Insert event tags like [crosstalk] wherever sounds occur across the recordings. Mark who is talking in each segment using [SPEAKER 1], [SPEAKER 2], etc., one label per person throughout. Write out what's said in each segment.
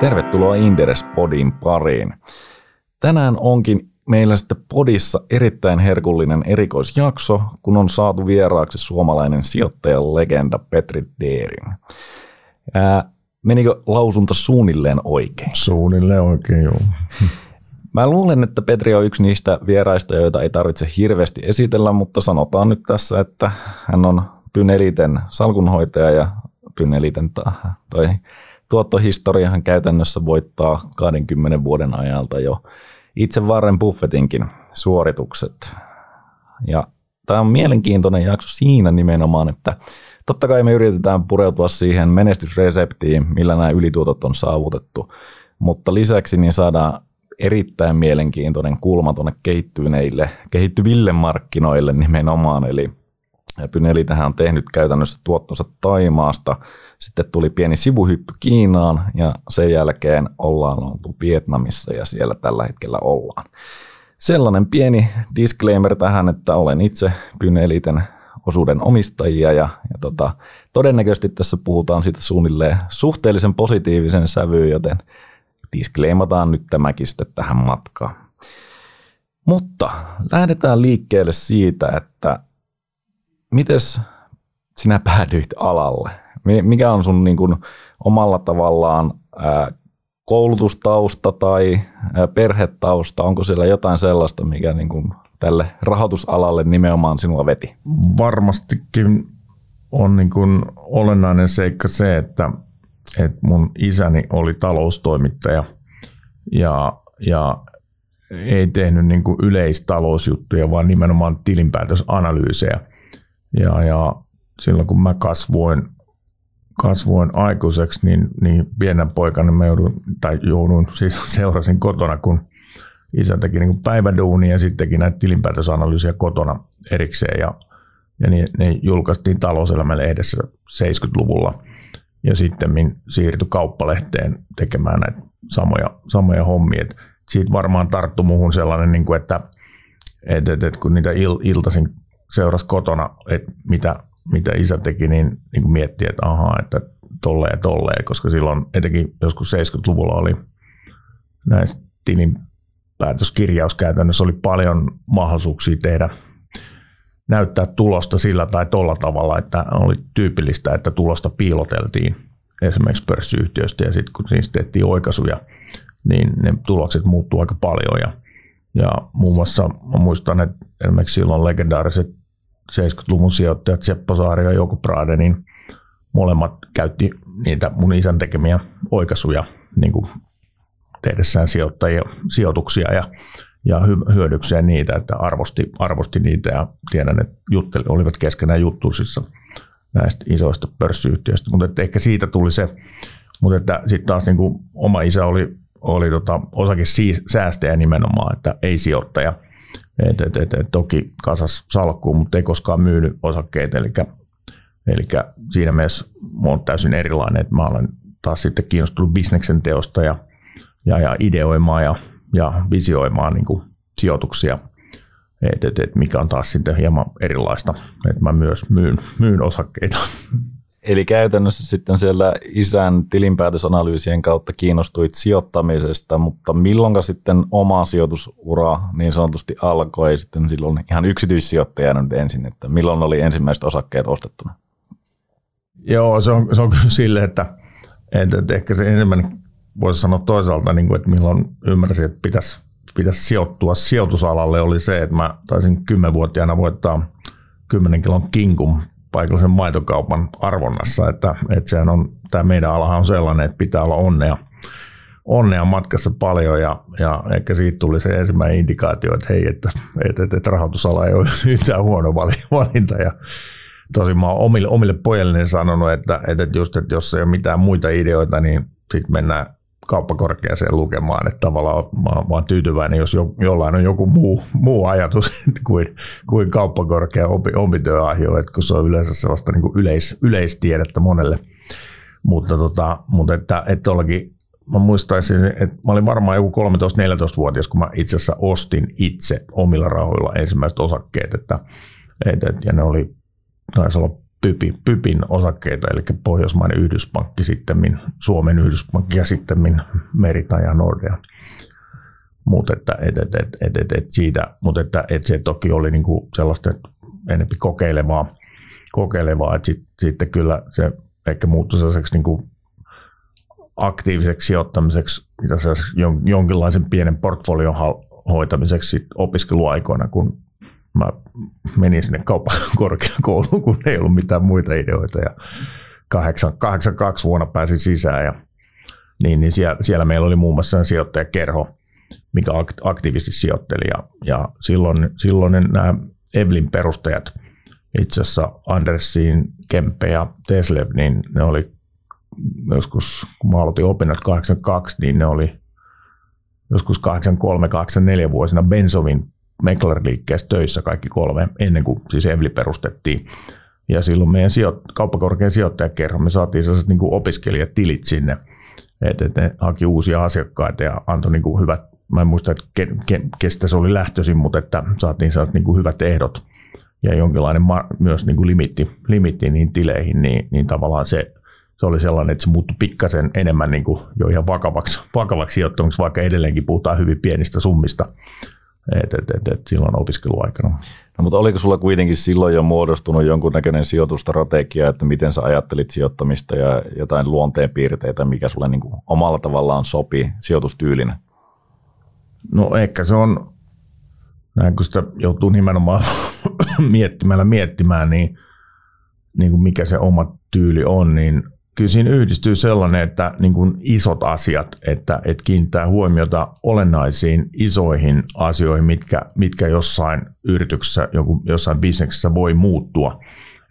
[SPEAKER 1] Tervetuloa Inderes Podin pariin. Tänään onkin meillä sitten Podissa erittäin herkullinen erikoisjakso, kun on saatu vieraaksi suomalainen sijoittajan legenda Petri Deering. Ää, menikö lausunto suunnilleen oikein?
[SPEAKER 2] Suunnilleen oikein, joo.
[SPEAKER 1] Mä luulen, että Petri on yksi niistä vieraista, joita ei tarvitse hirveästi esitellä, mutta sanotaan nyt tässä, että hän on Pyneliten salkunhoitaja ja Pyneliten toi tuottohistoriahan käytännössä voittaa 20 vuoden ajalta jo itse Warren Buffettinkin suoritukset. Ja tämä on mielenkiintoinen jakso siinä nimenomaan, että totta kai me yritetään pureutua siihen menestysreseptiin, millä nämä ylituotot on saavutettu, mutta lisäksi niin saadaan erittäin mielenkiintoinen kulma tuonne kehittyneille, kehittyville markkinoille nimenomaan, eli Pyneli tähän on tehnyt käytännössä tuottonsa Taimaasta, sitten tuli pieni sivuhyppy Kiinaan ja sen jälkeen ollaan oltu Vietnamissa ja siellä tällä hetkellä ollaan. Sellainen pieni disclaimer tähän, että olen itse Pyneliten osuuden omistajia ja, ja tota, todennäköisesti tässä puhutaan siitä suunnilleen suhteellisen positiivisen sävyyn, joten disclaimataan nyt tämäkin sitten tähän matkaan. Mutta lähdetään liikkeelle siitä, että mites sinä päädyit alalle? Mikä on sun niin kuin omalla tavallaan koulutustausta tai perhetausta? Onko siellä jotain sellaista, mikä niin kuin tälle rahoitusalalle nimenomaan sinua veti?
[SPEAKER 2] Varmastikin on niin kuin olennainen seikka se, että, että mun isäni oli taloustoimittaja ja, ja ei tehnyt niin kuin yleistalousjuttuja, vaan nimenomaan tilinpäätösanalyysejä – ja, ja silloin kun mä kasvoin, kasvoin aikuiseksi, niin, niin pienen poikana mä joudun, tai joudun, [laughs] siis seurasin kotona, kun isä teki niin päiväduunia ja sitten teki näitä tilinpäätösanalyysiä kotona erikseen. Ja, ja ne, ne julkaistiin talouselämälehdessä 70-luvulla ja sitten siirtyi kauppalehteen tekemään näitä samoja, samoja hommia. Et siitä varmaan tarttu muuhun sellainen, niin kuin, että, että, että kun niitä il, iltaisin seurasi kotona, että mitä, mitä isä teki, niin, niin kuin että ahaa, että tolleen ja tolleen, koska silloin etenkin joskus 70-luvulla oli näissä tilinpäätöskirjauskäytännössä oli paljon mahdollisuuksia tehdä, näyttää tulosta sillä tai tolla tavalla, että oli tyypillistä, että tulosta piiloteltiin esimerkiksi pörssiyhtiöistä ja sitten kun siis tehtiin oikaisuja, niin ne tulokset muuttuu aika paljon ja ja muun muassa mä muistan, että esimerkiksi silloin legendaariset 70-luvun sijoittajat Seppo Saari ja Jouko Prade, niin molemmat käytti niitä mun isän tekemiä oikaisuja niin kuin tehdessään sijoittajia, sijoituksia ja, ja hyödykseen niitä, että arvosti, arvosti niitä. Ja tiedän, että jutteli, olivat keskenään juttuisissa näistä isoista pörssiyhtiöistä, mutta ehkä siitä tuli se, mutta sitten taas niin kuin oma isä oli oli tota, säästäjä nimenomaan, että ei sijoittaja. Et, et, et, et, toki kasas salkkuun, mutta ei koskaan myynyt osakkeita. Eli, eli siinä mielessä mä olen täysin erilainen, että mä olen taas sitten kiinnostunut bisneksen teosta ja, ja, ja ideoimaan ja, ja visioimaan niin kuin sijoituksia. Et, et, et mikä on taas sitten hieman erilaista, että mä myös myyn, myyn osakkeita.
[SPEAKER 1] Eli käytännössä sitten siellä isän tilinpäätösanalyysien kautta kiinnostuit sijoittamisesta, mutta milloin sitten oma sijoitusura niin sanotusti alkoi sitten silloin ihan yksityissijoittajana nyt ensin, että milloin oli ensimmäiset osakkeet ostettuna?
[SPEAKER 2] Joo, se on, se on kyllä sille, että, että, ehkä se ensimmäinen voisi sanoa toisaalta, niin kuin, että milloin ymmärsin, että pitäisi, pitäisi sijoittua sijoitusalalle, oli se, että mä taisin kymmenvuotiaana voittaa 10 kilon kinkum paikallisen maitokaupan arvonnassa, että, että sehän on, tämä meidän alahan on sellainen, että pitää olla onnea, onnea matkassa paljon ja, ja ehkä siitä tuli se ensimmäinen indikaatio, että hei, että, että, että, että rahoitusala ei ole [laughs] yhtään huono valinta. Ja tosi mä oon omille, omille pojille sanonut, että, että just, että jos ei ole mitään muita ideoita, niin sitten mennään kauppakorkeaseen lukemaan, että tavallaan mä oon vaan tyytyväinen, jos jo, jollain on joku muu, muu ajatus [laughs] kuin, kuin kauppakorkea opi, opityöahjo, että kun se on yleensä sellaista niin yleis, yleistiedettä monelle. Mutta, tota, mutta että, että tollakin, mä muistaisin, että mä olin varmaan joku 13-14-vuotias, kun mä itse asiassa ostin itse omilla rahoilla ensimmäiset osakkeet, että, että, ja ne oli, taisi olla Pypi, Pypin osakkeita, eli Pohjoismainen Yhdyspankki sitten, Suomen Yhdyspankki ja sitten Merita ja Nordea. Mutta että, et, et, et, et, et, et siitä, mutta että, et se toki oli niinku sellaista enemmän kokeilevaa, kokeilevaa että sit, sitten kyllä se ehkä muuttui sellaiseksi niinku aktiiviseksi sijoittamiseksi, jonkinlaisen pienen portfolion hoitamiseksi opiskeluaikoina, kun mä menin sinne [laughs] korkeakouluun, kun ei ollut mitään muita ideoita ja 82 vuonna pääsin sisään ja niin, niin siellä, siellä, meillä oli muun muassa sijoittajakerho, mikä aktiivisesti sijoitteli ja, ja silloin, silloin nämä Evlin perustajat, itse asiassa Andersin, Kempe ja Teslev, niin ne oli joskus, kun mä aloitin opinnot 82, niin ne oli joskus 83-84 vuosina Bensovin Meckler-liikkeessä töissä kaikki kolme, ennen kuin siis Evli perustettiin. Ja silloin meidän sijo- kauppakorkean sijoittajakerho, me saatiin sellaiset niin opiskelijatilit sinne, että et ne haki uusia asiakkaita ja antoi niin kuin hyvät, mä en muista, että ke, ke, kestä se oli lähtöisin, mutta että saatiin sellaiset niin kuin hyvät ehdot ja jonkinlainen ma- myös niin kuin limitti, limitti niin tileihin, niin, niin tavallaan se, se oli sellainen, että se muuttui pikkasen enemmän niin kuin jo ihan vakavaksi, vakavaksi sijoittamiksi, vaikka edelleenkin puhutaan hyvin pienistä summista et, et, et, et silloin opiskeluaikana.
[SPEAKER 1] No, mutta oliko sulla kuitenkin silloin jo muodostunut jonkunnäköinen sijoitustrategia, että miten sä ajattelit sijoittamista ja jotain luonteen piirteitä, mikä sulle niin kuin omalla tavallaan sopii sijoitustyylinä?
[SPEAKER 2] No ehkä se on, näin kun sitä joutuu nimenomaan [coughs] miettimällä miettimään, niin, niin kuin mikä se oma tyyli on, niin kyllä siinä yhdistyy sellainen, että niin kuin isot asiat, että, että kiinnittää huomiota olennaisiin isoihin asioihin, mitkä, mitkä jossain yrityksessä, joku, jossain bisneksessä voi muuttua.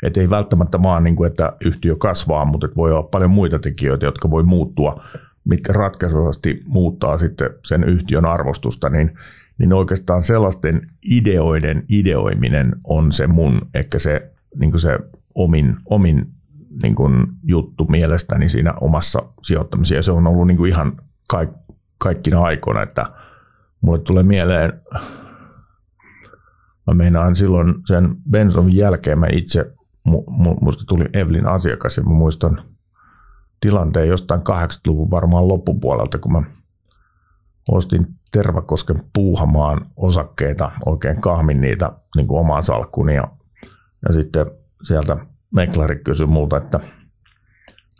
[SPEAKER 2] Että ei välttämättä vaan, niin kuin, että yhtiö kasvaa, mutta voi olla paljon muita tekijöitä, jotka voi muuttua, mitkä ratkaisuvasti muuttaa sitten sen yhtiön arvostusta, niin, niin oikeastaan sellaisten ideoiden ideoiminen on se mun, ehkä se, niin kuin se omin, omin niin kuin juttu mielestäni siinä omassa sijoittamisessa. Se on ollut niin kuin ihan kaik, kaikkina aikoina, että mulle tulee mieleen, mä meinaan silloin sen Benson jälkeen mä itse, musta tuli Evelin asiakas ja mä muistan tilanteen jostain 80-luvun varmaan loppupuolelta, kun mä ostin Tervakosken puuhamaan osakkeita, oikein kahmin niitä niin kuin omaan salkkuun ja, ja sitten sieltä Meklari kysyi multa, että,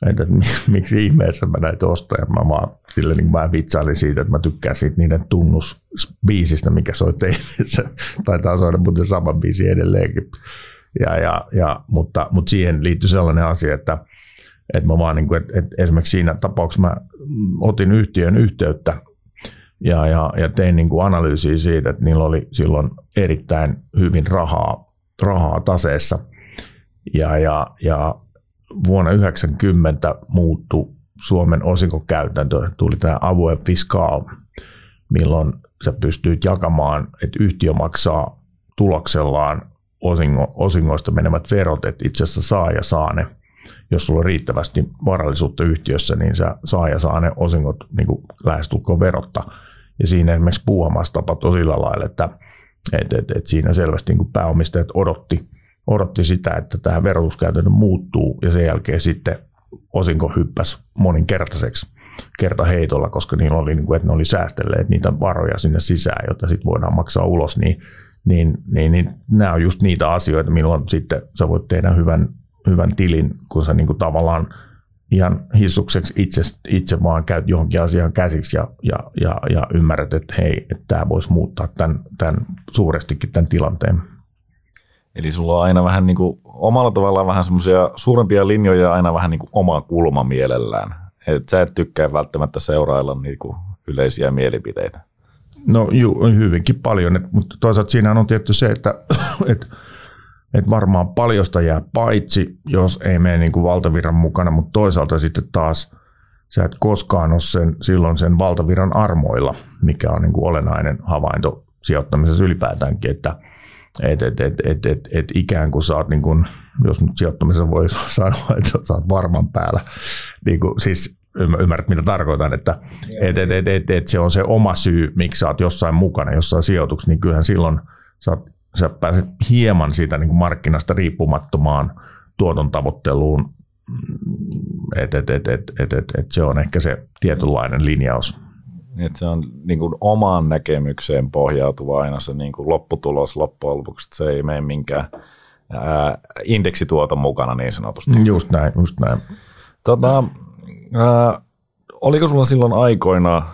[SPEAKER 2] että [laughs] miksi ihmeessä mä näitä ostan. Ja mä vaan sille niin mä vitsailin siitä, että mä tykkään siitä niiden tunnusbiisistä, mikä soi teissä. [laughs] Taitaa soida muuten sama biisi edelleenkin. Ja, ja, ja, mutta, mutta siihen liittyy sellainen asia, että, että mä vaan niin kuin, että, että esimerkiksi siinä tapauksessa mä otin yhtiön yhteyttä ja, ja, ja tein niin kuin analyysiä siitä, että niillä oli silloin erittäin hyvin rahaa, rahaa taseessa – ja, ja, ja vuonna 1990 muuttui Suomen osinkokäytäntö, tuli tämä avoin fiskaal, milloin sä pystyt jakamaan, että yhtiö maksaa tuloksellaan osingo, osingoista menevät verot, että itse asiassa saa ja saa ne. Jos sulla on riittävästi varallisuutta yhtiössä, niin sä saa ja saa ne osingot niin kuin lähestulkoon verotta. Ja siinä esimerkiksi puuhamassa tapahtui sillä lailla, että et, et, et siinä selvästi niin pääomistajat odotti odotti sitä, että tämä verotuskäytäntö muuttuu ja sen jälkeen sitten osinko hyppäsi moninkertaiseksi kertaheitolla, koska niillä oli, niin kuin, että ne oli säästelleet niitä varoja sinne sisään, jotta sitten voidaan maksaa ulos, niin, niin, niin, niin nämä on just niitä asioita, milloin sitten sä voit tehdä hyvän, hyvän tilin, kun sä niin kuin tavallaan ihan hissukseksi itse, itse vaan käyt johonkin asiaan käsiksi ja, ja, ja, ja ymmärrät, että hei, että tämä voisi muuttaa tämän, tämän suurestikin tämän tilanteen.
[SPEAKER 1] Eli sulla on aina vähän niin kuin, omalla tavallaan vähän semmoisia suurempia linjoja ja aina vähän niin kuin oma kulma mielellään. Et sä et tykkää välttämättä seurailla niin kuin yleisiä mielipiteitä.
[SPEAKER 2] No juu, hyvinkin paljon, et, mutta toisaalta siinä on tietty se, että [coughs] et, et varmaan paljosta jää paitsi, jos ei mene niin kuin valtavirran mukana, mutta toisaalta sitten taas sä et koskaan ole sen, silloin sen valtavirran armoilla, mikä on niin kuin olennainen havainto sijoittamisessa ylipäätäänkin, että – et, et, et, et, et, et ikään kuin saat, niin kuin, jos nyt sijoittamisessa voi sanoa, että sä oot varman päällä, niin kuin, siis ymmärrät mitä tarkoitan, että et, et, et, et, et se on se oma syy, miksi sä oot jossain mukana, jossain sijoituksessa, niin kyllähän silloin sä, oot, sä pääset hieman siitä niin markkinasta riippumattomaan tuoton tavoitteluun. Et, et, et, et, et, et, et se on ehkä se tietynlainen linjaus.
[SPEAKER 1] Et se on niin kuin omaan näkemykseen pohjautuva aina se niin kuin lopputulos loppujen lopuksi. Se ei mene minkään ää, indeksituoton mukana niin sanotusti.
[SPEAKER 2] Just näin, just näin.
[SPEAKER 1] Tota, ää, oliko sulla silloin aikoina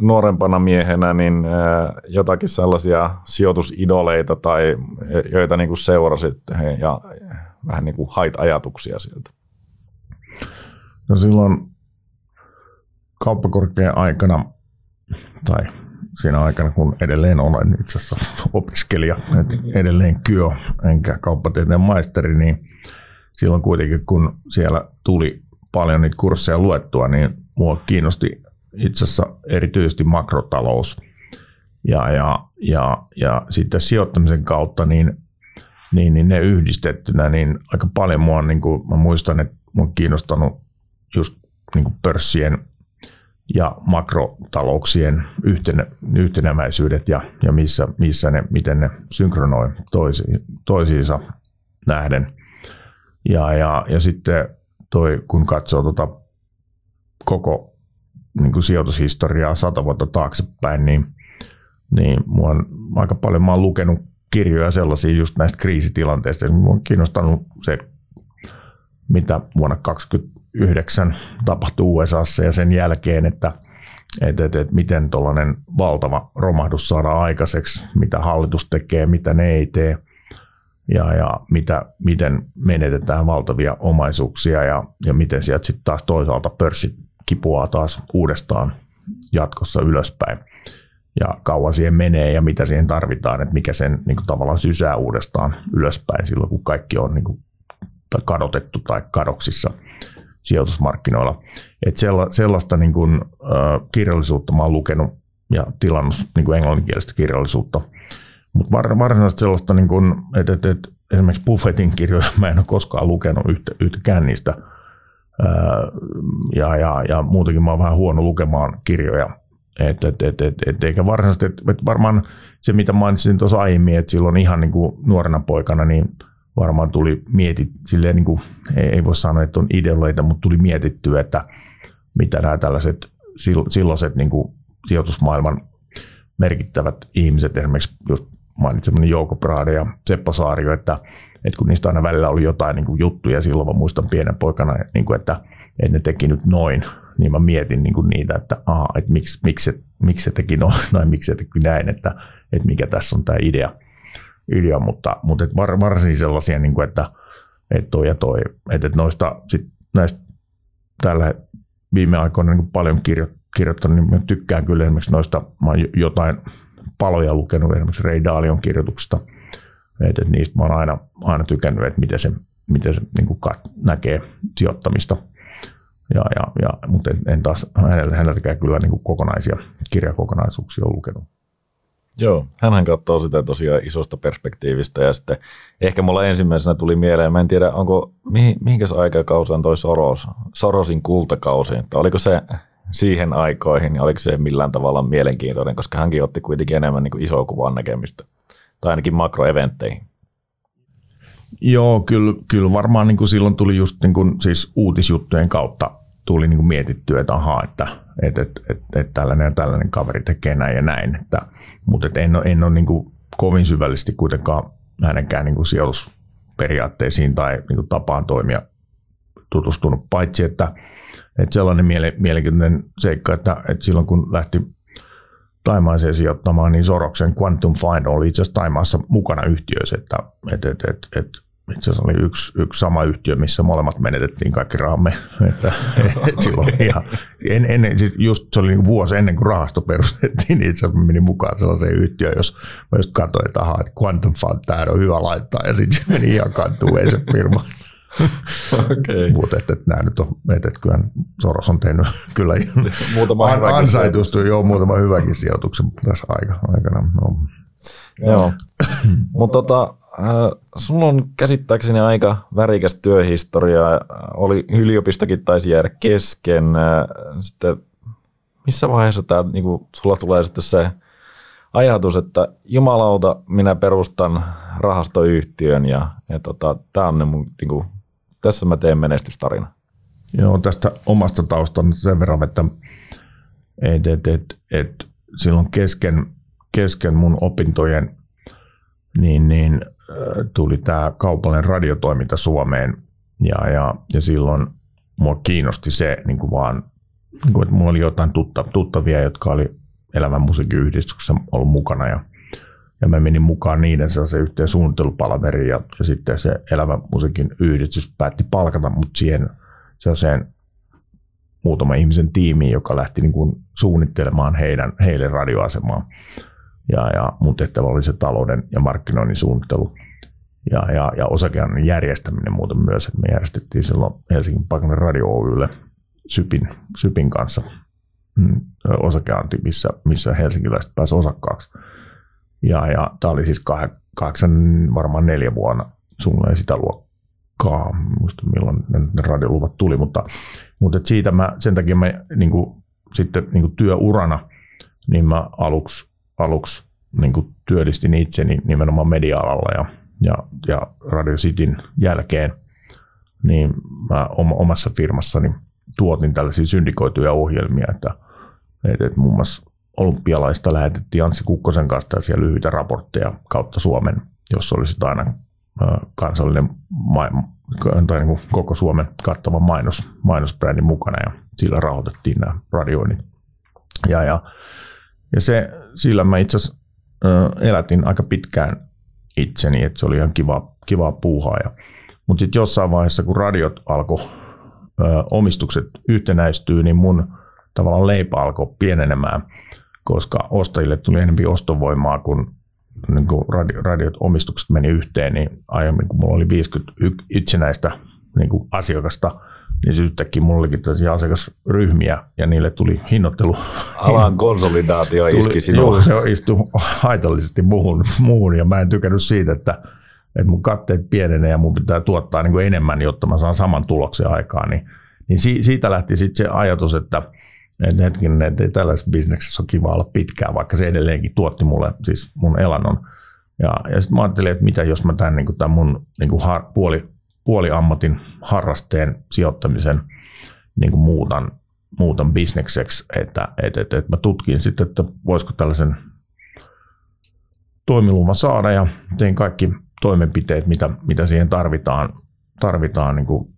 [SPEAKER 1] nuorempana miehenä niin ää, jotakin sellaisia sijoitusidoleita tai joita niin kuin seurasit ja vähän niin kuin hait ajatuksia sieltä?
[SPEAKER 2] No silloin kauppakorkean aikana tai siinä aikana, kun edelleen olen itse asiassa opiskelija, että edelleen kyö enkä kauppatieteen maisteri, niin silloin kuitenkin kun siellä tuli paljon niitä kursseja luettua, niin mua kiinnosti itse asiassa erityisesti makrotalous. Ja, ja, ja, ja sitten sijoittamisen kautta niin, niin, niin ne yhdistettynä, niin aika paljon mua, niin kuin, mä muistan, että mua on kiinnostanut just niin kuin pörssien ja makrotalouksien yhtenä, yhtenäväisyydet ja, ja missä, missä ne, miten ne synkronoi toisi, toisiinsa nähden. Ja, ja, ja sitten toi, kun katsoo tota koko niin kuin sijoitushistoriaa sata vuotta taaksepäin, niin, niin mua on aika paljon mä oon lukenut kirjoja sellaisia just näistä kriisitilanteista. Mua on kiinnostanut se, mitä vuonna 2009 tapahtui USAssa ja sen jälkeen, että että, että, että miten tuollainen valtava romahdus saadaan aikaiseksi, mitä hallitus tekee, mitä ne ei tee – ja, ja mitä, miten menetetään valtavia omaisuuksia ja, ja miten sieltä sitten taas toisaalta pörssi kipuaa taas uudestaan jatkossa ylöspäin. Ja kauan siihen menee ja mitä siihen tarvitaan, että mikä sen niin kuin, tavallaan sysää uudestaan ylöspäin silloin, kun kaikki on niin kuin, kadotettu tai kadoksissa sijoitusmarkkinoilla. Et sellaista niin kuin, äh, kirjallisuutta mä oon lukenut ja tilannut niin kuin englanninkielistä kirjallisuutta – mutta var, varsinaisesti sellaista, niin kun, että, että, että esimerkiksi Buffettin kirjoja mä en ole koskaan lukenut yhtä, yhtäkään niistä. ja, ja, ja muutenkin mä oon vähän huono lukemaan kirjoja. Et, et, et, et, et, eikä varsinaisesti, et, et varmaan se mitä mainitsin tuossa aiemmin, että silloin ihan niin kuin nuorena poikana, niin varmaan tuli mietit, silleen niin kuin, ei, voi sanoa, että on ideoleita, mutta tuli mietittyä, että mitä nämä tällaiset silloiset niin kuin sijoitusmaailman merkittävät ihmiset, esimerkiksi just mainitsemani Jouko Prade ja Seppo Saario, että, että kun niistä aina välillä oli jotain niin kuin juttuja silloin, mä muistan pienen poikana, niin kuin, että, että ne teki nyt noin, niin mä mietin niin kuin niitä, että, aha, että miksi, miksi, miksi se teki noin, [laughs] tai miksi se teki näin, että, että mikä tässä on tämä idea. Idea mutta mutta että var, varsin sellaisia, niin kuin, että, että toi ja toi, että, että noista sit näistä tällä viime aikoina niin paljon kirjo, kirjoittanut, niin tykkään kyllä esimerkiksi noista, mä jotain paloja lukenut esimerkiksi Ray Dalion kirjoituksesta. Että niistä mä oon aina, aina tykännyt, että miten se, miten se niin kuin näkee sijoittamista. Ja, ja, ja, mutta en, en taas häneltäkään kyllä niin kuin kokonaisia kirjakokonaisuuksia ole lukenut.
[SPEAKER 1] Joo, hän katsoo sitä tosiaan isosta perspektiivistä ja sitten ehkä mulla ensimmäisenä tuli mieleen, mä en tiedä onko, mihin, mihinkäs aikakausaan toi Soros, Sorosin kultakausi, että oliko se siihen aikoihin, niin oliko se millään tavalla mielenkiintoinen, koska hänkin otti kuitenkin enemmän niin isoa kuvan näkemystä, tai ainakin makroeventteihin.
[SPEAKER 2] Joo, kyllä, kyllä varmaan niin kuin silloin tuli just niin kuin, siis uutisjuttujen kautta tuli niin kuin mietittyä, että ahaa, että, että, että, että, että tällainen ja tällainen kaveri tekee näin ja näin. Että, mutta että en ole, en ole niin kuin kovin syvällisesti kuitenkaan hänenkään niin kuin sijoitusperiaatteisiin tai niin kuin tapaan toimia tutustunut, paitsi että että sellainen miele, mielenkiintoinen seikka, että, että silloin kun lähti Taimaaseen sijoittamaan, niin Soroksen Quantum Find oli itse asiassa Taimaassa mukana yhtiöissä, että et, et, et, et, itse asiassa oli yksi, yksi sama yhtiö, missä molemmat menetettiin kaikki rahamme. [laughs] Että, et [laughs] silloin ihan, en, ennen, siis just se oli niin vuosi ennen kuin rahasto perustettiin, niin itse asiassa menin mukaan sellaiseen yhtiöön, jos mä just katsoin, että, aha, että Quantum Fund, tämä on hyvä laittaa, ja sitten se meni ihan kantuun, se firma. okay. Mutta että, että nämä nyt on, että, että kyllä Soros on tehnyt [laughs] kyllä muutama an, ansaitustu jo muutama hyväkin sijoituksen tässä aika, aikana. No.
[SPEAKER 1] Joo, mutta tota, sulla on käsittääkseni aika värikäs työhistoria. Oli yliopistokin taisi jäädä kesken. Sitten missä vaiheessa tämä, niin kuin, sulla tulee sitten se ajatus, että jumalauta, minä perustan rahastoyhtiön ja, ja tota, tämä on ne mun niin kuin, tässä mä teen menestystarina.
[SPEAKER 2] Joo, tästä omasta taustasta sen verran, että et, et, et, et silloin kesken, kesken mun opintojen niin, niin tuli tämä kaupallinen radiotoiminta Suomeen ja, ja, ja silloin mua kiinnosti se niin kuin vaan, niin kuin, että mulla oli jotain tutta, tuttavia, jotka oli elämän musiikkiyhdistyksessä ollut mukana ja, ja mä menin mukaan niiden sellaisen yhteen suunnittelupalaveriin ja, ja sitten se elämän musiikin yhdistys päätti palkata mut siihen sellaiseen muutama ihmisen tiimiin, joka lähti niin kuin suunnittelemaan heidän, heille radioasemaa. Ja, ja mun tehtävä oli se talouden ja markkinoinnin suunnittelu ja, ja, ja osakeannin järjestäminen muuten myös. Että me järjestettiin silloin Helsingin paikallinen radio Oylle Sypin, Sypin kanssa mm, osakeanti, missä, missä helsinkiläiset pääsivät osakkaaksi. Ja, ja tämä oli siis kahdeksan, varmaan neljä vuonna suunnilleen sitä luokkaa, muista milloin ne radioluvat tuli, mutta, mutta et siitä mä, sen takia mä niin kuin, sitten niin kuin työurana, niin mä aluksi, aluksi niin kuin työllistin itseni nimenomaan media-alalla ja, ja, ja Radio Cityn jälkeen, niin mä omassa firmassani tuotin tällaisia syndikoituja ohjelmia, että, että, että muun muassa olympialaista lähetettiin Anssi Kukkosen kanssa tällaisia lyhyitä raportteja kautta Suomen, jossa olisi aina kansallinen tai niin kuin koko Suomen kattava mainos, mainosbrändi mukana ja sillä rahoitettiin nämä radioinnit. Ja, ja, ja se, sillä mä itse asiassa elätin aika pitkään itseni, että se oli ihan kiva, kiva puuhaa. Mutta sitten jossain vaiheessa, kun radiot alkoi, omistukset yhtenäistyy, niin mun tavallaan leipä alkoi pienenemään, koska ostajille tuli enemmän ostovoimaa, kun niin kuin radio, radiot omistukset meni yhteen, niin aiemmin kun mulla oli 50 itsenäistä niin kuin asiakasta, niin se yhtäkkiä mulla olikin tällaisia asiakasryhmiä ja niille tuli hinnoittelu.
[SPEAKER 1] Alan konsolidaatio iski sinuun.
[SPEAKER 2] Joo, se istui haitallisesti muuhun, muuhun ja mä en tykännyt siitä, että, että mun katteet pienenee ja mun pitää tuottaa niin kuin enemmän, jotta mä saan saman tuloksen aikaan. Niin, niin siitä lähti sitten se ajatus, että – että hetkinen, että ei tällaisessa bisneksessä ole kiva olla pitkään, vaikka se edelleenkin tuotti mulle siis mun elannon. Ja, ja sitten mä ajattelin, että mitä jos mä tämän, niin kuin, tämän mun niin kuin har, puoli, puoliammatin harrasteen sijoittamisen niin kuin muutan, muutan bisnekseksi, että, että, että, että mä tutkin sitten, että voisiko tällaisen toimiluvan saada ja tein kaikki toimenpiteet, mitä, mitä siihen tarvitaan, tarvitaan niin kuin,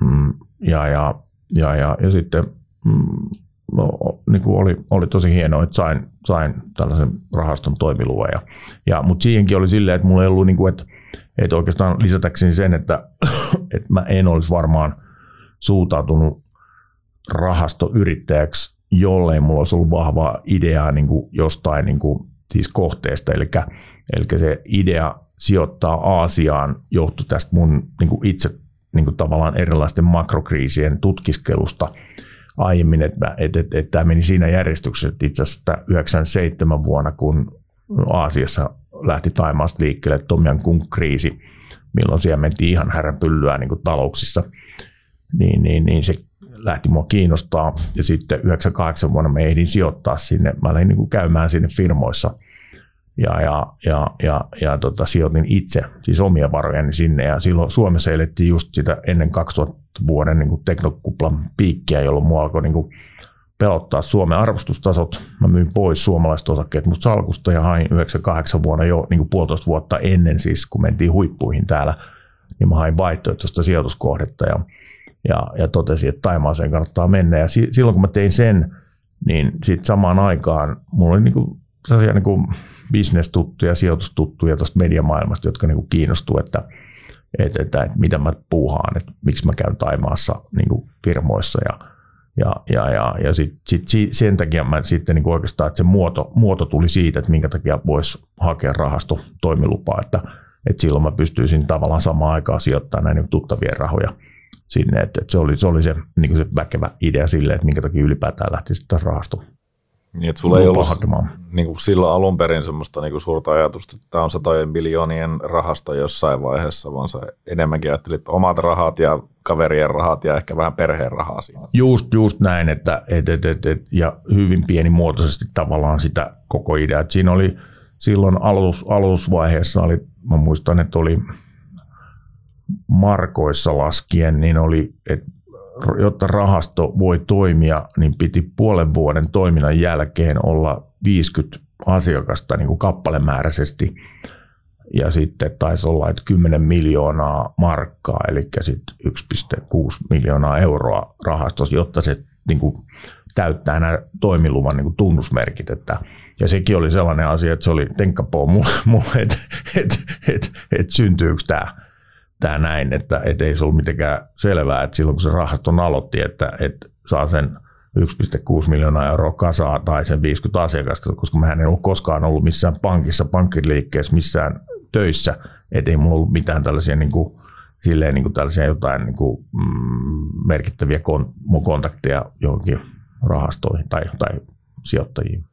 [SPEAKER 2] mm, ja, ja, ja, ja, ja sitten mm, No, niin kuin oli, oli tosi hienoa, että sain, sain tällaisen rahaston toimiluvan. Ja, ja, mutta siihenkin oli silleen, että mulla ei ollut, niin kuin, että, että oikeastaan lisätäkseni sen, että, [coughs] että mä en olisi varmaan suuntautunut rahastoyrittäjäksi, jollei mulla olisi ollut vahvaa ideaa niin kuin jostain niin kuin, siis kohteesta. Eli, eli se idea sijoittaa Aasiaan johtui tästä mun niin kuin itse niin kuin tavallaan erilaisten makrokriisien tutkiskelusta – aiemmin, että, että, että, että tämä meni siinä järjestyksessä, että itse asiassa 97 vuonna, kun Aasiassa lähti Taimaasta liikkeelle Tomjan Kung kriisi, milloin siellä mentiin ihan häränpyllyä niin kuin talouksissa, niin, niin, niin se lähti mua kiinnostaa. Ja sitten 98 vuonna me ehdin sijoittaa sinne, mä lähdin niin käymään sinne firmoissa ja, ja, ja, ja, ja tota, sijoitin itse, siis omia varojani sinne. Ja silloin Suomessa elettiin just sitä ennen 2000 vuoden niin teknokuplan piikkiä, jolloin mua alkoi niin kuin pelottaa Suomen arvostustasot. Mä myin pois suomalaiset osakkeet mut salkusta ja hain 98 vuonna jo niin kuin puolitoista vuotta ennen siis, kun mentiin huippuihin täällä, niin mä hain vaihtoehtoista sijoituskohdetta ja, ja, ja totesin, että Taimaaseen kannattaa mennä. Ja si, silloin kun mä tein sen, niin sitten samaan aikaan mulla oli niin kuin sellaisia niin kuin bisnestuttuja, sijoitustuttuja tuosta mediamaailmasta, jotka niin kuin kiinnostuu, että – että, että, että mitä mä puuhaan, että miksi mä käyn Taimaassa niin kuin firmoissa ja, ja, ja, ja, ja sit, sit, sen takia mä sitten niin oikeastaan, että se muoto, muoto tuli siitä, että minkä takia voisi hakea rahasto toimilupaa, että, että silloin mä pystyisin tavallaan samaan aikaan sijoittamaan näin niin tuttavien rahoja sinne, että, että se, oli, se oli se, niin se väkevä idea sille, että minkä takia ylipäätään lähti sitten rahasto
[SPEAKER 1] niin, että sulla ei ollut niin kuin silloin alun perin semmoista niin kuin suurta ajatusta, että tämä on satojen miljoonien rahasta jossain vaiheessa, vaan sä enemmänkin ajattelit omat rahat ja kaverien rahat ja ehkä vähän perheen rahaa siinä.
[SPEAKER 2] Just, just näin, että et, et, et, et, ja hyvin pienimuotoisesti tavallaan sitä koko idea. Et siinä oli silloin alus, alusvaiheessa, oli, mä muistan, että oli markoissa laskien, niin oli, että jotta rahasto voi toimia, niin piti puolen vuoden toiminnan jälkeen olla 50 asiakasta niin kuin kappalemääräisesti. Ja sitten taisi olla, että 10 miljoonaa markkaa, eli sitten 1,6 miljoonaa euroa rahastossa, jotta se niin kuin, täyttää nämä toimiluvan niin kuin tunnusmerkit. Että, ja sekin oli sellainen asia, että se oli tenkkapoo mulle, mulle että et, et, et syntyykö tämä tämä näin, että et ei se ollut mitenkään selvää, että silloin kun se rahaston aloitti, että, että saa sen 1,6 miljoonaa euroa kasaa tai sen 50 asiakasta, koska mä en ollut koskaan ollut missään pankissa, pankkiliikkeessä, missään töissä, että ei mulla ollut mitään tällaisia niin kuin, silleen niin kuin tällaisia jotain niin kuin, mm, merkittäviä kon, mun kontakteja johonkin rahastoihin tai, tai sijoittajiin.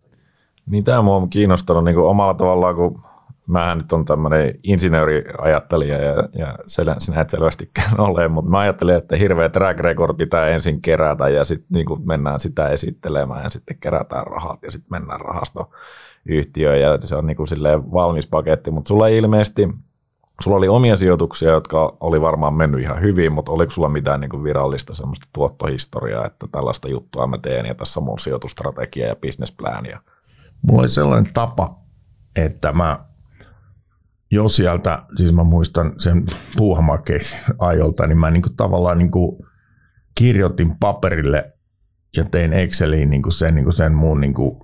[SPEAKER 1] Niin tämä mua on kiinnostanut niin kuin omalla tavallaan, kun mähän nyt on tämmöinen insinööriajattelija ja, ja sel, sinä et selvästikään [laughs] ole, mutta mä ajattelin, että hirveä track record pitää ensin kerätä ja sitten niin mennään sitä esittelemään ja sitten kerätään rahat ja sitten mennään rahastoyhtiöön ja se on niin kuin valmis paketti, mutta sulla ei ilmeisesti Sulla oli omia sijoituksia, jotka oli varmaan mennyt ihan hyvin, mutta oliko sulla mitään niin kuin virallista semmoista tuottohistoriaa, että tällaista juttua mä teen ja tässä on mun sijoitustrategia ja businessplan? Ja...
[SPEAKER 2] Mulla oli sellainen tapa, että mä jo sieltä, siis mä muistan sen puuhamakeisen ajolta, niin mä niin kuin tavallaan niin kuin kirjoitin paperille ja tein Exceliin niin kuin sen, niin kuin sen muun niin kuin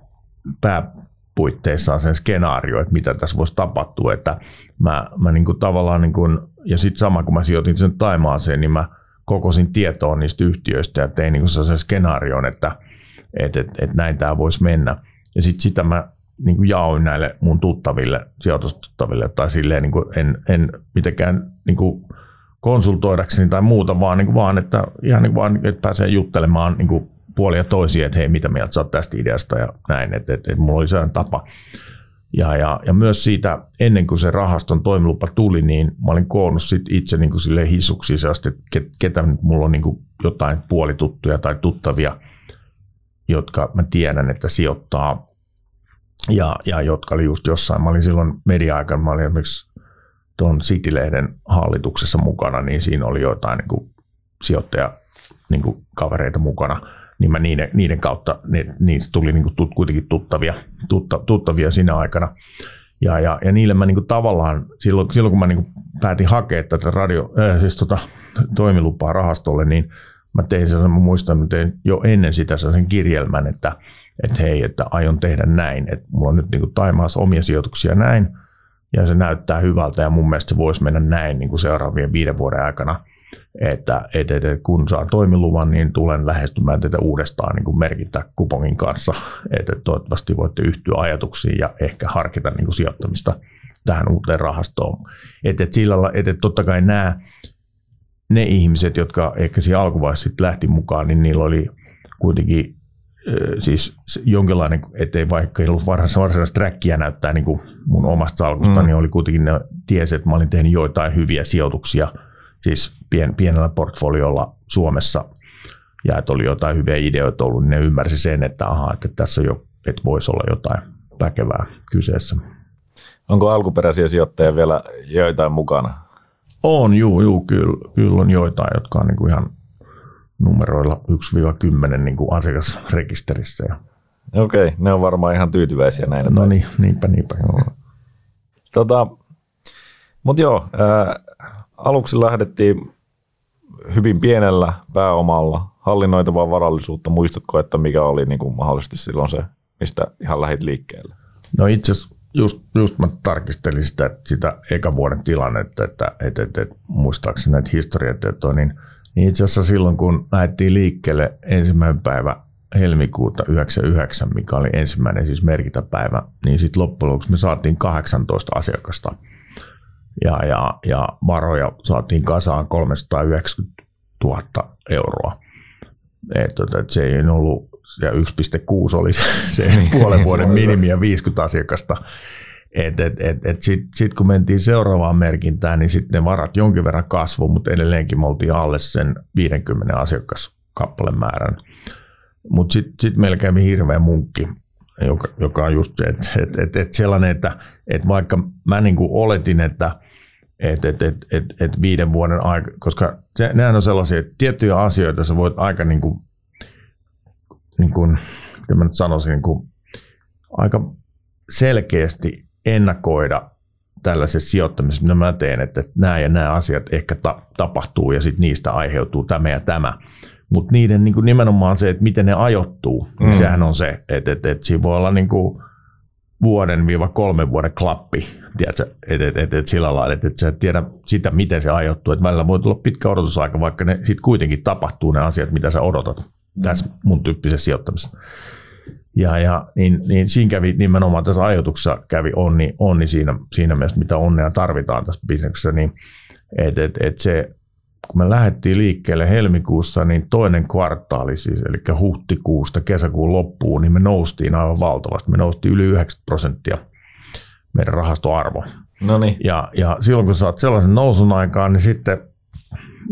[SPEAKER 2] pääpuitteissaan sen skenaario, että mitä tässä voisi tapahtua, että mä, mä niin kuin tavallaan, niin kuin, ja sitten sama kun mä sijoitin sen Taimaaseen, niin mä kokosin tietoa niistä yhtiöistä ja tein niin kuin sen skenaarion, että et, et, et näin tämä voisi mennä. Ja sitten sitä mä niin kuin jaoin näille mun tuttaville, sijoitustuttaville tai silleen niin kuin en, en mitenkään niin kuin konsultoidakseni tai muuta, vaan, niin kuin vaan että ihan niin kuin vaan, että pääsee juttelemaan niin kuin puolia toisia, että hei, mitä mieltä sä oot tästä ideasta ja näin, että, että, että mulla oli sellainen tapa. Ja, ja, ja myös siitä, ennen kuin se rahaston toimilupa tuli, niin mä olin koonnut sit itse niin kuin sille hissuksi sellaista, että ketä mulla on niin kuin jotain puolituttuja tai tuttavia, jotka mä tiedän, että sijoittaa ja, ja jotka oli just jossain, mä olin silloin media-aikana, mä olin esimerkiksi tuon City-lehden hallituksessa mukana, niin siinä oli jotain niin kuin sijoittaja niin kuin kavereita mukana, niin mä niiden, niiden kautta, ne, niistä tuli niin kuin tut, kuitenkin tuttavia, tutta, tuttavia siinä aikana. Ja, ja, ja niille mä niin kuin tavallaan, silloin, silloin kun mä niin kuin päätin hakea tätä radio, äh, siis tota, toimilupaa rahastolle, niin mä tein sen, mä muistan, mä tein jo ennen sitä sen kirjelmän, että että hei, että aion tehdä näin, että mulla on nyt niin Taimaassa omia sijoituksia näin, ja se näyttää hyvältä, ja mun mielestä se voisi mennä näin niin kuin seuraavien viiden vuoden aikana, että, että, että kun saan toimiluvan, niin tulen lähestymään tätä uudestaan niin kuin merkitä kupongin kanssa, että toivottavasti voitte yhtyä ajatuksiin ja ehkä harkita niin kuin sijoittamista tähän uuteen rahastoon. Että, että sillä että, että totta kai nämä, ne ihmiset, jotka ehkä siinä alkuvaiheessa lähti mukaan, niin niillä oli kuitenkin siis jonkinlainen, ettei vaikka ei ollut varsinaista, trackia näyttää niin kuin mun omasta salkusta, mm. niin oli kuitenkin ne tiesi, että mä olin tehnyt joitain hyviä sijoituksia, siis pien, pienellä portfoliolla Suomessa, ja että oli jotain hyviä ideoita ollut, niin ne ymmärsi sen, että aha, että tässä jo, että voisi olla jotain väkevää kyseessä.
[SPEAKER 1] Onko alkuperäisiä sijoittajia vielä joitain mukana?
[SPEAKER 2] On, juu, juu kyllä, kyllä on joitain, jotka on niin kuin ihan numeroilla 1-10 niin kuin asiakasrekisterissä. Ja...
[SPEAKER 1] Okei, okay, ne on varmaan ihan tyytyväisiä näin.
[SPEAKER 2] No niin, niinpä, niinpä.
[SPEAKER 1] Tota, Mutta joo, ää, aluksi lähdettiin hyvin pienellä pääomalla hallinnoitavaa varallisuutta. Muistatko, että mikä oli niin kuin mahdollisesti silloin se, mistä ihan lähit liikkeelle?
[SPEAKER 2] No itse asiassa just, just mä tarkistelin sitä, sitä eka vuoden tilannetta, että, että, että, että muistaakseni näitä historiatietoja, niin – niin itse asiassa silloin, kun lähdettiin liikkeelle ensimmäinen päivä helmikuuta 99, mikä oli ensimmäinen siis merkintäpäivä, niin sitten loppujen lopuksi me saatiin 18 asiakasta. Ja, ja, ja varoja saatiin kasaan 390 000 euroa. Et, et se ei ollut, ja 1,6 oli se, se niin, puolen vuoden minimi ja 50 asiakasta. Et, et, et, et Sitten sit kun mentiin seuraavaan merkintään, niin sitten ne varat jonkin verran kasvoi, mutta edelleenkin me oltiin alle sen 50 asiakaskappaleen määrän. Mutta sitten sit meillä kävi hirveä munkki, joka, joka on just että et, et, et sellainen, että et vaikka mä niinku oletin, että että et, et, et, et viiden vuoden aika, koska se, nehän on sellaisia että tiettyjä asioita, sä voit aika niin kuin, niin kuin, mä nyt sanoisin, niin kuin, aika selkeästi ennakoida tällaisessa sijoittamisessa, mitä mä teen, että nämä ja nämä asiat ehkä ta- tapahtuu ja sitten niistä aiheutuu tämä ja tämä. Mutta niiden niin kuin nimenomaan se, että miten ne ajoittuu, niin mm. niin sehän on se, että, että, että siinä voi olla niin kuin vuoden viiva kolmen vuoden klappi, tiedätkö, että et, et, et sillä lailla, että et sä et tiedä sitä, miten se ajoittuu. Että välillä voi tulla pitkä odotusaika, vaikka ne sitten kuitenkin tapahtuu ne asiat, mitä sä odotat tässä mun tyyppisessä sijoittamisessa. Ja, ja niin, niin, siinä kävi nimenomaan tässä ajoituksessa kävi onni, onni siinä, siinä mielessä, mitä onnea tarvitaan tässä bisneksessä, niin että et, et se, kun me lähdettiin liikkeelle helmikuussa, niin toinen kvartaali siis, eli huhtikuusta kesäkuun loppuun, niin me noustiin aivan valtavasti. Me noustiin yli 90 prosenttia meidän rahastoarvo.
[SPEAKER 1] Noniin.
[SPEAKER 2] Ja, ja silloin kun saat sellaisen nousun aikaan, niin sitten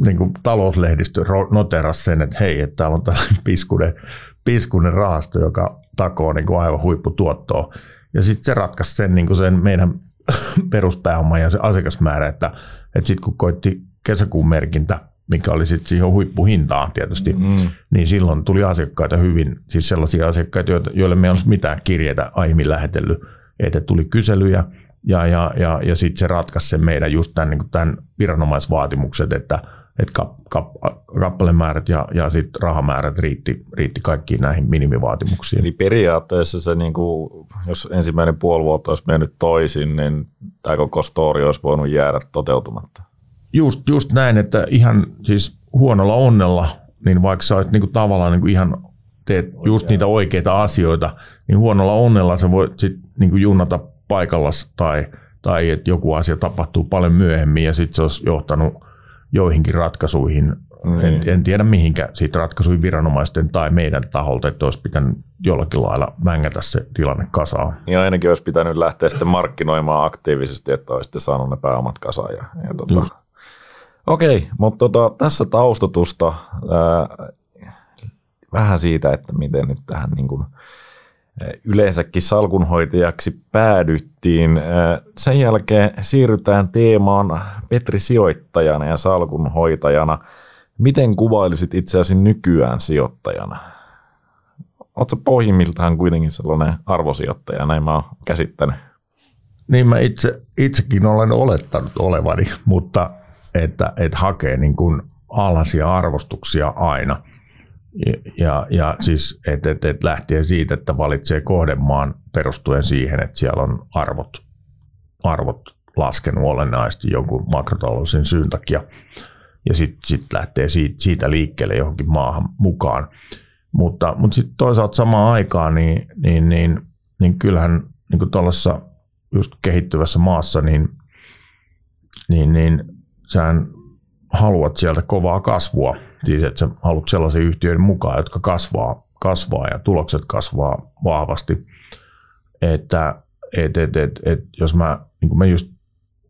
[SPEAKER 2] niin kuin talouslehdistö noterasi sen, että hei, että täällä on tällainen [laughs] piskunen, piskunen rahasto, joka takoo niin kuin aivan huipputuottoa. Ja sitten se ratkaisi sen, niin kuin sen meidän [coughs] peruspääoman ja se asiakasmäärä, että, että sitten kun koitti kesäkuun merkintä, mikä oli sitten siihen huippuhintaan tietysti, mm. niin silloin tuli asiakkaita hyvin, siis sellaisia asiakkaita, joille me ei olisi mitään kirjeitä aiemmin lähetellyt, että tuli kyselyjä, ja, ja, ja, ja sitten se ratkaisi sen meidän just tämän, niin tämän viranomaisvaatimukset, että, että kap, kap, kappalemäärät ja, ja sit rahamäärät riitti, riitti kaikkiin näihin minimivaatimuksiin.
[SPEAKER 1] Eli periaatteessa se, niin kuin, jos ensimmäinen puoli vuotta olisi mennyt toisin, niin tämä koko story olisi voinut jäädä toteutumatta.
[SPEAKER 2] Just, just näin, että ihan siis huonolla onnella, niin vaikka sä olet niin kuin, tavallaan niin kuin ihan teet just niitä oikeita asioita, niin huonolla onnella sä voit sit, niin kuin junata paikallas tai, tai että joku asia tapahtuu paljon myöhemmin ja sitten se olisi johtanut joihinkin ratkaisuihin. Mm. En, en tiedä mihinkä siitä ratkaisuihin viranomaisten tai meidän taholta, että olisi pitänyt jollakin lailla vängätä se tilanne kasaan.
[SPEAKER 1] Ja ainakin olisi pitänyt lähteä sitten markkinoimaan aktiivisesti, että olisitte saanut ne pääomat kasaan. Ja, ja tota. Okei, mutta tota, tässä taustatusta ää, vähän siitä, että miten nyt tähän niin kuin, yleensäkin salkunhoitajaksi päädyttiin. Sen jälkeen siirrytään teemaan Petri sijoittajana ja salkunhoitajana. Miten kuvailisit itseäsi nykyään sijoittajana? Oletko pohjimmiltaan kuitenkin sellainen arvosijoittaja, näin mä oon käsittänyt?
[SPEAKER 2] Niin mä itse, itsekin olen olettanut olevani, mutta että, että hakee niin kuin alhaisia arvostuksia aina – ja, ja siis et, et, et lähtien siitä, että valitsee kohdemaan perustuen siihen, että siellä on arvot, arvot laskenut olennaisesti jonkun makrotaloudellisen syyn takia. Ja sitten sit lähtee siitä, siitä liikkeelle johonkin maahan mukaan. Mutta, mutta sitten toisaalta samaan aikaan, niin, niin, niin, niin kyllähän niin tuollaisessa just kehittyvässä maassa, niin, niin, niin sähän haluat sieltä kovaa kasvua – Siis, että sä haluat sellaisia yhtiöiden mukaan, jotka kasvaa, kasvaa ja tulokset kasvaa vahvasti. Että et, et, et, et, jos mä, niin mä just,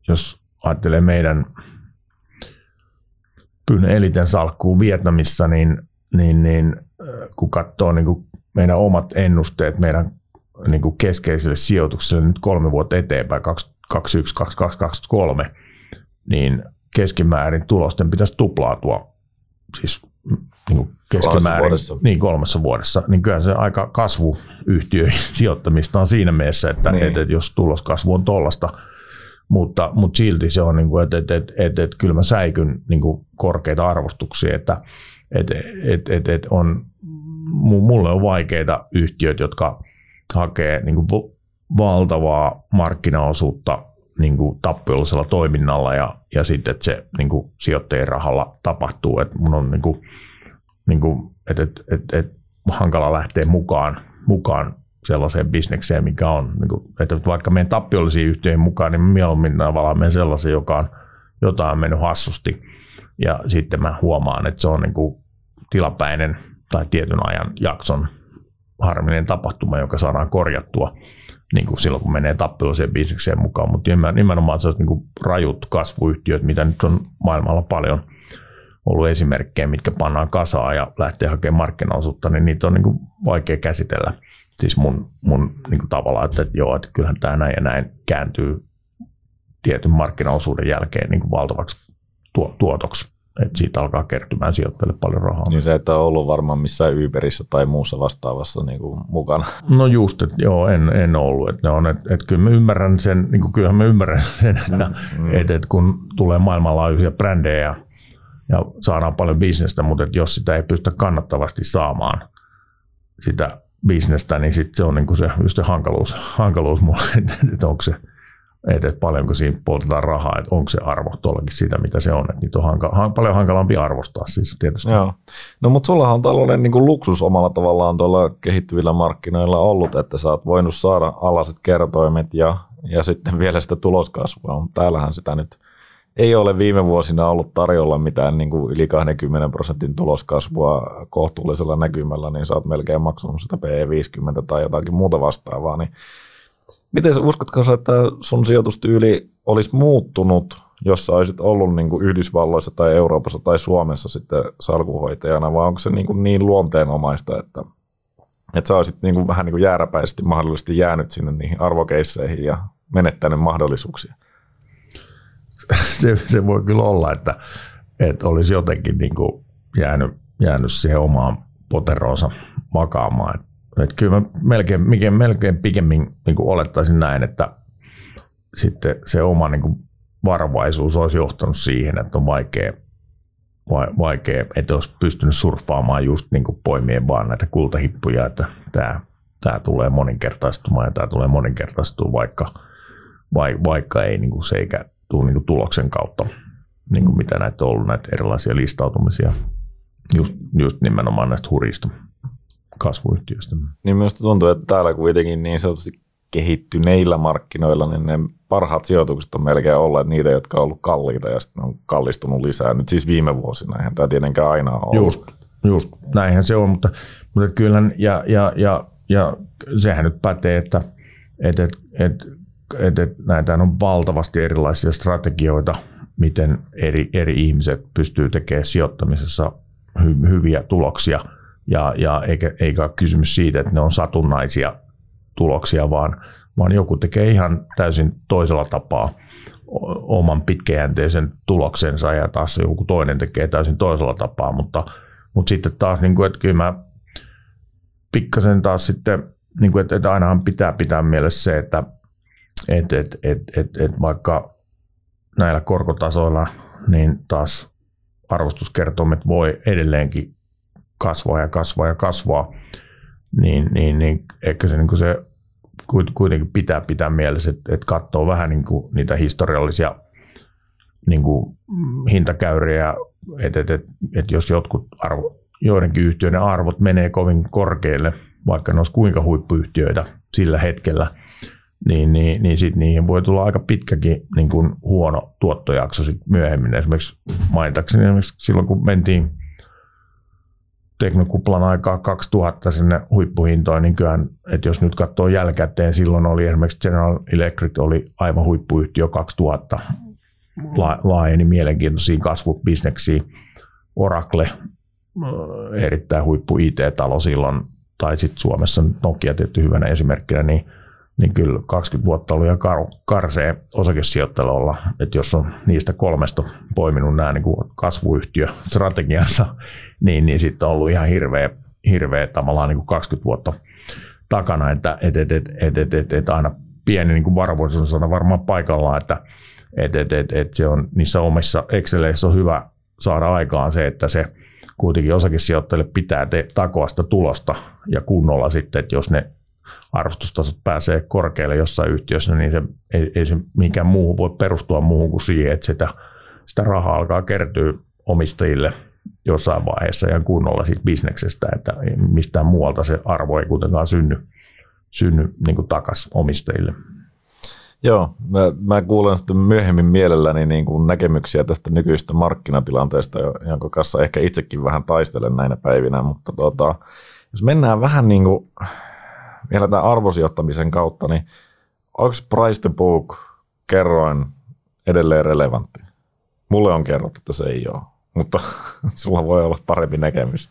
[SPEAKER 2] jos ajattelee meidän Pyn eliten salkkuun Vietnamissa, niin, niin, niin kun katsoo niin kuin meidän omat ennusteet meidän niin kuin keskeiselle sijoitukselle nyt kolme vuotta eteenpäin, 2021, 2023, niin keskimäärin tulosten pitäisi tuplaatua siis niin kuin keskimäärin vuodessa. Niin, kolmessa vuodessa, niin kyllä se aika kasvuyhtiöihin [laughs] sijoittamista on siinä mielessä, että, niin. että, että jos tuloskasvu on tuollaista, mutta, mutta silti se on, niin kuin, että, että, että, että, että kyllä mä säikyn niin kuin korkeita arvostuksia, että, että, että, että, että on, mulle on vaikeita yhtiöitä, jotka hakee niin kuin valtavaa markkinaosuutta niin kuin tappiollisella toiminnalla ja, ja sitten, että se niin kuin sijoittajien rahalla tapahtuu. Että mun on niin kuin, niin kuin, että, että, että, että hankala lähteä mukaan, mukaan sellaiseen bisnekseen, mikä on, niin kuin, että vaikka meidän tappiollisiin yhtiöihin mukaan, niin mieluummin tavallaan menen sellaisen, joka on jotain mennyt hassusti. Ja sitten mä huomaan, että se on niin kuin tilapäinen tai tietyn ajan jakson harminen tapahtuma, joka saadaan korjattua niin kuin silloin, kun menee tappioiseen bisnekseen mukaan, mutta nimenomaan sellaiset niin rajut kasvuyhtiöt, mitä nyt on maailmalla paljon ollut esimerkkejä, mitkä pannaan kasaan ja lähtee hakemaan markkinaosuutta, niin niitä on niin kuin vaikea käsitellä. Siis mun, mun niin kuin tavallaan, että joo, että kyllähän tämä näin ja näin kääntyy tietyn markkinaosuuden jälkeen niin kuin valtavaksi tuotoksi että siitä alkaa kertymään sijoittajille paljon rahaa.
[SPEAKER 1] Niin se, että on ollut varmaan missään Uberissä tai muussa vastaavassa niin kuin mukana.
[SPEAKER 2] No just, että joo, en, en ollut. Että on, että, että kyllä mä ymmärrän sen, niin kuin kyllähän mä ymmärrän [laughs] sen, että, mm. että, että kun tulee maailmanlaajuisia brändejä ja, ja saadaan paljon bisnestä, mutta että jos sitä ei pystytä kannattavasti saamaan sitä bisnestä, niin sitten se on niin kuin se, just se hankaluus, hankaluus mulle, [laughs] että onko se – että paljonko siinä poltetaan rahaa, että onko se arvo tuollakin sitä, mitä se on. Että niitä on hanka, paljon hankalampi arvostaa siis tietysti.
[SPEAKER 1] Joo. No mutta sulla on tällainen niin luksus omalla tavallaan tuolla kehittyvillä markkinoilla ollut, että sä oot voinut saada alaset kertoimet ja, ja sitten vielä sitä tuloskasvua, mutta täällähän sitä nyt ei ole viime vuosina ollut tarjolla mitään niin kuin yli 20 prosentin tuloskasvua kohtuullisella näkymällä, niin sä oot melkein maksanut sitä PE50 tai jotakin muuta vastaavaa, niin Miten sä uskotko että sun sijoitustyyli olisi muuttunut, jos sä olisit ollut niin kuin Yhdysvalloissa tai Euroopassa tai Suomessa sitten salkuhoitajana, vai onko se niin, kuin niin luonteenomaista, että, että sä olisit niin kuin vähän niin kuin jääräpäisesti mahdollisesti jäänyt sinne niihin arvokeisseihin ja menettänyt mahdollisuuksia? [laughs]
[SPEAKER 2] Se, se voi kyllä olla, että, että olisi jotenkin niin kuin jäänyt, jäänyt siihen omaan poteroonsa makaamaan. Että kyllä mä melkein, melkein, melkein pikemmin niin kuin olettaisin näin, että sitten se oma niin kuin varovaisuus olisi johtanut siihen, että on vaikea, vaikea että olisi pystynyt surffaamaan just niin kuin poimien vaan näitä kultahippuja, että tämä, tämä tulee moninkertaistumaan ja tämä tulee moninkertaistumaan, vaikka, vaikka ei niin kuin se eikä tule niin kuin tuloksen kautta, niin kuin mitä näitä on ollut, näitä erilaisia listautumisia, just, just nimenomaan näistä hurista kasvuyhtiöistä.
[SPEAKER 1] Niin minusta tuntuu, että täällä kuitenkin niin sanotusti kehittyneillä markkinoilla, niin ne parhaat sijoitukset on melkein olleet niitä, jotka on ollut kalliita ja sitten on kallistunut lisää. Nyt siis viime vuosina, eihän tämä tietenkään aina ole.
[SPEAKER 2] Just, just näinhän se on, mutta, mutta kyllä, ja, ja, ja, ja sehän nyt pätee, että et, et, et, et, et, näitä on valtavasti erilaisia strategioita, miten eri, eri ihmiset pystyy tekemään sijoittamisessa hy, hyviä tuloksia – ja, ja eikä, eikä ole kysymys siitä, että ne on satunnaisia tuloksia, vaan, vaan joku tekee ihan täysin toisella tapaa oman pitkäjänteisen tuloksensa ja taas joku toinen tekee täysin toisella tapaa, mutta, mutta sitten taas, niin kuin, että kyllä mä pikkasen taas sitten, niin kuin, että, että ainahan pitää pitää mielessä se, että että että että että että vaikka näillä korkotasoilla, niin taas arvostuskertoimet voi edelleenkin kasvaa ja kasvaa ja kasvaa, niin, niin, niin ehkä se, niin kuin se kuitenkin pitää pitää mielessä, että, että katsoo vähän niin kuin niitä historiallisia niin kuin hintakäyriä, että, että, että, että jos jotkut arvo, joidenkin yhtiöiden arvot menee kovin korkealle, vaikka ne olisi kuinka huippuyhtiöitä sillä hetkellä, niin, niin, niin sit niihin voi tulla aika pitkäkin niin kuin huono tuottojakso sit myöhemmin. Esimerkiksi mainitakseni esimerkiksi silloin, kun mentiin teknokuplan aikaa 2000 sinne huippuhintoihin, niin kyllähän, että jos nyt katsoo jälkikäteen, silloin oli esimerkiksi General Electric oli aivan huippuyhtiö 2000, la, laajeni mielenkiintoisiin kasvubisneksiin. Oracle, äh, erittäin huippu IT-talo silloin, tai sitten Suomessa Nokia tietty hyvänä esimerkkinä, niin niin kyllä 20 vuotta oli kar- karsee osakesijoittajalle olla, että jos on niistä kolmesta poiminut nämä niin kasvuyhtiö strategiansa, niin, niin sitten on ollut ihan hirveä, hirveä tavallaan niin kuin 20 vuotta takana, että et, et, et, et, et, et, et aina pieni niin varovaisuus on varmaan paikallaan, että et, et, et, et se on niissä omissa Exceleissä on hyvä saada aikaan se, että se kuitenkin osakesijoittajille pitää te- takoa sitä tulosta ja kunnolla sitten, että jos ne arvostustasot pääsee korkealle jossain yhtiössä, niin se, ei, ei se mikään muu voi perustua muuhun kuin siihen, että sitä, sitä rahaa alkaa kertyä omistajille jossain vaiheessa ja kunnolla siitä bisneksestä, että mistään muualta se arvo ei kuitenkaan synny, synny niin takaisin omistajille.
[SPEAKER 1] Joo, mä, mä kuulen sitten myöhemmin mielelläni niin kuin näkemyksiä tästä nykyisestä markkinatilanteesta, jonka kanssa ehkä itsekin vähän taistelen näinä päivinä, mutta tuota, jos mennään vähän niin kuin vielä tämän arvosijoittamisen kautta, niin onko price to book kerroin edelleen relevantti? Mulle on kerrottu, että se ei ole, mutta [laughs] sulla voi olla parempi näkemys.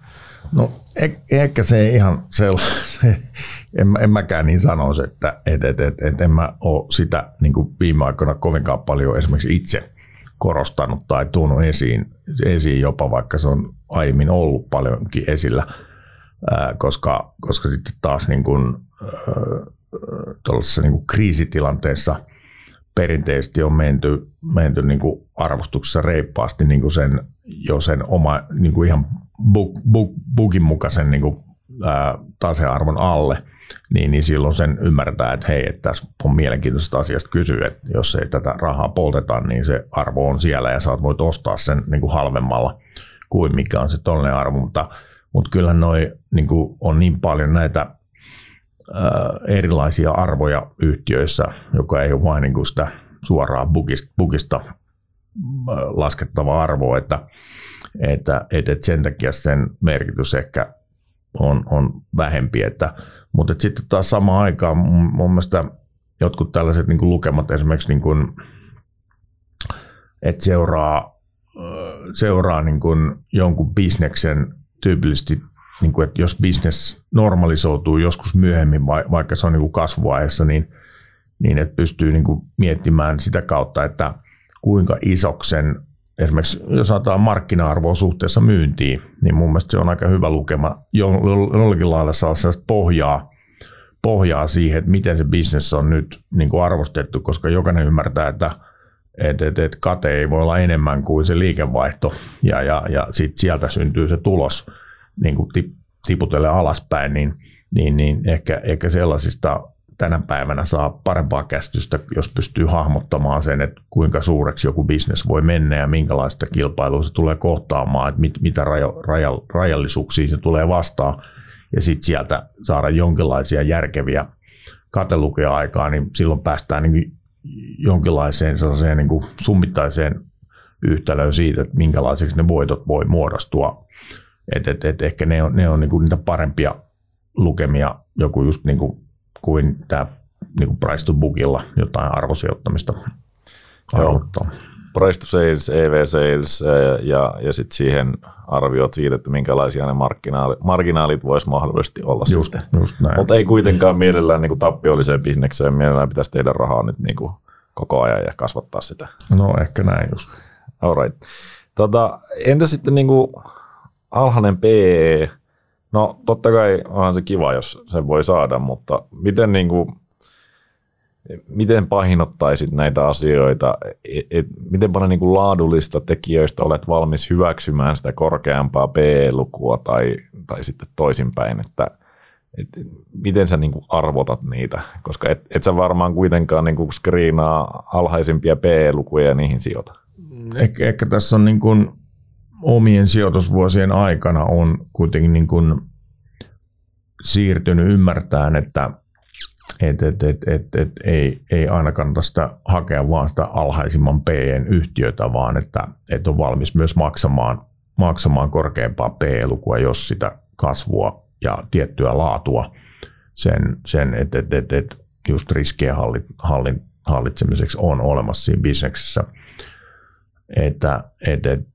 [SPEAKER 2] No e- ehkä se ihan sellainen, [laughs] en, en mäkään niin sanoisi, että et, et, et, et en mä ole sitä niin kuin viime aikoina kovinkaan paljon esimerkiksi itse korostanut tai tuonut esiin, esiin jopa, vaikka se on aiemmin ollut paljonkin esillä, ää, koska, koska sitten taas niin kuin, ää, niin kriisitilanteessa perinteisesti on menty, menty niin kuin arvostuksessa reippaasti niin kuin sen, jo sen oma niin kuin ihan bug, bug, bugin mukaisen niin kuin, ää, tasearvon alle, niin, niin silloin sen ymmärtää, että hei, että tässä on mielenkiintoisesta asiasta kysyä, että jos ei tätä rahaa polteta, niin se arvo on siellä ja saat voit ostaa sen niin kuin halvemmalla kuin mikä on se tollinen arvo, mutta, mutta kyllä noi niin kuin on niin paljon näitä erilaisia arvoja yhtiöissä, joka ei ole vain niin kuin sitä suoraa bugista, bugista laskettava arvo, että, että, että, että sen takia sen merkitys ehkä on, on vähempi. Että, mutta että sitten taas samaan aikaan mun, mielestä jotkut tällaiset niin kuin lukemat esimerkiksi, niin kuin, että seuraa, seuraa niin kuin jonkun bisneksen tyypillisesti, niin kuin, että jos bisnes normalisoituu joskus myöhemmin, vaikka se on niin kuin kasvuvaiheessa, niin, niin että pystyy niin kuin miettimään sitä kautta, että kuinka isoksen esimerkiksi jos otetaan markkina-arvoa suhteessa myyntiin, niin mun mielestä se on aika hyvä lukema. Jollakin lailla saa sellaista pohjaa, pohjaa siihen, että miten se bisnes on nyt niin kuin arvostettu, koska jokainen ymmärtää, että et, et, et kate ei voi olla enemmän kuin se liikevaihto, ja, ja, ja sit sieltä syntyy se tulos niin kuin tiputelle alaspäin, niin, niin, niin ehkä, ehkä sellaisista tänä päivänä saa parempaa käsitystä, jos pystyy hahmottamaan sen, että kuinka suureksi joku bisnes voi mennä ja minkälaista kilpailua se tulee kohtaamaan, että mit, mitä rajo, raja, rajallisuuksia se tulee vastaan ja sitten sieltä saada jonkinlaisia järkeviä katelukeja aikaa, niin silloin päästään niin jonkinlaiseen niin kuin summittaiseen yhtälöön siitä, että minkälaiseksi ne voitot voi muodostua. Et, et, et ehkä ne on, ne on niin kuin niitä parempia lukemia, joku just niin kuin tämä niin kuin price to bookilla jotain arvosijoittamista
[SPEAKER 1] arvottaa. Price to sales, EV sales ja, ja sitten siihen arviot siitä, että minkälaisia ne marginaalit, marginaalit voisi mahdollisesti olla
[SPEAKER 2] just,
[SPEAKER 1] sitten.
[SPEAKER 2] Just näin.
[SPEAKER 1] Mutta ei kuitenkaan mielellään niin kuin tappiolliseen bisnekseen, mielellään pitäisi tehdä rahaa nyt niin kuin koko ajan ja kasvattaa sitä.
[SPEAKER 2] No ehkä näin just.
[SPEAKER 1] Alright. Tota, entä sitten niin kuin alhainen PE, No totta kai onhan se kiva, jos sen voi saada, mutta miten, niin kuin, miten painottaisit näitä asioita? Et, et, miten paljon niin kuin laadullista tekijöistä olet valmis hyväksymään sitä korkeampaa P-lukua tai, tai sitten toisinpäin, että et, miten sä niin kuin arvotat niitä? Koska et, et sä varmaan kuitenkaan niin kuin screenaa alhaisimpia P-lukuja ja niihin sijoita.
[SPEAKER 2] Ehkä, ehkä tässä on niin kuin omien sijoitusvuosien aikana on kuitenkin niin kuin siirtynyt ymmärtämään, että et, et, et, et, et, ei, ei aina kannata sitä hakea vaan sitä alhaisimman PE-yhtiötä, vaan että, että on valmis myös maksamaan, maksamaan korkeampaa PE-lukua, jos sitä kasvua ja tiettyä laatua sen, sen että et, et, et just riskien hallit, hallin, hallitsemiseksi on olemassa siinä bisneksessä. Että et, et,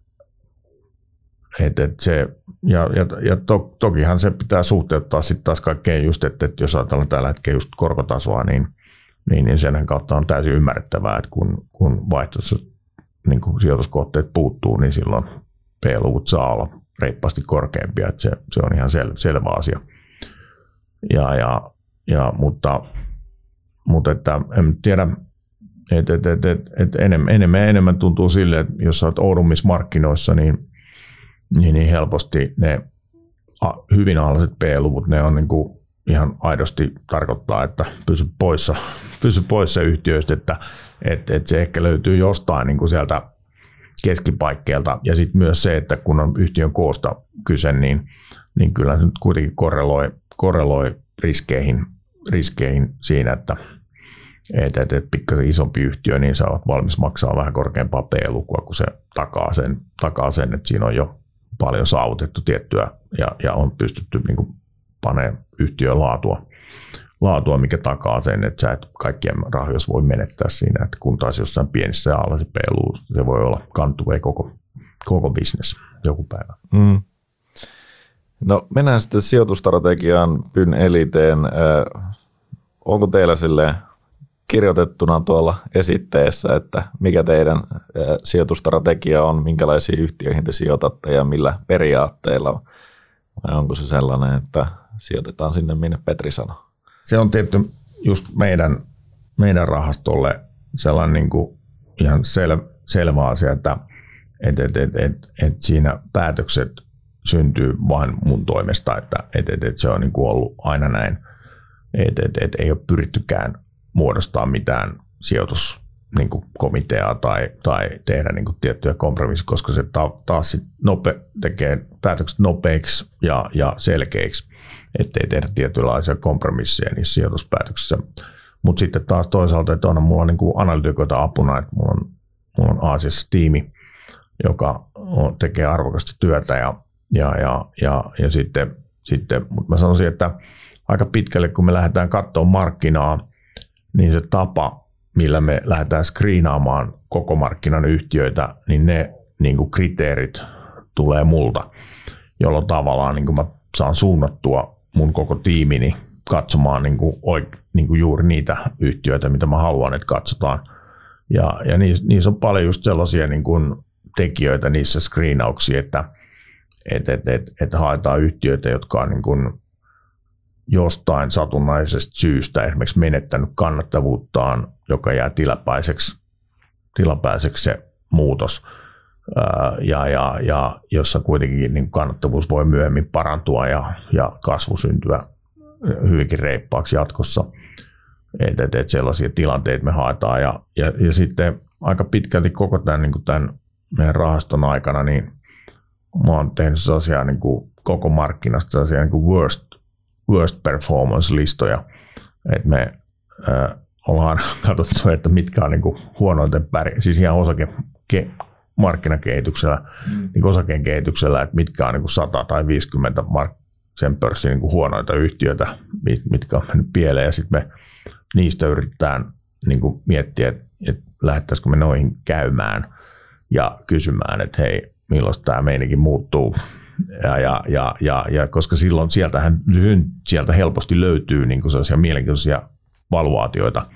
[SPEAKER 2] et, et se, ja, ja, ja to, tokihan se pitää suhteuttaa sitten taas kaikkeen just, että, että jos ajatellaan tällä hetkellä just korkotasoa, niin, niin, niin sen kautta on täysin ymmärrettävää, että kun, kun vaihtoehtoissa niin kun sijoituskohteet puuttuu, niin silloin P-luvut saa olla reippaasti korkeampia, että se, se on ihan sel, selvä asia. Ja, ja, ja, mutta, mutta että en tiedä, että et, et, et, et enemmän, enemmän, enemmän tuntuu sille, että jos olet oudummissa markkinoissa, niin niin, niin helposti ne hyvin alhaiset P-luvut, ne on niin kuin ihan aidosti tarkoittaa, että pysy poissa, [laughs] pysy poissa yhtiöistä, että, että, että se ehkä löytyy jostain niin kuin sieltä keskipaikkeelta. Ja sitten myös se, että kun on yhtiön koosta kyse, niin, niin kyllä se nyt kuitenkin korreloi, korreloi riskeihin, riskeihin siinä, että että, että, että pikkasen isompi yhtiö, niin sä oot valmis maksaa vähän korkeampaa P-lukua, kun se takaa sen, takaa sen että siinä on jo paljon saavutettu tiettyä ja, ja on pystytty niin kuin panemaan yhtiön laatua, laatua, mikä takaa sen, että sä et kaikkien rahoja voi menettää siinä, että kun taas jossain pienissä ja alla se PLU, se voi olla kantu, ei koko, koko business joku päivä. Mm.
[SPEAKER 1] No mennään sitten sijoitustrategiaan Pyn eliteen. Onko teillä sille kirjoitettuna tuolla esitteessä, että mikä teidän sijoitustrategia on, minkälaisiin yhtiöihin te sijoitatte ja millä periaatteilla? Vai onko se sellainen, että sijoitetaan sinne, minne Petri sanoi?
[SPEAKER 2] Se on tietty just meidän, meidän rahastolle sellainen niin kuin ihan sel, selvä asia, että et, et, et, et, et siinä päätökset syntyy vain mun toimesta, että et, et, et se on niin kuin ollut aina näin, että et, et ei ole pyrittykään muodostaa mitään sijoitus niin komiteaa tai, tai tehdä niin kuin tiettyjä kompromisseja, koska se ta, taas sit nope, tekee päätökset nopeiksi ja, ja selkeiksi, ettei tehdä tietynlaisia kompromisseja niissä sijoituspäätöksissä. Mutta sitten taas toisaalta, että on mulla niin kuin analytikoita apuna, että mulla on, mulla on Aasiassa tiimi, joka on, tekee arvokasta työtä ja, ja, ja, ja, ja sitten, sitten mutta mä sanoisin, että aika pitkälle kun me lähdetään katsomaan markkinaa, niin se tapa, millä me lähdetään screenaamaan koko markkinan yhtiöitä, niin ne niin kuin kriteerit tulee multa, jolloin tavallaan niin kuin mä saan suunnattua mun koko tiimini katsomaan niin kuin, oik, niin kuin juuri niitä yhtiöitä, mitä mä haluan, että katsotaan. Ja, ja niissä, niissä on paljon just sellaisia niin kuin tekijöitä niissä screenauksissa, että et, et, et, et haetaan yhtiöitä, jotka on niin kuin jostain satunnaisesta syystä esimerkiksi menettänyt kannattavuuttaan, joka jää tilapäiseksi, tilapäiseksi se muutos, ja, ja, ja jossa kuitenkin niin kannattavuus voi myöhemmin parantua ja, ja kasvu syntyä hyvinkin reippaaksi jatkossa. Et, et, et sellaisia tilanteita me haetaan ja, ja, ja sitten aika pitkälti koko tämän, niin kuin tämän meidän rahaston aikana, niin mä oon tehnyt sellaisia niin kuin koko markkinasta sellaisia niin kuin worst, worst performance-listoja, että me äh, ollaan [laughs] katsottu, että mitkä on niin huonoiten pärjää, siis ihan osake ke, markkinakehityksellä, mm. niin osakeen kehityksellä, että mitkä on niin kuin 100 tai 50 mark- sen pörssin niin huonoita yhtiöitä, mitkä on mennyt pieleen, ja sitten me niistä yritetään niin kuin miettiä, että, että lähettäisikö me noihin käymään ja kysymään, että hei, milloin tämä meininkin muuttuu. Ja, ja, ja, ja, ja koska silloin sieltähän, sieltä helposti löytyy niin kuin sellaisia mielenkiintoisia valuaatioita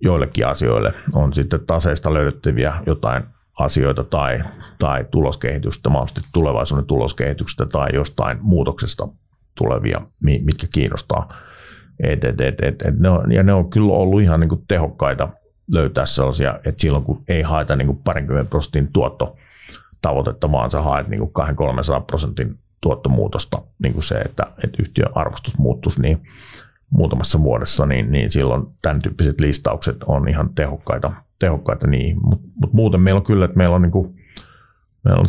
[SPEAKER 2] joillekin asioille. On sitten taseista löydettäviä jotain asioita tai, tai tuloskehitystä, mahdollisesti tulevaisuuden tuloskehityksestä tai jostain muutoksesta tulevia, mitkä kiinnostaa. Et, et, et, et, et ne on, ja ne on kyllä ollut ihan niin kuin tehokkaita löytää sellaisia, että silloin kun ei haeta niin kuin parinkymmentä prosentin tuotto tavoitetta, vaan sä haet niin kuin 200 prosentin tuottomuutosta, niin kuin se, että, että yhtiön arvostus muuttuisi niin muutamassa vuodessa, niin, niin silloin tämän tyyppiset listaukset on ihan tehokkaita tehokkaita niihin. Mutta mut muuten meillä on kyllä, että meillä on, niinku, meillä on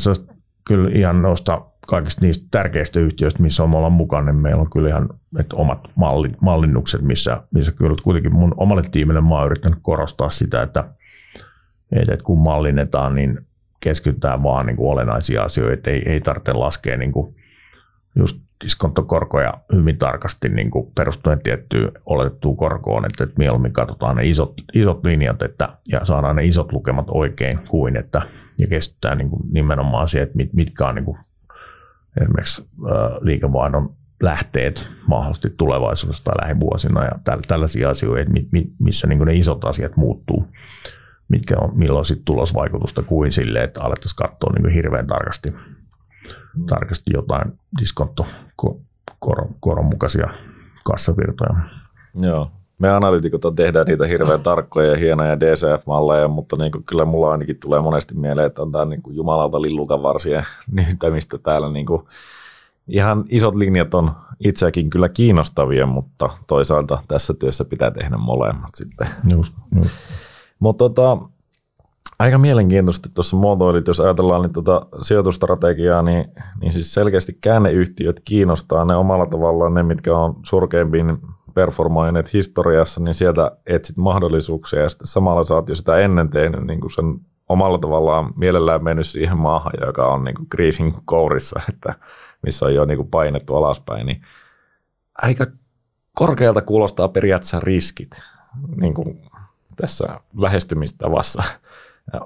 [SPEAKER 2] kyllä ihan noista kaikista niistä tärkeistä yhtiöistä, missä on olla mukana, niin meillä on kyllä ihan että omat malli, mallinnukset, missä, missä kyllä kuitenkin mun omalle tiimille mä oon yrittänyt korostaa sitä, että, että kun mallinnetaan, niin keskitytään vaan niin kuin olennaisia asioita, ei, ei tarvitse laskea niin kuin just diskonttokorkoja hyvin tarkasti niin kuin perustuen tiettyyn oletettuun korkoon, että, että mieluummin katsotaan ne isot, isot linjat että, ja saadaan ne isot lukemat oikein kuin, että ja keskitytään niin kuin nimenomaan siihen, että mit, mitkä on niin kuin esimerkiksi liikevaihdon lähteet mahdollisesti tulevaisuudessa tai lähivuosina ja täl, tällaisia asioita, missä niin ne isot asiat muuttuu, mitkä on, milloin sitten tulosvaikutusta kuin sille, että alettaisiin katsoa niin kuin hirveän tarkasti tarkasti jotain diskonttokoron mukaisia kassavirtoja.
[SPEAKER 1] Joo. Me analytikot tehdään niitä hirveän tarkkoja ja hienoja DCF-malleja, mutta niin kuin kyllä mulla ainakin tulee monesti mieleen, että on tämä niin kuin jumalalta lillukan varsien [laughs] nyhtämistä täällä. Niin kuin ihan isot linjat on itseäkin kyllä kiinnostavia, mutta toisaalta tässä työssä pitää tehdä molemmat sitten.
[SPEAKER 2] Just, just.
[SPEAKER 1] Mutta tota, aika mielenkiintoisesti tuossa muotoilit, jos ajatellaan niin tuota sijoitustrategiaa, niin, niin siis selkeästi käänneyhtiöt kiinnostaa ne omalla tavallaan ne, mitkä on surkeimpiin performoineet historiassa, niin sieltä etsit mahdollisuuksia ja sitten samalla sä oot jo sitä ennen tehnyt niin kuin sen omalla tavallaan mielellään mennyt siihen maahan, joka on niin kuin kriisin kourissa, [laughs] että missä on jo niin kuin painettu alaspäin, niin aika korkealta kuulostaa periaatteessa riskit niin kuin tässä lähestymistavassa.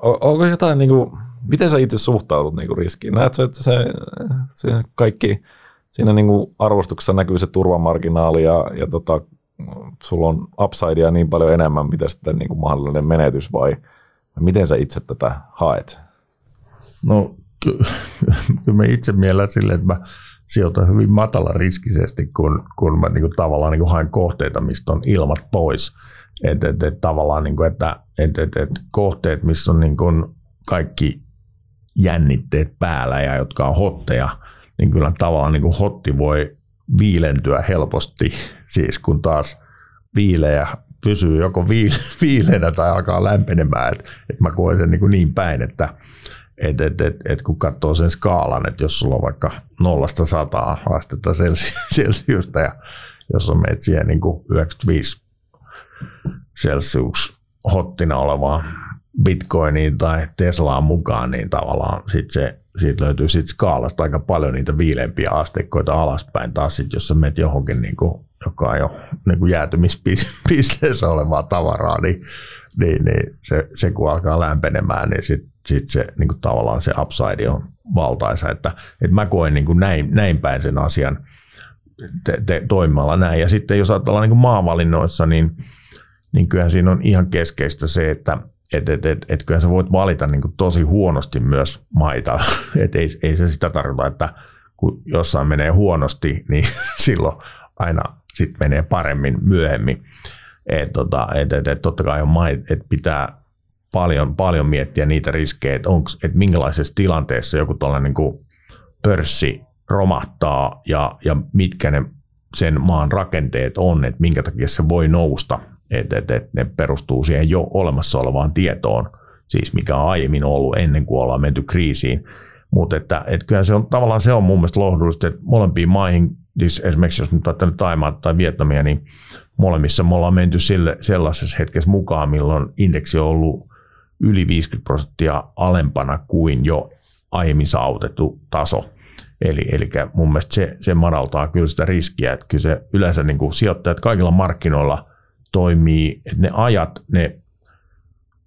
[SPEAKER 1] Onko jotain, niin kuin, miten sä itse suhtaudut niin kuin riskiin? Näetkö, että se, se kaikki siinä niin kuin arvostuksessa näkyy se turvamarginaali ja, ja tota, sulla on upsidea niin paljon enemmän, mitä sitten niin kuin mahdollinen menetys vai miten sä itse tätä haet?
[SPEAKER 2] No kyllä mä itse mielen silleen, että mä sijoitan hyvin matala riskisesti, kun, kun mä niin kuin, tavallaan niin kuin haen kohteita, mistä on ilmat pois. Et, et, et, tavallaan, niin kuin, että et, et, et, kohteet, missä on niin kuin, kaikki jännitteet päällä ja jotka on hotteja, niin kyllä tavallaan niin kuin hotti voi viilentyä helposti, siis kun taas viileä pysyy joko [laughs] viileänä tai alkaa lämpenemään. Et, et mä koen sen niin, kuin niin päin, että et, et, et, et kun katsoo sen skaalan, että jos sulla on vaikka nollasta sataa astetta [laughs] Celsiusta ja jos on meitä siihen niin kuin 95 Celsius hottina olevaa bitcoiniin tai Teslaan mukaan, niin tavallaan sit se, siitä löytyy sit skaalasta aika paljon niitä viileimpiä asteikkoita alaspäin. Taas sit, jos sä menet johonkin, niin kuin, joka on jo niin kuin jäätymispisteessä olevaa tavaraa, niin, niin, niin se, se, kun alkaa lämpenemään, niin sitten sit se niin kuin tavallaan se upside on valtaisa. Että, että mä koen niin kuin näin, näin päin sen asian te, te, toimimalla näin. Ja sitten jos ajatellaan niin kuin maavalinnoissa, niin, niin kyllähän siinä on ihan keskeistä se, että et, et, et, et kyllä sä voit valita niin kuin tosi huonosti myös maita. [laughs] Et ei, ei se sitä tarkoita, että kun jossain menee huonosti, niin [laughs] silloin aina sit menee paremmin myöhemmin. Et, tota, et, et, et, totta kai on mait, et pitää paljon, paljon miettiä niitä riskejä, että, että minkälaisessa tilanteessa joku tuollainen niin pörssi romahtaa ja, ja mitkä ne sen maan rakenteet on, että minkä takia se voi nousta että et, et ne perustuu siihen jo olemassa olevaan tietoon, siis mikä on aiemmin ollut ennen kuin ollaan menty kriisiin. Mutta että, et kyllä se on, tavallaan se on mun mielestä lohdullista, että molempiin maihin, siis esimerkiksi jos nyt ajattelee Taimaa tai Vietnamia, niin molemmissa me ollaan menty sille, sellaisessa hetkessä mukaan, milloin indeksi on ollut yli 50 prosenttia alempana kuin jo aiemmin saavutettu taso. Eli, eli mun mielestä se, se madaltaa kyllä sitä riskiä, että kyllä se yleensä niin kuin sijoittajat kaikilla markkinoilla – toimii, että ne ajat, ne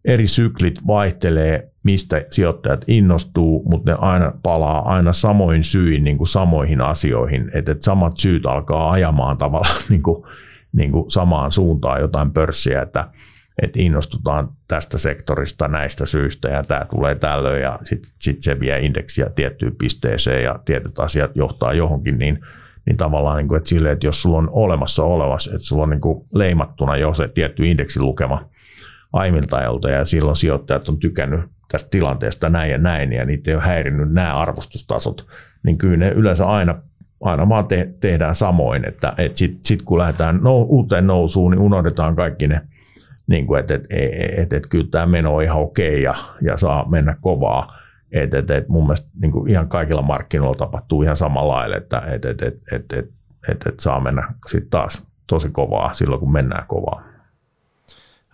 [SPEAKER 2] eri syklit vaihtelee, mistä sijoittajat innostuu, mutta ne aina palaa aina samoin syin niin kuin samoihin asioihin, että, että samat syyt alkaa ajamaan tavallaan niin kuin, [laughs] niin kuin samaan suuntaan jotain pörssiä, että, että innostutaan tästä sektorista näistä syistä ja tämä tulee tällöin ja sitten sit se vie indeksiä tiettyyn pisteeseen ja tietyt asiat johtaa johonkin, niin – niin tavallaan, niin kuin, että, sille, että jos sulla on olemassa olevas, että sulla on niin kuin leimattuna jo se tietty indeksilukema aiemmilta ajalta ja silloin sijoittajat on tykännyt tästä tilanteesta näin ja näin ja niitä ei ole häirinnyt nämä arvostustasot, niin kyllä ne yleensä aina, aina vaan te, tehdään samoin, että et sitten sit kun lähdetään no, uuteen nousuun, niin unohdetaan kaikki ne, niin että et, et, et, et, kyllä tämä meno on ihan okei ja, ja saa mennä kovaa, et, et, et mun mielestä niin kuin ihan kaikilla markkinoilla tapahtuu ihan samalla lailla, että et, et, et, et, et, et, et saa mennä sitten taas tosi kovaa silloin, kun mennään kovaa.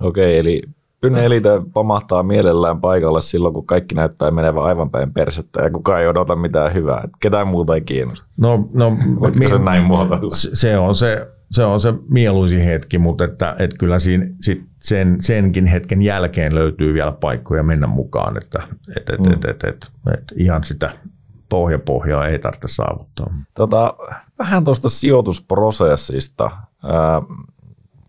[SPEAKER 1] Okei, eli Pyneelitä pamahtaa mielellään paikalle silloin, kun kaikki näyttää menevän aivan päin persettä ja kukaan ei odota mitään hyvää. Ketään muuta ei kiinnosta.
[SPEAKER 2] No, no
[SPEAKER 1] mi- se näin muotoilla?
[SPEAKER 2] Se on se, se on se mieluisin hetki, mutta että, että kyllä siinä sit sen, senkin hetken jälkeen löytyy vielä paikkoja mennä mukaan, että että että mm. että että että että ihan sitä pohjapohjaa ei tarvitse saavuttaa.
[SPEAKER 1] Tota, vähän tuosta sijoitusprosessista.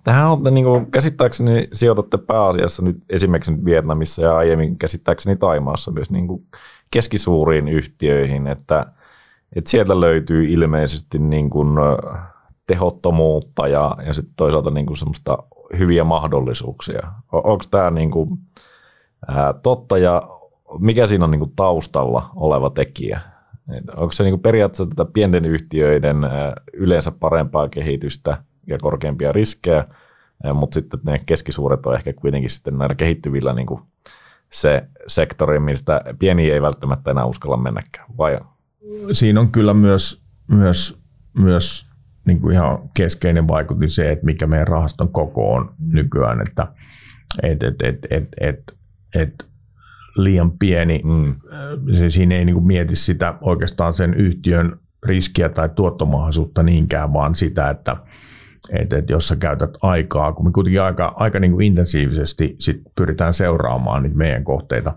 [SPEAKER 1] Tähän on, niin kuin, käsittääkseni sijoitatte pääasiassa nyt esimerkiksi nyt Vietnamissa ja aiemmin käsittääkseni Taimaassa myös niin kuin keskisuuriin yhtiöihin, että, että sieltä löytyy ilmeisesti niin kuin, tehottomuutta ja, ja sitten toisaalta niin kuin semmoista hyviä mahdollisuuksia. Onko tämä niin totta ja mikä siinä on niin kuin taustalla oleva tekijä? Onko se niin kuin periaatteessa tätä pienten yhtiöiden yleensä parempaa kehitystä ja korkeampia riskejä, mutta sitten ne keskisuuret on ehkä kuitenkin sitten näillä kehittyvillä niin kuin se sektori, mistä pieni ei välttämättä enää uskalla mennäkään, vai?
[SPEAKER 2] Siinä on kyllä myös, myös, myös niin kuin ihan keskeinen vaikutus se, että mikä meidän rahaston koko on nykyään, että et, et, et, et, et, et liian pieni, mm. se, siinä ei niin kuin mieti sitä oikeastaan sen yhtiön riskiä tai tuottomahdollisuutta niinkään, vaan sitä, että et, et jos sä käytät aikaa, kun me kuitenkin aika, aika niin kuin intensiivisesti sit pyritään seuraamaan niitä meidän kohteita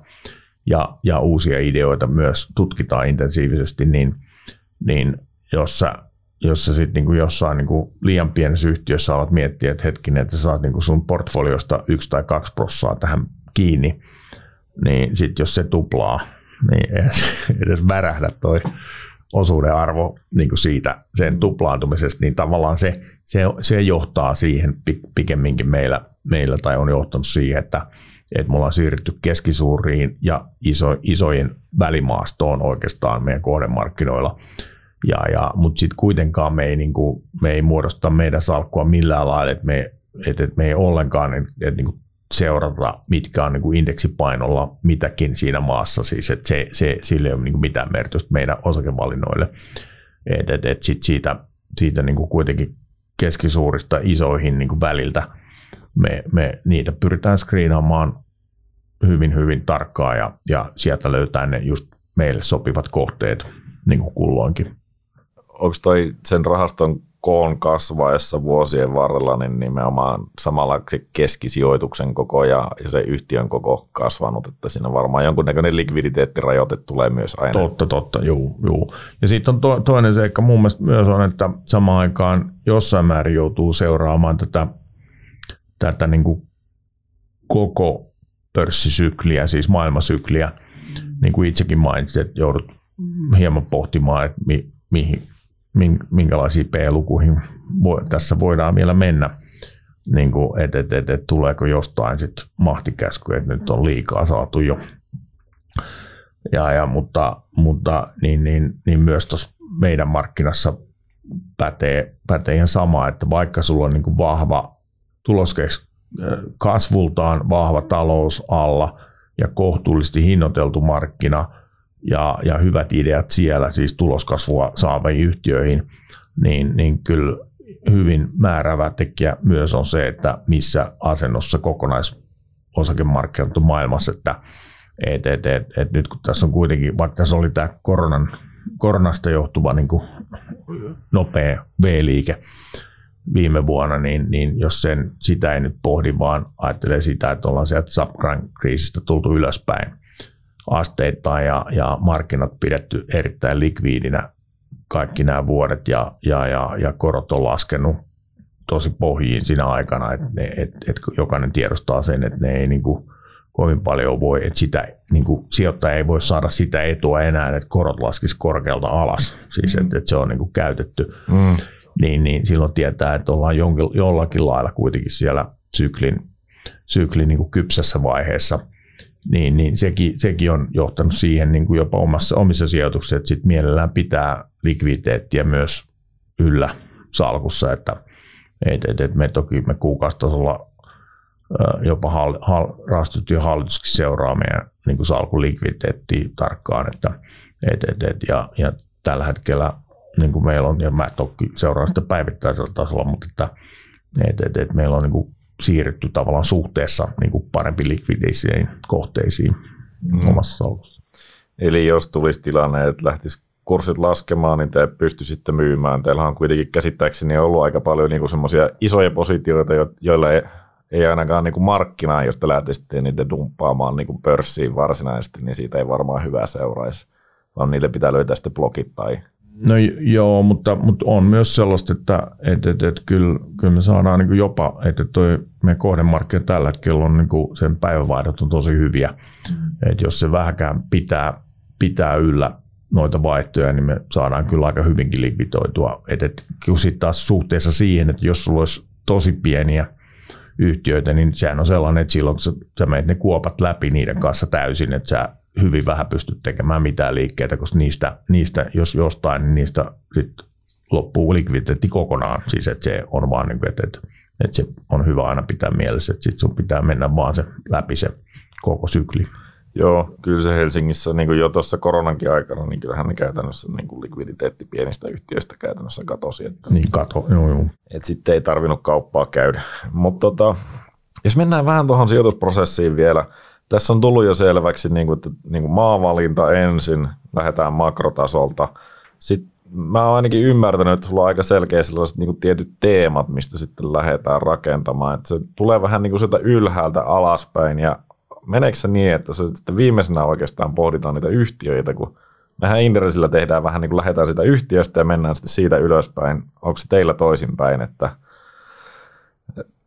[SPEAKER 2] ja, ja uusia ideoita myös tutkitaan intensiivisesti, niin, niin jos sä, jos sä sit niinku jossain niinku liian pienessä yhtiössä alat miettiä, että hetkinen, että sä saat niinku sun portfoliosta yksi tai kaksi prossaa tähän kiinni, niin sitten jos se tuplaa, niin [laughs] ei edes värähdä toi osuuden arvo niin kuin siitä sen tuplaantumisesta, niin tavallaan se, se, se johtaa siihen pikemminkin meillä, meillä tai on johtanut siihen, että, että me ollaan siirrytty keskisuuriin ja iso, isojen välimaastoon oikeastaan meidän kohdemarkkinoilla. Ja, ja, mutta sitten kuitenkaan me ei, niin kuin, me ei muodosta meidän salkkua millään lailla, että me, että, että me ei ollenkaan että, että niin kuin seurata, mitkä on niin kuin indeksipainolla mitäkin siinä maassa. Siis, että se, se, sille ei ole niin kuin mitään merkitystä meidän osakevalinnoille. Et, et, et sit siitä, siitä niin kuin kuitenkin keskisuurista isoihin niin kuin väliltä me, me niitä pyritään screenaamaan hyvin, hyvin tarkkaan ja, ja sieltä löytää ne just meille sopivat kohteet niin kuin kulloinkin.
[SPEAKER 1] Onko toi sen rahaston koon kasvaessa vuosien varrella, niin nimenomaan samalla se keskisijoituksen koko ja se yhtiön koko kasvanut, että siinä varmaan jonkunnäköinen likviditeettirajoite tulee myös aina.
[SPEAKER 2] Totta, totta, juu, juu. Ja sitten on to, toinen seikka mun mielestä myös on, että samaan aikaan jossain määrin joutuu seuraamaan tätä, tätä niin kuin koko pörssisykliä, siis maailmasykliä, niin kuin itsekin mainitsit, että joudut hieman pohtimaan, että mi, mihin, minkälaisiin P-lukuihin tässä voidaan vielä mennä. Niin kuin, et, et, et, tuleeko jostain sitten mahtikäsky, että nyt on liikaa saatu jo. Ja, ja, mutta mutta niin, niin, niin myös tuossa meidän markkinassa pätee, pätee ihan sama, että vaikka sulla on niin kuin vahva tuloskes kasvultaan vahva talous alla ja kohtuullisesti hinnoiteltu markkina – ja, ja hyvät ideat siellä, siis tuloskasvua saaviin yhtiöihin, niin, niin kyllä hyvin määrävä tekijä myös on se, että missä asennossa kokonaisosakemarkkinat on maailmassa, että et, et, et, et nyt kun tässä on kuitenkin, vaikka tässä oli tämä koronan, koronasta johtuva niin kuin nopea V-liike viime vuonna, niin, niin jos sen, sitä ei nyt pohdi, vaan ajattelee sitä, että ollaan sieltä subprime-kriisistä tultu ylöspäin, asteittain ja, ja markkinat pidetty erittäin likviidinä kaikki nämä vuodet ja, ja, ja, ja korot on laskenut tosi pohjiin siinä aikana, että ne, et, et jokainen tiedostaa sen, että ne ei niin kuin, kovin paljon voi, että sitä, niin kuin, sijoittaja ei voi saada sitä etua enää, että korot laskisi korkealta alas, siis että, että se on niin kuin käytetty, mm. niin, niin silloin tietää, että ollaan jonkin, jollakin lailla kuitenkin siellä syklin, syklin niin kuin kypsässä vaiheessa – niin, niin sekin, sekin on johtanut siihen niin kuin jopa omassa, omissa sijoituksissa, että sit mielellään pitää likviditeettiä myös yllä salkussa, että et, et, et me toki me kuukausitasolla jopa hal, hal, rahastotyön hallituskin seuraa meidän niin kuin salkun likviditeettiä tarkkaan, että et, et, et, ja, ja tällä hetkellä niin kuin meillä on, ja mä toki seuraan sitä päivittäisellä tasolla, mutta että, et, et, et meillä on niin kuin siirrytty tavallaan suhteessa niin kuin parempi likvidisiin kohteisiin mm. omassa salkussa.
[SPEAKER 1] Eli jos tulisi tilanne, että lähtisi kurssit laskemaan, niin te pystyisitte myymään. Teillä on kuitenkin käsittääkseni ollut aika paljon niin semmoisia isoja positioita, joilla ei, ei ainakaan niin kuin markkinaa, jos te lähtisitte niitä dumppaamaan niin kuin pörssiin varsinaisesti, niin siitä ei varmaan hyvää seuraisi, vaan niille pitää löytää sitten blokit tai
[SPEAKER 2] No joo, mutta, mutta on myös sellaista, että, että, että, että kyllä, kyllä me saadaan niin jopa, että toi meidän kohdemarkkina tällä hetkellä on niin kuin sen päivävaihdot on tosi hyviä. Mm. Että jos se vähäkään pitää, pitää yllä noita vaihtoja, niin me saadaan kyllä aika hyvinkin likvidoitua. Että, että kun sitten taas suhteessa siihen, että jos sulla olisi tosi pieniä yhtiöitä, niin sehän on sellainen, että silloin kun sä, sä menet ne kuopat läpi niiden kanssa täysin, että sä hyvin vähän pysty tekemään mitään liikkeitä, koska niistä, niistä jos jostain, niin niistä sit loppuu likviditeetti kokonaan. Siis että se on vaan, niin kuin, että, että, että se on hyvä aina pitää mielessä, että sit sun pitää mennä vaan se läpi se koko sykli.
[SPEAKER 1] Joo, kyllä se Helsingissä niin kuin jo tuossa koronankin aikana, niin kyllähän ne käytännössä niin kuin likviditeetti pienistä yhtiöistä käytännössä katosi. Että,
[SPEAKER 2] niin kato, joo joo.
[SPEAKER 1] Että sitten ei tarvinnut kauppaa käydä. Mutta tota, jos mennään vähän tuohon sijoitusprosessiin vielä, tässä on tullut jo selväksi, niin kuin, että niin kuin maavalinta ensin, lähdetään makrotasolta. Sitten mä oon ainakin ymmärtänyt, että sulla on aika selkeä sellaiset niin kuin tietyt teemat, mistä sitten lähdetään rakentamaan. Että se tulee vähän niin kuin sieltä ylhäältä alaspäin ja meneekö se niin, että se sitten viimeisenä oikeastaan pohditaan niitä yhtiöitä, kun mehän Inderesillä tehdään vähän niin kuin lähdetään sitä yhtiöstä ja mennään sitten siitä ylöspäin. Onko se teillä toisinpäin, että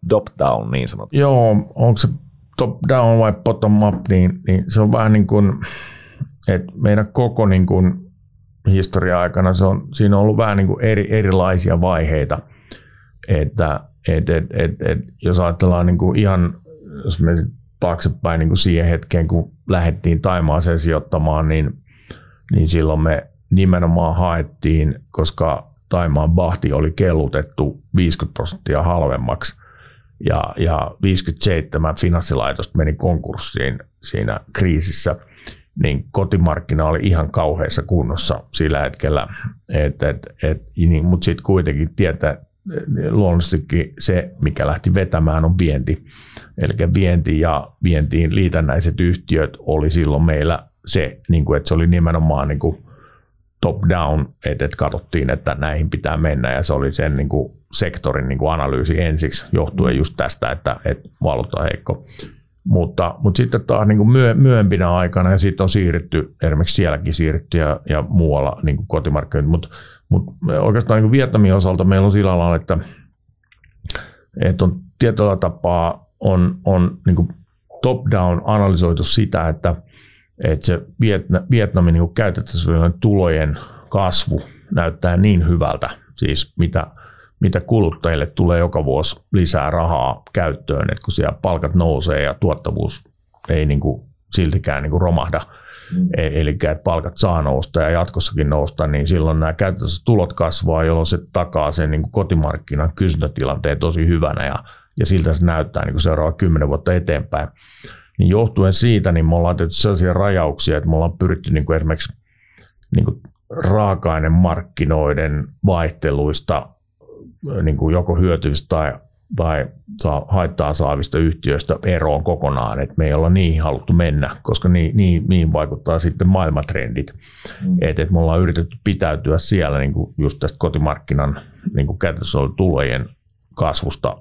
[SPEAKER 1] top down niin sanottu?
[SPEAKER 2] Joo, onko se top down vai bottom up, niin, niin se on vähän niin kuin, että meidän koko niin kuin historia-aikana se on, siinä on ollut vähän niin kuin eri, erilaisia vaiheita, että et, et, et, et, jos ajatellaan niin kuin ihan, jos me taaksepäin niin kuin siihen hetkeen, kun lähdettiin Taimaaseen sijoittamaan, niin, niin silloin me nimenomaan haettiin, koska Taimaan bahti oli kellutettu 50 prosenttia halvemmaksi ja, ja 57 finanssilaitosta meni konkurssiin siinä kriisissä, niin kotimarkkina oli ihan kauheassa kunnossa sillä hetkellä, et, et, et, niin, mutta sitten kuitenkin tietää, luonnollisestikin se, mikä lähti vetämään, on vienti. Eli vienti ja vientiin liitännäiset yhtiöt oli silloin meillä se, niin kuin, että se oli nimenomaan niin kuin top-down, että, että katsottiin, että näihin pitää mennä ja se oli sen niin kuin sektorin niin kuin analyysi ensiksi johtuen just tästä, että, että valuutta on heikko. Mutta, mutta sitten taas niin kuin myö, myöhempinä aikana ja sitten on siirrytty, esimerkiksi sielläkin siirrytty ja, ja muualla niin kotimarkkinoilla, mutta, mutta oikeastaan niin Vietnamin osalta meillä on sillä lailla, että, että on tietyllä tapaa on, on niin top-down analysoitu sitä, että, että se Vietnamin niin käytettävissä tulojen kasvu näyttää niin hyvältä, siis mitä, mitä kuluttajille tulee joka vuosi lisää rahaa käyttöön, että kun siellä palkat nousee ja tuottavuus ei niin kuin siltikään niin kuin romahda, mm. E- eli että palkat saa nousta ja jatkossakin nousta, niin silloin nämä käytännössä tulot kasvaa, jolloin se takaa sen niin kuin kotimarkkinan kysyntätilanteen tosi hyvänä ja, ja siltä se näyttää niin kuin seuraava kymmenen vuotta eteenpäin. Niin johtuen siitä, niin me ollaan tehty sellaisia rajauksia, että me ollaan pyritty niin kuin esimerkiksi niin kuin raaka-ainemarkkinoiden vaihteluista niin kuin joko hyötyvistä tai, tai saa, haittaa saavista yhtiöistä eroon kokonaan, että me ei olla niihin haluttu mennä, koska niin, niin, niin vaikuttaa sitten maailmatrendit. Mm. Että et me ollaan yritetty pitäytyä siellä niin kuin just tästä kotimarkkinan niin kuin käytössä tulojen kasvusta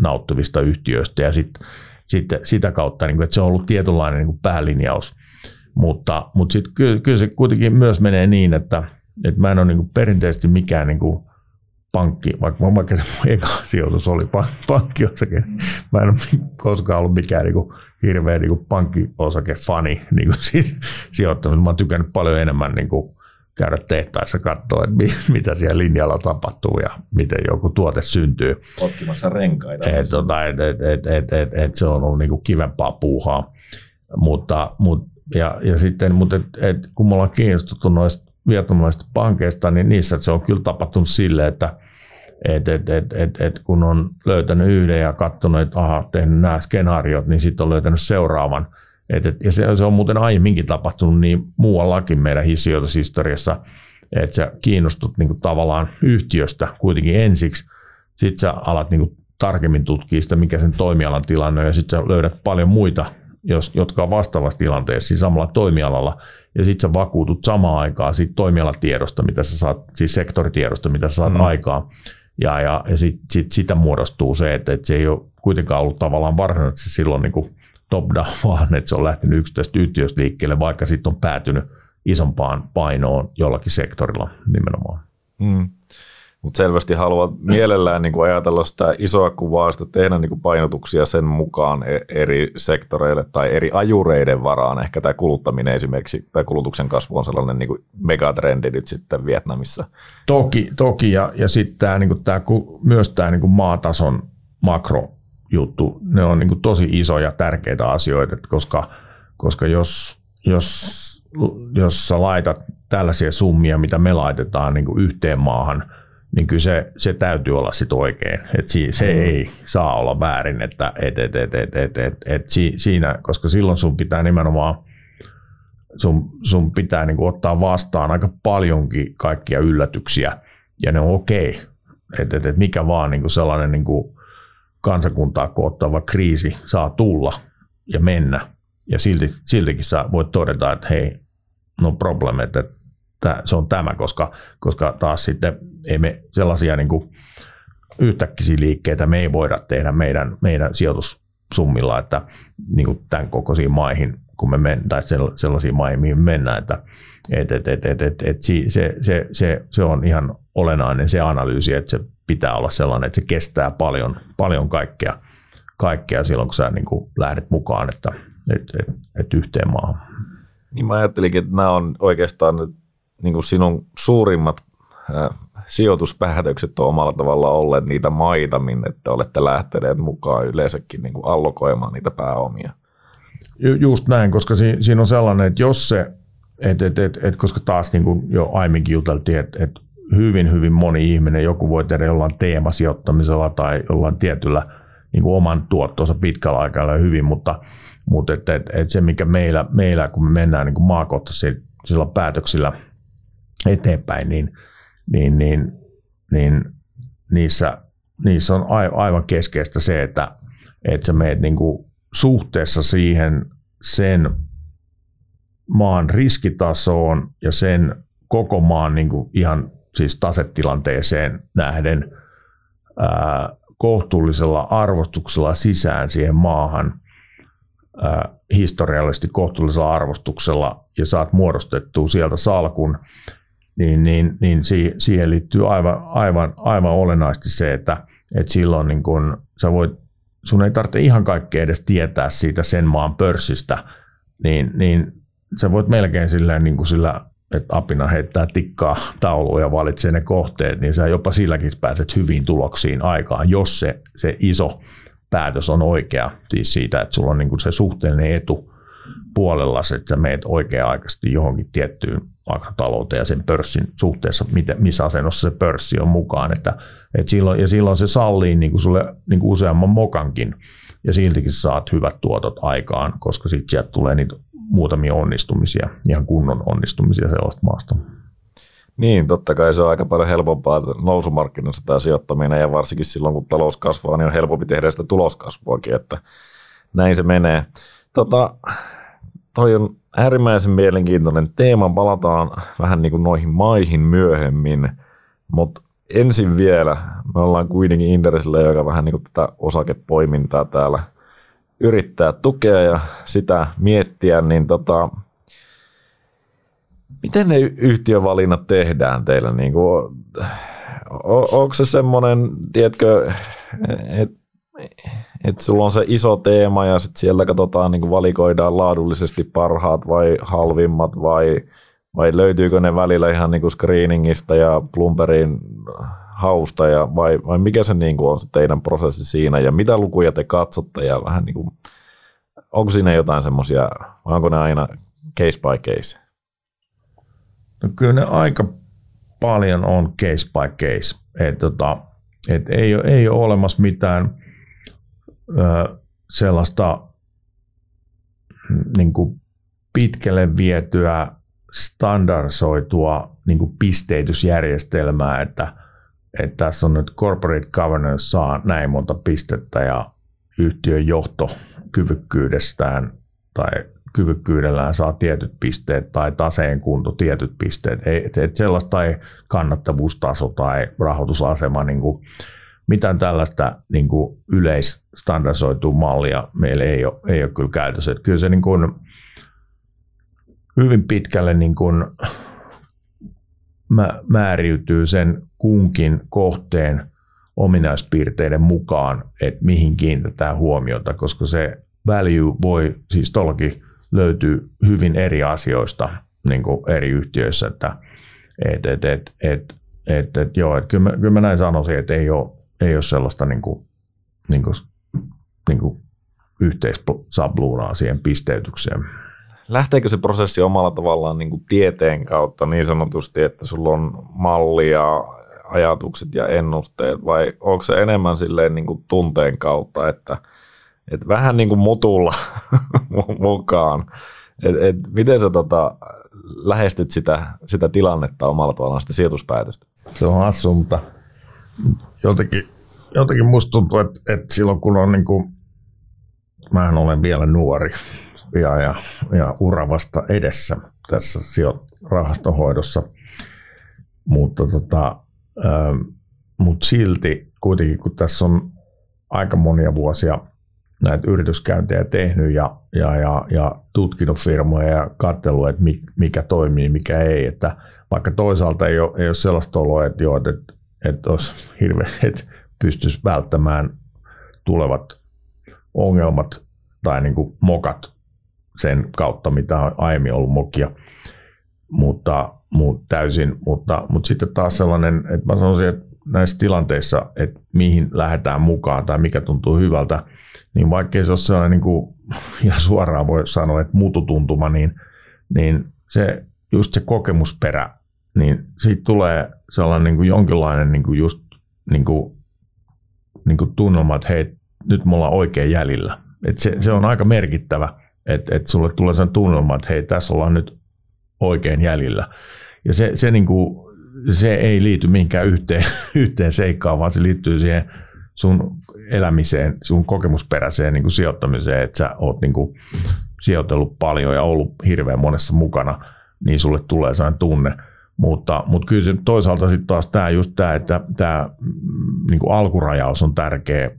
[SPEAKER 2] nauttavista yhtiöistä ja sitten sit, sitä kautta, niin kuin, että se on ollut tietynlainen niin kuin päälinjaus. Mutta, mutta sitten kyllä, kyllä se kuitenkin myös menee niin, että, että mä en ole niin kuin perinteisesti mikään niin kuin pankki, vaikka, vaikka se mun eka sijoitus oli pankkiosake, mä en ole koskaan ollut mikään niin kuin, hirveä niin kuin pankkiosakefani [laughs] niin kuin, siis, sijoittanut. Mä oon tykännyt paljon enemmän niin kuin, käydä tehtaissa katsoa, että [laughs] mitä siellä linjalla tapahtuu ja miten joku tuote syntyy.
[SPEAKER 1] Otkimassa renkaita.
[SPEAKER 2] Et, tota, et, et, et, et, et, et, se on ollut niin kuin kivempaa puuhaa. Mutta, mut, ja, ja sitten, mutta et, et, kun me ollaan kiinnostuttu noista vietnamilaisista pankeista, niin niissä se on kyllä tapahtunut silleen, että et, et, et, et, et kun on löytänyt yhden ja katsonut, että aha, tehnyt nämä skenaariot, niin sitten on löytänyt seuraavan. Et, et, ja se, se on muuten aiemminkin tapahtunut niin muuallakin meidän sijoitushistoriassa, että sä kiinnostut niin kuin, tavallaan yhtiöstä kuitenkin ensiksi, sitten sä alat niin kuin, tarkemmin tutkia sitä, mikä sen toimialan tilanne on, ja sitten sä löydät paljon muita, jos, jotka on vastaavassa tilanteessa, siis samalla toimialalla, ja sitten sä vakuutut samaan aikaan siitä toimialatiedosta, mitä sä saat, siis sektoritiedosta, mitä sä saat mm. aikaan, ja, ja, ja sit, sit, sitä muodostuu se, että, että se ei ole kuitenkaan ollut tavallaan varsinaisesti silloin niin kuin top down, [laughs] vaan että se on lähtenyt yksittäistä yhtiöstä liikkeelle, vaikka sitten on päätynyt isompaan painoon jollakin sektorilla nimenomaan. Mm.
[SPEAKER 1] Mutta selvästi haluat mielellään niin kuin ajatella sitä isoa kuvaa, sitä tehdä niin kuin painotuksia sen mukaan e- eri sektoreille tai eri ajureiden varaan. Ehkä tämä kuluttaminen esimerkiksi, tai kulutuksen kasvu on sellainen niin kuin megatrendi nyt sitten Vietnamissa.
[SPEAKER 2] Toki, toki ja, ja sitten tämä, niin kuin tämä, myös tämä niin kuin maatason makrojuttu, ne on niin kuin tosi isoja tärkeitä asioita, koska, koska jos, jos, jos sä laitat tällaisia summia, mitä me laitetaan niin kuin yhteen maahan – niin kyllä se, se täytyy olla sitten oikein. Et si, se mm. ei saa olla väärin, että et, et, et, et, et, et, et si, siinä, koska silloin sun pitää nimenomaan sun, sun pitää niin kuin ottaa vastaan aika paljonkin kaikkia yllätyksiä, ja ne on okei. Okay. Et, et, et mikä vaan niin kuin sellainen niin kuin kansakuntaa koottava kriisi saa tulla ja mennä, ja silti, siltikin sä voit todeta, että hei, no problem, että se on tämä, koska, koska taas sitten ei me sellaisia niin kuin yhtäkkisiä liikkeitä me ei voida tehdä meidän, meidän sijoitussummilla, että niin kuin tämän kokoisiin maihin kun me men, tai sellaisiin maihin, mihin me mennään, että et, et, et, et, et, et se, se, se, se, on ihan olennainen se analyysi, että se pitää olla sellainen, että se kestää paljon, paljon kaikkea, kaikkea silloin, kun sä niin kuin lähdet mukaan, että et, et, et yhteen maahan.
[SPEAKER 1] Niin mä ajattelinkin, että nämä on oikeastaan niin kuin sinun suurimmat äh, sijoituspäätökset on omalla tavallaan olleet niitä maita, minne te olette lähteneet mukaan yleensäkin niin kuin allokoimaan niitä pääomia.
[SPEAKER 2] Ju, just näin, koska si, siinä on sellainen, että jos se, et, et, et, et, koska taas niin kuin jo aiemminkin juteltiin, että et hyvin, hyvin moni ihminen, joku voi tehdä jollain teemasijoittamisella tai jollain tietyllä niin kuin oman tuottonsa pitkällä aikaa hyvin, mutta, mutta et, et, et se, mikä meillä, meillä, kun me mennään niin maakohtaisilla päätöksillä eteenpäin, niin, niin, niin, niin niissä, niissä on aivan keskeistä se, että, että sä meet niin kuin suhteessa siihen sen maan riskitasoon ja sen koko maan niin kuin ihan siis tasetilanteeseen nähden ää, kohtuullisella arvostuksella sisään siihen maahan ää, historiallisesti kohtuullisella arvostuksella ja saat muodostettua sieltä salkun, niin, niin, niin siihen liittyy aivan, aivan, aivan olennaisesti se, että, että silloin niin kun sä voit, sun ei tarvitse ihan kaikkea edes tietää siitä sen maan pörssistä, niin, niin sä voit melkein silleen niin kuin sillä että apina heittää tikkaa tauluun ja valitsee ne kohteet, niin sä jopa silläkin pääset hyviin tuloksiin aikaan, jos se, se iso päätös on oikea. Siis siitä, että sulla on niin kuin se suhteellinen etu puolella, että sä meet oikea-aikaisesti johonkin tiettyyn makrotalouteen ja sen pörssin suhteessa, missä asennossa se pörssi on mukaan. Että, että silloin, ja silloin se sallii niin kuin sulle niin kuin useamman mokankin ja siltikin saat hyvät tuotot aikaan, koska sitten sieltä tulee niitä muutamia onnistumisia, ihan kunnon onnistumisia sellaista maasta.
[SPEAKER 1] Niin, totta kai se on aika paljon helpompaa nousumarkkinoissa tämä sijoittaminen ja varsinkin silloin, kun talous kasvaa, niin on helpompi tehdä sitä tuloskasvuakin, että näin se menee. Tota, toi on äärimmäisen mielenkiintoinen teema, palataan vähän niin kuin noihin maihin myöhemmin, mutta ensin vielä, me ollaan kuitenkin Inderesillä, joka vähän niin kuin tätä osakepoimintaa täällä – yrittää tukea ja sitä miettiä, niin tota, miten ne yhtiövalinnat tehdään teillä? Niin kuin, on, onko se semmoinen, tiedätkö, että et sulla on se iso teema ja sitten siellä katsotaan, niin valikoidaan laadullisesti parhaat vai halvimmat vai, vai löytyykö ne välillä ihan niin screeningistä ja Plumberin hausta ja vai, vai mikä se niin on se teidän prosessi siinä ja mitä lukuja te katsotte ja vähän niin kuin, onko siinä jotain semmoisia, vai onko ne aina case by case?
[SPEAKER 2] No kyllä ne aika paljon on case by case. Et, tota, et ei, ole, ei ole olemassa mitään ö, sellaista niin kuin pitkälle vietyä standardisoitua niin kuin pisteytysjärjestelmää, että – että tässä on nyt corporate governance saa näin monta pistettä ja yhtiön johto kyvykkyydestään tai kyvykkyydellään saa tietyt pisteet tai taseen kunto tietyt pisteet. Ei, et, et sellaista ei kannattavuustaso tai rahoitusasema, niin kuin, mitään tällaista niin kuin yleisstandardisoitua mallia meillä ei ole, ei ole kyllä käytössä. Että kyllä se niin kuin, hyvin pitkälle niin kuin, määriytyy sen kunkin kohteen ominaispiirteiden mukaan, että mihin kiinnitetään huomiota, koska se value voi siis tuollakin löytyy hyvin eri asioista niin kuin eri yhtiöissä, että et, et, et, et, et, et, joo, et kyllä, mä, kyllä mä näin sanoisin, että ei ole, ei ole sellaista niin kuin, niin kuin, niin kuin yhteissabluunaa siihen pisteytykseen
[SPEAKER 1] lähteekö se prosessi omalla tavallaan niin kuin tieteen kautta niin sanotusti, että sulla on mallia, ajatukset ja ennusteet, vai onko se enemmän silleen niin kuin tunteen kautta, että, että vähän niin kuin mutulla [laughs] mukaan. Et, et, miten sä tota, lähestyt sitä, sitä tilannetta omalla tavallaan sitä sijoituspäätöstä?
[SPEAKER 2] Se on hassu, mutta jotenkin, jotenkin musta tuntuu, että, että silloin kun on niin kuin, mähän olen vielä nuori, ja, ja, ja ura vasta edessä tässä rahastonhoidossa. Mutta tota, ähm, mut silti kuitenkin, kun tässä on aika monia vuosia näitä yrityskäyntejä tehnyt ja, ja, ja, ja tutkinut firmoja ja katsellut, että mikä toimii, mikä ei. Että vaikka toisaalta ei ole, ei ole sellaista oloa, että, joo, että, että olisi hirveä, [laughs] että pystyisi välttämään tulevat ongelmat tai niin kuin mokat sen kautta, mitä on aiemmin ollut mokia, mutta, mutta täysin. Mutta, mutta sitten taas sellainen, että mä sanoisin, että näissä tilanteissa, että mihin lähdetään mukaan tai mikä tuntuu hyvältä, niin vaikkei se ole sellainen, [laughs] niin kuin, ja suoraan voi sanoa, että mututuntuma, niin, niin se, just se kokemusperä, niin siitä tulee sellainen niin kuin jonkinlainen niin kuin just niin kuin, niin kuin tunnelma, että hei, nyt me ollaan oikein jäljellä. Et se, se on aika merkittävä, että et sulle tulee sen tunnelma, että hei, tässä ollaan nyt oikein jäljellä. Ja se, se, niin kuin, se ei liity mihinkään yhteen, [laughs] yhteen seikkaan, vaan se liittyy siihen sun elämiseen, sun kokemusperäiseen niin kuin sijoittamiseen, että sä oot niin kuin sijoitellut paljon ja ollut hirveän monessa mukana, niin sulle tulee sellainen tunne. Mutta, mutta kyllä toisaalta sitten taas tämä just tämä, että tämä mm, niin alkurajaus on tärkeä,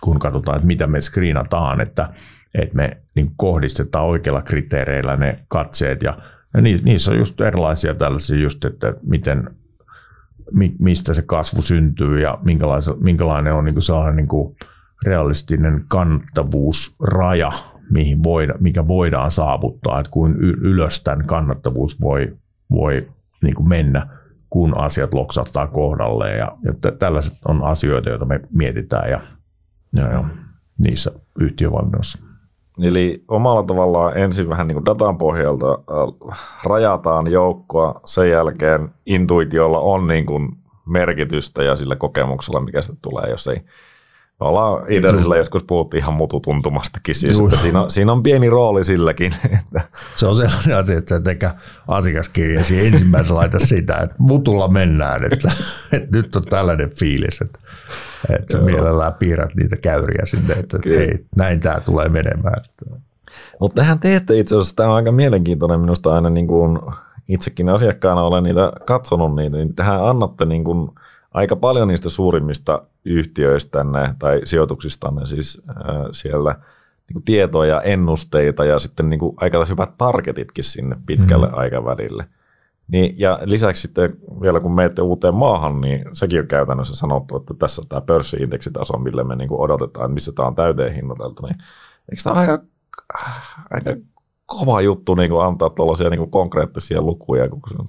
[SPEAKER 2] kun katsotaan, että mitä me screenataan, että, että me niin kohdistetaan oikeilla kriteereillä ne katseet. Ja, ja niissä on just erilaisia tällaisia just, että miten mistä se kasvu syntyy ja minkälainen on niin kuin sellainen niin kuin realistinen kannattavuusraja, mihin voida, mikä voidaan saavuttaa, että kuin ylös tämän kannattavuus voi, voi niin kuin mennä, kun asiat loksattaa kohdalleen. Ja, ja tällaiset on asioita, joita me mietitään ja, ja, ja niissä yhtiövalinnoissa.
[SPEAKER 1] Eli omalla tavallaan ensin vähän niin kuin datan pohjalta äh, rajataan joukkoa, sen jälkeen intuitiolla on niin kuin merkitystä ja sillä kokemuksella, mikä sitten tulee, jos ei me ollaan Idersillä joskus puhuttiin ihan mututuntumastakin, siis, että siinä, on, siinä on pieni rooli silläkin. [laughs]
[SPEAKER 2] Se on sellainen asia, että tekä asiakaskirjasi ensimmäisenä laita sitä, että mutulla mennään, että, että nyt on tällainen fiilis, että, että mielellään piirrät niitä käyriä sinne, että, että hei, näin tämä tulee menemään.
[SPEAKER 1] Mutta tähän teette itse asiassa, tämä on aika mielenkiintoinen minusta aina niin kuin itsekin asiakkaana olen niitä katsonut niitä, niin tähän annatte niin kuin aika paljon niistä suurimmista yhtiöistänne tai sijoituksistanne siis äh, siellä niin kuin tietoja ja ennusteita ja sitten niin kuin aika hyvät targetitkin sinne pitkälle mm-hmm. aikavälille. Niin, ja lisäksi sitten vielä kun menette uuteen maahan, niin sekin on käytännössä sanottu, että tässä on tämä pörssiindeksitaso, millä me niin kuin odotetaan, missä tämä on täyteen hinnoiteltu. Niin, eikö tämä aika, aika kova juttu niin kuin antaa tuollaisia niin kuin konkreettisia lukuja, kun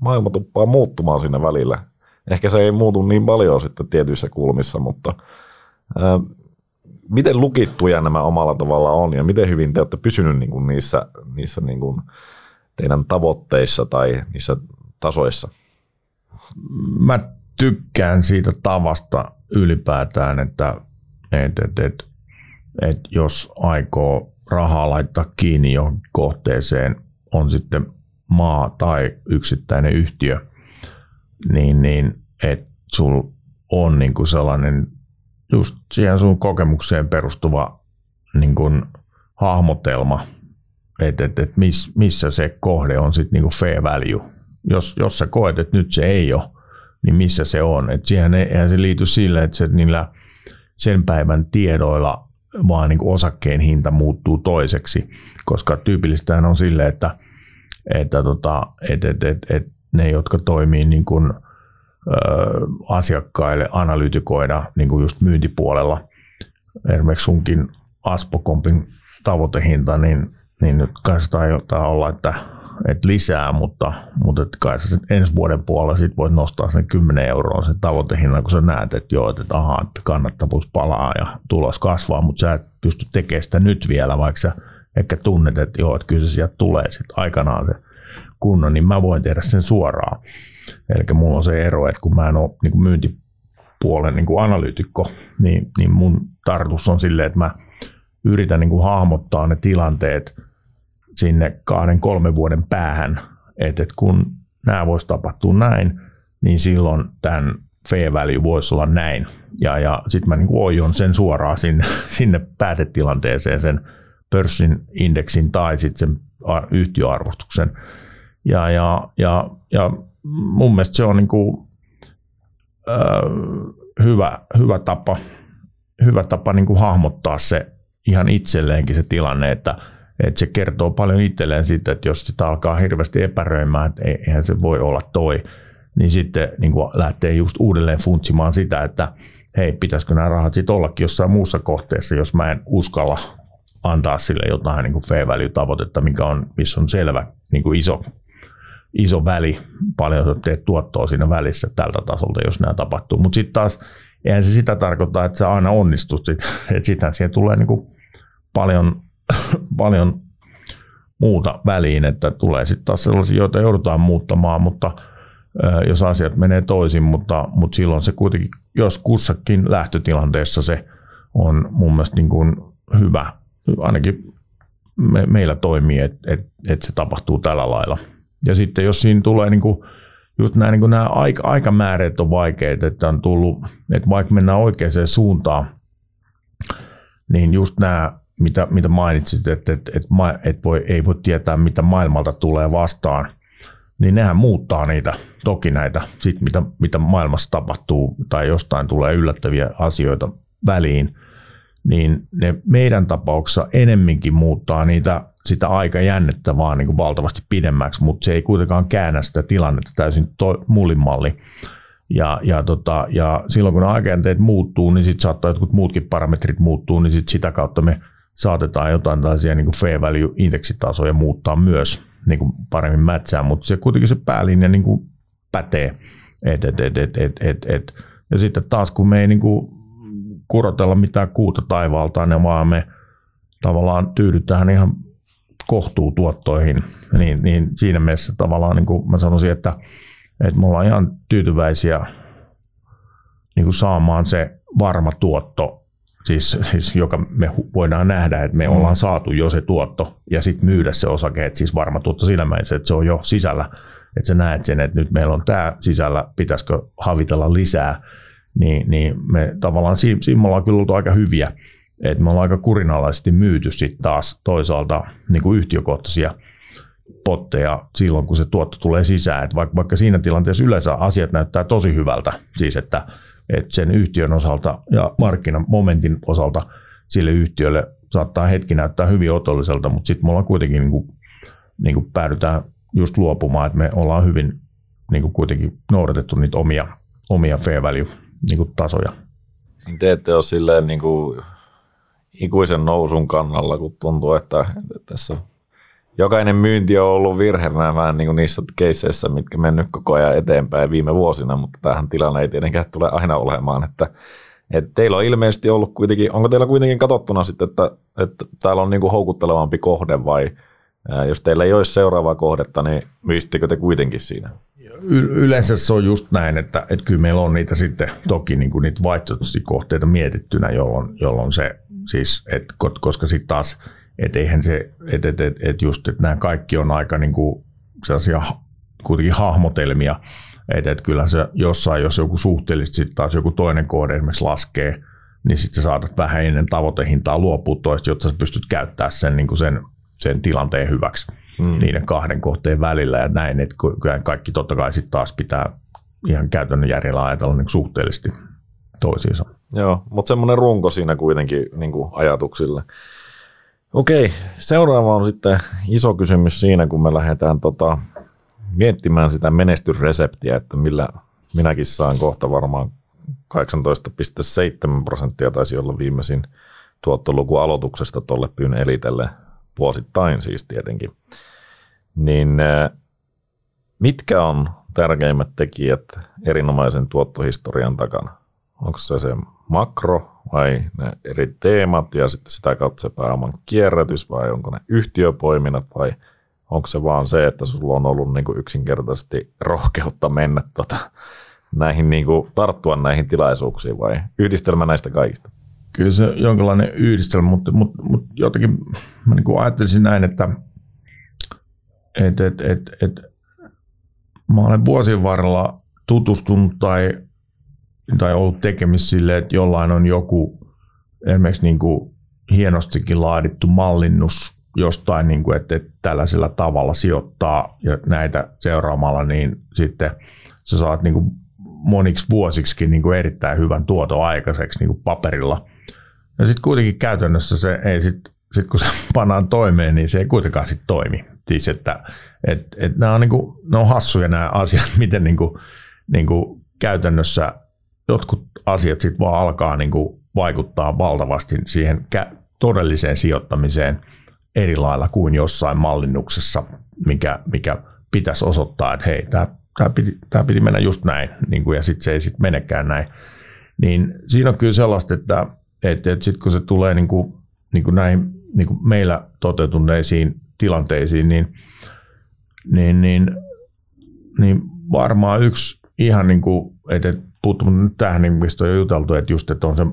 [SPEAKER 1] maailma tuppaa muuttumaan sinne välillä Ehkä se ei muutu niin paljon sitten tietyissä kulmissa, mutta ää, miten lukittuja nämä omalla tavalla on ja miten hyvin te olette pysynyt niin kuin niissä, niissä niin kuin teidän tavoitteissa tai niissä tasoissa?
[SPEAKER 2] Mä tykkään siitä tavasta ylipäätään, että et, et, et, et jos aikoo rahaa laittaa kiinni johonkin kohteeseen, on sitten maa tai yksittäinen yhtiö – niin, niin että sul on niin kuin sellainen just siihen sun kokemukseen perustuva niin kuin hahmotelma, että et, et miss, missä se kohde on sitten niin kuin fair value. Jos, jos sä koet, että nyt se ei ole, niin missä se on. Et siihen ei, eihän se liity sille, että se niillä sen päivän tiedoilla vaan niin kuin osakkeen hinta muuttuu toiseksi, koska tyypillistähän on sille, että, että tota, et, et, et, et ne, jotka toimii niin kuin, ö, asiakkaille analytikoina niin kuin just myyntipuolella. Esimerkiksi sunkin Aspokompin tavoitehinta, niin, niin nyt kai se taitaa olla, että, että lisää, mutta, mutta että kai sä ensi vuoden puolella sit voit nostaa sen 10 euroa sen tavoitehinnan, kun sä näet, että joo, että aha, että kannattavuus palaa ja tulos kasvaa, mutta sä et pysty tekemään sitä nyt vielä, vaikka sä ehkä tunnet, että joo, että kyllä se sieltä tulee sitten aikanaan se kunnon, niin mä voin tehdä sen suoraan. Eli mulla on se ero, että kun mä en ole niin kuin myyntipuolen niin kuin analyytikko, niin, niin mun tarkoitus on silleen, että mä yritän niin kuin hahmottaa ne tilanteet sinne kahden, kolmen vuoden päähän, että, että kun nämä voisi tapahtua näin, niin silloin tämän value voisi olla näin. Ja, ja sitten mä niin oion sen suoraan sinne, [laughs] sinne päätetilanteeseen, sen pörssin indeksin tai sitten sen yhtiöarvostuksen. Ja, ja, ja, ja mun mielestä se on niin kuin, äh, hyvä, hyvä tapa, hyvä tapa niin kuin hahmottaa se, ihan itselleenkin se tilanne, että, että se kertoo paljon itselleen siitä, että jos sitä alkaa hirveästi epäröimään, että eihän se voi olla toi, niin sitten niin kuin lähtee just uudelleen funtsimaan sitä, että hei, pitäisikö nämä rahat sitten ollakin jossain muussa kohteessa, jos mä en uskalla antaa sille jotain niin kuin fair value-tavoitetta, mikä on, missä on selvä niin kuin iso, iso väli, paljon sä teet tuottoa siinä välissä tältä tasolta, jos nämä tapahtuu. Mutta sitten taas, eihän se sitä tarkoita, että sä aina onnistut, sit, [laughs] että sitä siihen tulee niin kuin paljon, [laughs] paljon muuta väliin, että tulee sitten taas sellaisia, joita joudutaan muuttamaan, mutta jos asiat menee toisin, mutta, mutta silloin se kuitenkin, jos kussakin lähtötilanteessa se on mun mielestä niin kuin hyvä ainakin me, meillä toimii, että et, et se tapahtuu tällä lailla. Ja sitten jos siinä tulee niin kuin, just nämä, niin kuin nämä aika, aikamäärät on vaikeita, että on tullut, että vaikka mennään oikeaan suuntaan, niin just nämä, mitä, mitä mainitsit, että, että, että, että voi, ei voi tietää, mitä maailmalta tulee vastaan, niin nehän muuttaa niitä, toki näitä, sit mitä, mitä maailmassa tapahtuu tai jostain tulee yllättäviä asioita väliin, niin ne meidän tapauksessa enemminkin muuttaa niitä sitä aikajännettä vaan niin kuin valtavasti pidemmäksi, mutta se ei kuitenkaan käännä sitä tilannetta täysin mullimalli. Ja, ja, tota, ja silloin kun aikajänteet muuttuu, niin sitten saattaa jotkut muutkin parametrit muuttuu, niin sit sitä kautta me saatetaan jotain tällaisia niin fair value-indeksitasoja muuttaa myös niin kuin paremmin mätsää, mutta se kuitenkin se päälinja niin kuin pätee. Et, et, et, et, et, et, et. Ja sitten taas kun me ei niin kuin kurotella mitään kuuta taivaalta, ne vaan me tavallaan tyydytään ihan kohtuutuottoihin, niin, niin siinä mielessä tavallaan niin kuin mä sanoisin, että, että me ollaan ihan tyytyväisiä niin kuin saamaan se varma tuotto, siis, siis joka me voidaan nähdä, että me mm. ollaan saatu jo se tuotto ja sitten myydä se osake, että siis varma tuotto siinä mielessä, että se on jo sisällä, että sä näet sen, että nyt meillä on tämä sisällä, pitäisikö havitella lisää, niin, niin me tavallaan siinä, siinä me ollaan kyllä oltu aika hyviä, että me ollaan aika kurinalaisesti myyty sitten taas toisaalta niin kuin yhtiökohtaisia potteja silloin, kun se tuotto tulee sisään. Et vaikka, vaikka siinä tilanteessa yleensä asiat näyttää tosi hyvältä, siis että, että sen yhtiön osalta ja markkinamomentin osalta sille yhtiölle saattaa hetki näyttää hyvin otolliselta, mutta sitten me ollaan kuitenkin niin kuin, niin kuin päädytään just luopumaan, että me ollaan hyvin niin kuin kuitenkin noudatettu niitä omia, omia fair value niin kuin tasoja.
[SPEAKER 1] Te ette ole silleen niin kuin ikuisen nousun kannalla, kun tuntuu, että tässä jokainen myynti on ollut virhe vähän niin kuin niissä keisseissä, mitkä mennyt koko ajan eteenpäin viime vuosina, mutta tähän tilanne ei tietenkään tule aina olemaan, että että teillä on ilmeisesti ollut kuitenkin, onko teillä kuitenkin katsottuna sitten, että, että täällä on niin kuin houkuttelevampi kohde vai jos teillä ei olisi seuraavaa kohdetta, niin myisittekö te kuitenkin siinä?
[SPEAKER 2] Yleensä se on just näin, että, että kyllä meillä on niitä sitten toki niin kuin niitä vaihtoehtoisia mietittynä, jolloin, jolloin se siis, et, koska sitten taas, että eihän se, että et, et, et just, että nämä kaikki on aika niin kuin sellaisia kuitenkin hahmotelmia, että et kyllä se jossain, jos joku suhteellisesti sitten taas joku toinen kohde esimerkiksi laskee, niin sitten saatat vähän ennen tavoitehintaa luopua toista, jotta sä pystyt käyttämään sen, niin kuin sen, sen tilanteen hyväksi mm. niiden kahden kohteen välillä ja näin, että kyllä kaikki totta kai sitten taas pitää ihan käytännön järjellä ajatella niin suhteellisesti toisiinsa.
[SPEAKER 1] Joo, mutta semmoinen runko siinä kuitenkin niin kuin ajatuksille. Okei, seuraava on sitten iso kysymys siinä, kun me lähdetään tota, miettimään sitä menestysreseptiä, että millä minäkin saan kohta varmaan 18,7 prosenttia taisi olla viimeisin tuottoluku aloituksesta tuolle pyyn elitelle vuosittain siis tietenkin. Niin äh, mitkä on tärkeimmät tekijät erinomaisen tuottohistorian takana? Onko se se makro vai ne eri teemat ja sitten sitä kautta se pääoman kierrätys vai onko ne yhtiöpoiminnat vai onko se vaan se, että sulla on ollut niin kuin yksinkertaisesti rohkeutta mennä tota, näihin niin kuin, tarttua näihin tilaisuuksiin vai yhdistelmä näistä kaikista?
[SPEAKER 2] Kyllä se jonkinlainen yhdistelmä, mutta, mutta, mutta jotenkin mä niin ajattelisin näin, että et, et, et, et, mä olen vuosien varrella tutustunut tai tai ollut tekemisissä sille, että jollain on joku esimerkiksi niin kuin hienostikin laadittu mallinnus jostain, niin kuin, että, tällaisella tavalla sijoittaa ja näitä seuraamalla, niin sitten sä saat niin kuin moniksi vuosiksi niin kuin erittäin hyvän tuoton aikaiseksi niin kuin paperilla. Ja sitten kuitenkin käytännössä se ei sit, sit kun se [laughs] pannaan toimeen, niin se ei kuitenkaan sitten toimi. Siis että et, et nämä, on niinku, on hassuja nämä asiat, [laughs] miten niinku, niinku käytännössä jotkut asiat sitten vaan alkaa niinku vaikuttaa valtavasti siihen kä- todelliseen sijoittamiseen eri lailla kuin jossain mallinnuksessa, mikä, mikä pitäisi osoittaa, että hei, tämä tämä piti, tämä piti mennä just näin, niin kuin, ja sitten se ei sitten menekään näin. Niin siinä on kyllä sellaista, että, että, että sitten kun se tulee niin kuin, niin kuin näihin niin kuin meillä toteutuneisiin tilanteisiin, niin, niin, niin, niin varmaan yksi ihan niin kuin, että puuttuu nyt tähän, niin mistä on jo juteltu, että just, että on se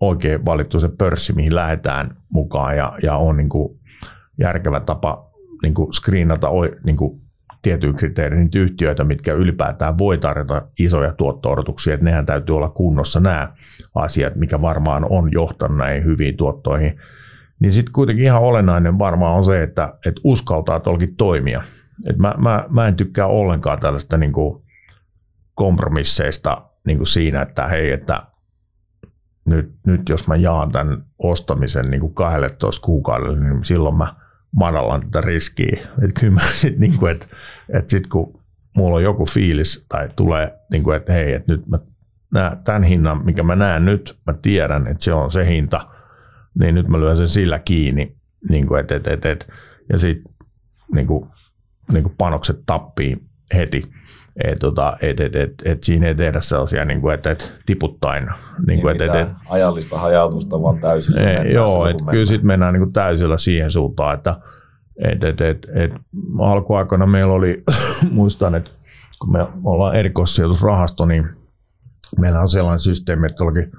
[SPEAKER 2] oikein valittu se pörssi, mihin lähdetään mukaan ja, ja on niin kuin järkevä tapa niin kuin screenata niin kuin tietyin kriteerin niitä yhtiöitä, mitkä ylipäätään voi tarjota isoja tuotto-odotuksia, että nehän täytyy olla kunnossa nämä asiat, mikä varmaan on johtanut näihin hyviin tuottoihin. Niin sitten kuitenkin ihan olennainen varmaan on se, että, että uskaltaa tolkin toimia. Et mä, mä, mä en tykkää ollenkaan tällaista niin kuin kompromisseista niin kuin siinä, että hei, että nyt, nyt jos mä jaan tämän ostamisen niin kuin 12 kuukaudelle, niin silloin mä madallan tätä riskiä. Että kyllä mä [laughs] sit, niin kuin, että, että sit kun mulla on joku fiilis tai tulee, niin kuin, että hei, että nyt mä näen tämän hinnan, mikä mä näen nyt, mä tiedän, että se on se hinta, niin nyt mä lyön sen sillä kiinni, niin kuin, että, että, että, että, ja sitten niin kuin, niin kuin panokset tappii heti. Et, tota, et, et, et, et siinä ei tehdä sellaisia, niin kuin, että et, tiputtain.
[SPEAKER 1] Niin, niin kuin, et, et, et, ajallista hajautusta, vaan täysin.
[SPEAKER 2] Ei, joo, et, kyllä sitten mennään niin kuin täysillä siihen suuntaan, että et, et, et, et, alkuaikana meillä oli, [coughs] muistan, että kun me ollaan erikoissijoitusrahasto, niin meillä on sellainen systeemi, että todellakin,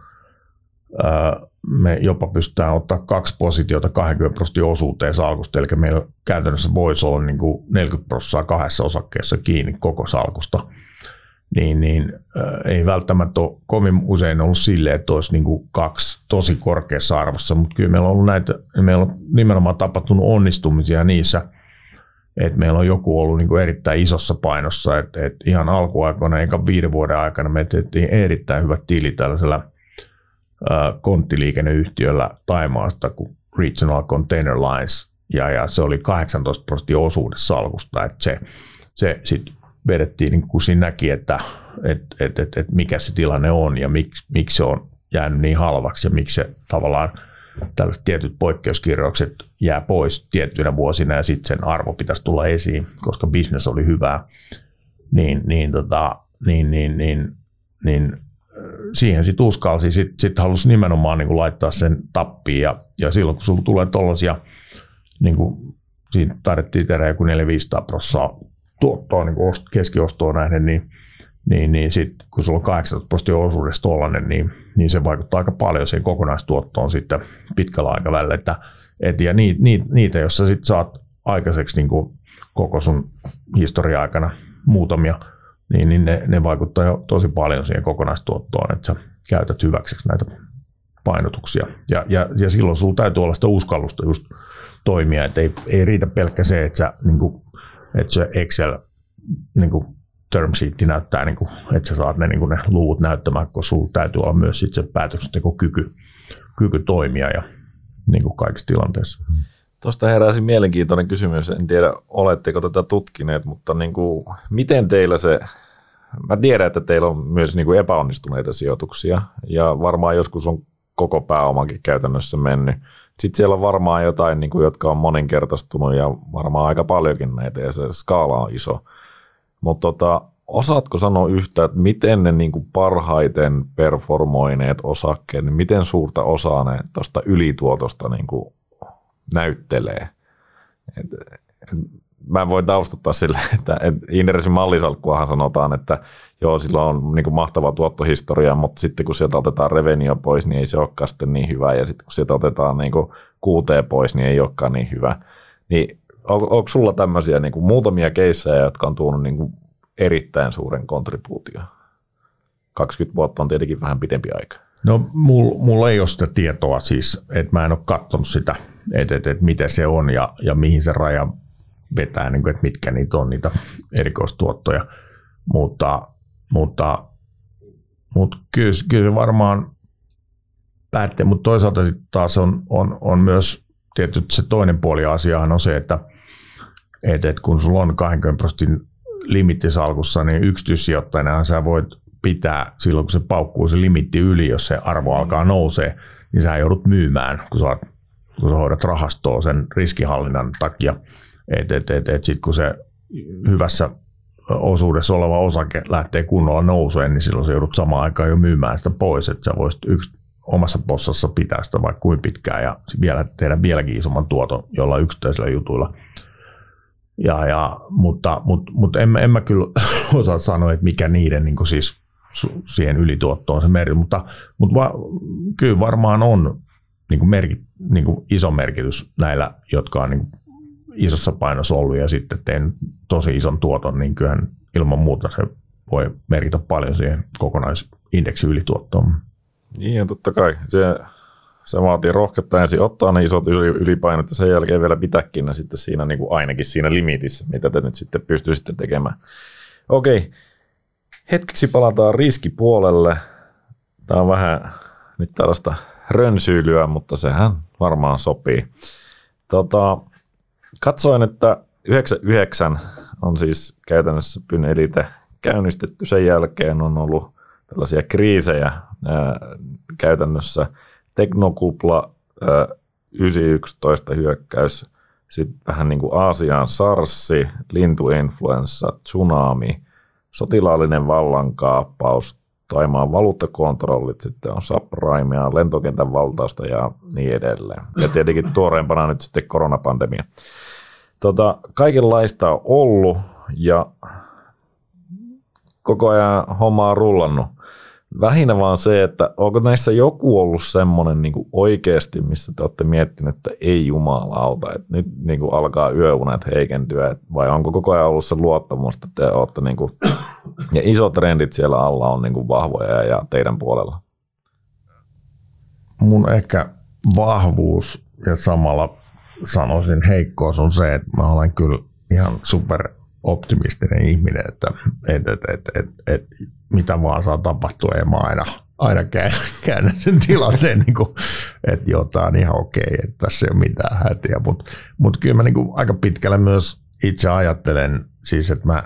[SPEAKER 2] ää, me jopa pystytään ottaa kaksi positiota 20 prosentin osuuteen salkusta, eli meillä käytännössä voisi olla niin kuin 40 prosenttia kahdessa osakkeessa kiinni koko salkusta. Niin, niin äh, ei välttämättä ole kovin usein ollut silleen, että olisi niin kuin kaksi tosi korkeassa arvossa, mutta kyllä meillä on ollut näitä, meillä on nimenomaan tapahtunut onnistumisia niissä, että meillä on joku ollut niin kuin erittäin isossa painossa, että, että ihan alkuaikoina, eikä viiden vuoden aikana me tehtiin erittäin hyvä tili tällaisella konttiliikenneyhtiöllä Taimaasta kuin Regional Container Lines, ja, ja se oli 18 prosenttia osuudessa salkusta, että se, se sitten vedettiin, niin kun siinä näki, että et, et, et, et mikä se tilanne on ja mik, miksi se on jäänyt niin halvaksi ja miksi se tavallaan tällaiset tietyt poikkeuskirjaukset jää pois tiettyinä vuosina ja sitten sen arvo pitäisi tulla esiin, koska bisnes oli hyvää, niin, niin, tota, niin, niin, niin, niin siihen sitten uskalsi, sitten sit halusi nimenomaan niin kuin laittaa sen tappiin ja, ja silloin kun sulla tulee tuollaisia, niin kuin, siinä tarvittiin tehdä joku 400-500 prosenttia tuottoa niin kuin keskiostoon nähden, niin, niin, niin sit, kun sulla on 18 prosenttia osuudesta tollainen, niin, niin se vaikuttaa aika paljon siihen kokonaistuottoon sitten pitkällä aikavälillä. Että, et, ja niitä, niitä, niitä, jos sä sit saat aikaiseksi niin kuin koko sun historia-aikana muutamia – niin, niin ne, ne vaikuttaa jo tosi paljon siihen kokonaistuottoon, että sä käytät hyväksi näitä painotuksia. Ja, ja, ja silloin sulla täytyy olla sitä uskallusta just toimia, että ei, ei riitä pelkkä se, että, sä, niin kuin, että se Excel niin kuin term sheet näyttää, niin kuin, että sä saat ne, niin kuin ne luvut näyttämään, koska sulla täytyy olla myös sit se päätöksentekokyky kyky toimia ja niin kuin kaikissa tilanteissa.
[SPEAKER 1] Tuosta heräsi mielenkiintoinen kysymys. En tiedä, oletteko tätä tutkineet, mutta niin kuin, miten teillä se mä tiedän, että teillä on myös niin kuin epäonnistuneita sijoituksia ja varmaan joskus on koko pääomakin käytännössä mennyt. Sitten siellä on varmaan jotain, niin kuin, jotka on moninkertaistunut ja varmaan aika paljonkin näitä ja se skaala on iso. Mutta tota, osaatko sanoa yhtä, että miten ne niin kuin parhaiten performoineet osakkeet, niin miten suurta osaa ne tuosta ylituotosta niin kuin näyttelee? Et, et, mä voin taustuttaa sille, [laughs] että, Indersin mallisalkkuahan sanotaan, että joo, sillä on niin kuin mahtava tuottohistoria, mutta sitten kun sieltä otetaan revenio pois, niin ei se olekaan sitten niin hyvä, ja sitten kun sieltä otetaan niin kuin QT pois, niin ei olekaan niin hyvä. Niin on, onko sulla tämmöisiä niin kuin muutamia keissejä, jotka on tuonut niin kuin erittäin suuren kontribuutio? 20 vuotta on tietenkin vähän pidempi aika.
[SPEAKER 2] No mulla mul ei ole sitä tietoa siis, että mä en ole katsonut sitä, että et, et miten se on ja, ja mihin se raja vetää, niin kuin, että mitkä niitä on niitä erikoistuottoja. Mutta, mutta, mutta kyllä, kyllä varmaan päätteen, mutta toisaalta sitten taas on, on, on myös tietysti se toinen puoli asiaan on se, että et, et kun sulla on 20 prosentin limittisalkussa, niin yksityissijoittajana sä voit pitää silloin, kun se paukkuu se limitti yli, jos se arvo alkaa nousee, niin sä joudut myymään, kun sä, kun sä hoidat rahastoa sen riskihallinnan takia. Et, et, et, et sitten kun se hyvässä osuudessa oleva osake lähtee kunnolla nouseen, niin silloin sä joudut samaan aikaan jo myymään sitä pois, että sä voisit yksi omassa possassa pitää sitä vaikka kuin pitkään ja vielä tehdä vieläkin isomman tuoton jolla yksittäisillä jutuilla. Ja, ja, mutta mutta, mutta en, en mä kyllä [laughs] osaa sanoa, että mikä niiden niin siis siihen ylituottoon on se merkitys, mutta, mutta va, kyllä varmaan on niin merki, niin iso merkitys näillä, jotka on niin isossa painossa ollut ja sitten teen tosi ison tuoton, niin kyllähän ilman muuta se voi merkitä paljon siihen kokonaisindeksi ylituottoon.
[SPEAKER 1] Niin totta kai. Se, se vaatii rohketta ensin ottaa ne isot ylipainot ja sen jälkeen vielä pitääkin ne sitten siinä niin kuin ainakin siinä limitissä, mitä te nyt sitten pystyisitte tekemään. Okei, hetkeksi palataan riskipuolelle. Tämä on vähän nyt tällaista rönsyilyä, mutta sehän varmaan sopii. Tota, katsoin, että 99 on siis käytännössä Pyn Elite käynnistetty. Sen jälkeen on ollut tällaisia kriisejä ää, käytännössä. Teknokupla, ää, 911 hyökkäys, sitten vähän niin kuin Aasiaan sarsi, lintuinfluenssa, tsunami, sotilaallinen vallankaappaus, Taimaan valuuttakontrollit, sitten on subprimea, lentokentän valtausta ja niin edelleen. Ja tietenkin tuoreempana nyt sitten koronapandemia. Tota, kaikenlaista on ollut ja koko ajan homma on rullannut. Vähinnä vaan se, että onko näissä joku ollut semmoinen niin oikeasti, missä te olette miettineet, että ei jumalauta, että nyt niin kuin alkaa yöunet heikentyä, vai onko koko ajan ollut se luottamus, että te olette niin kuin, ja isot trendit siellä alla on niin kuin vahvoja ja teidän puolella?
[SPEAKER 2] Mun ehkä vahvuus ja samalla sanoisin heikkous on se, että mä olen kyllä ihan super optimistinen ihminen, että et, et, et, et, et, mitä vaan saa tapahtua ja mä aina, aina käännän sen tilanteen, niin kuin, että on ihan okei, että tässä ei ole mitään hätiä, mutta mut kyllä mä niin kuin aika pitkälle myös itse ajattelen, siis että mä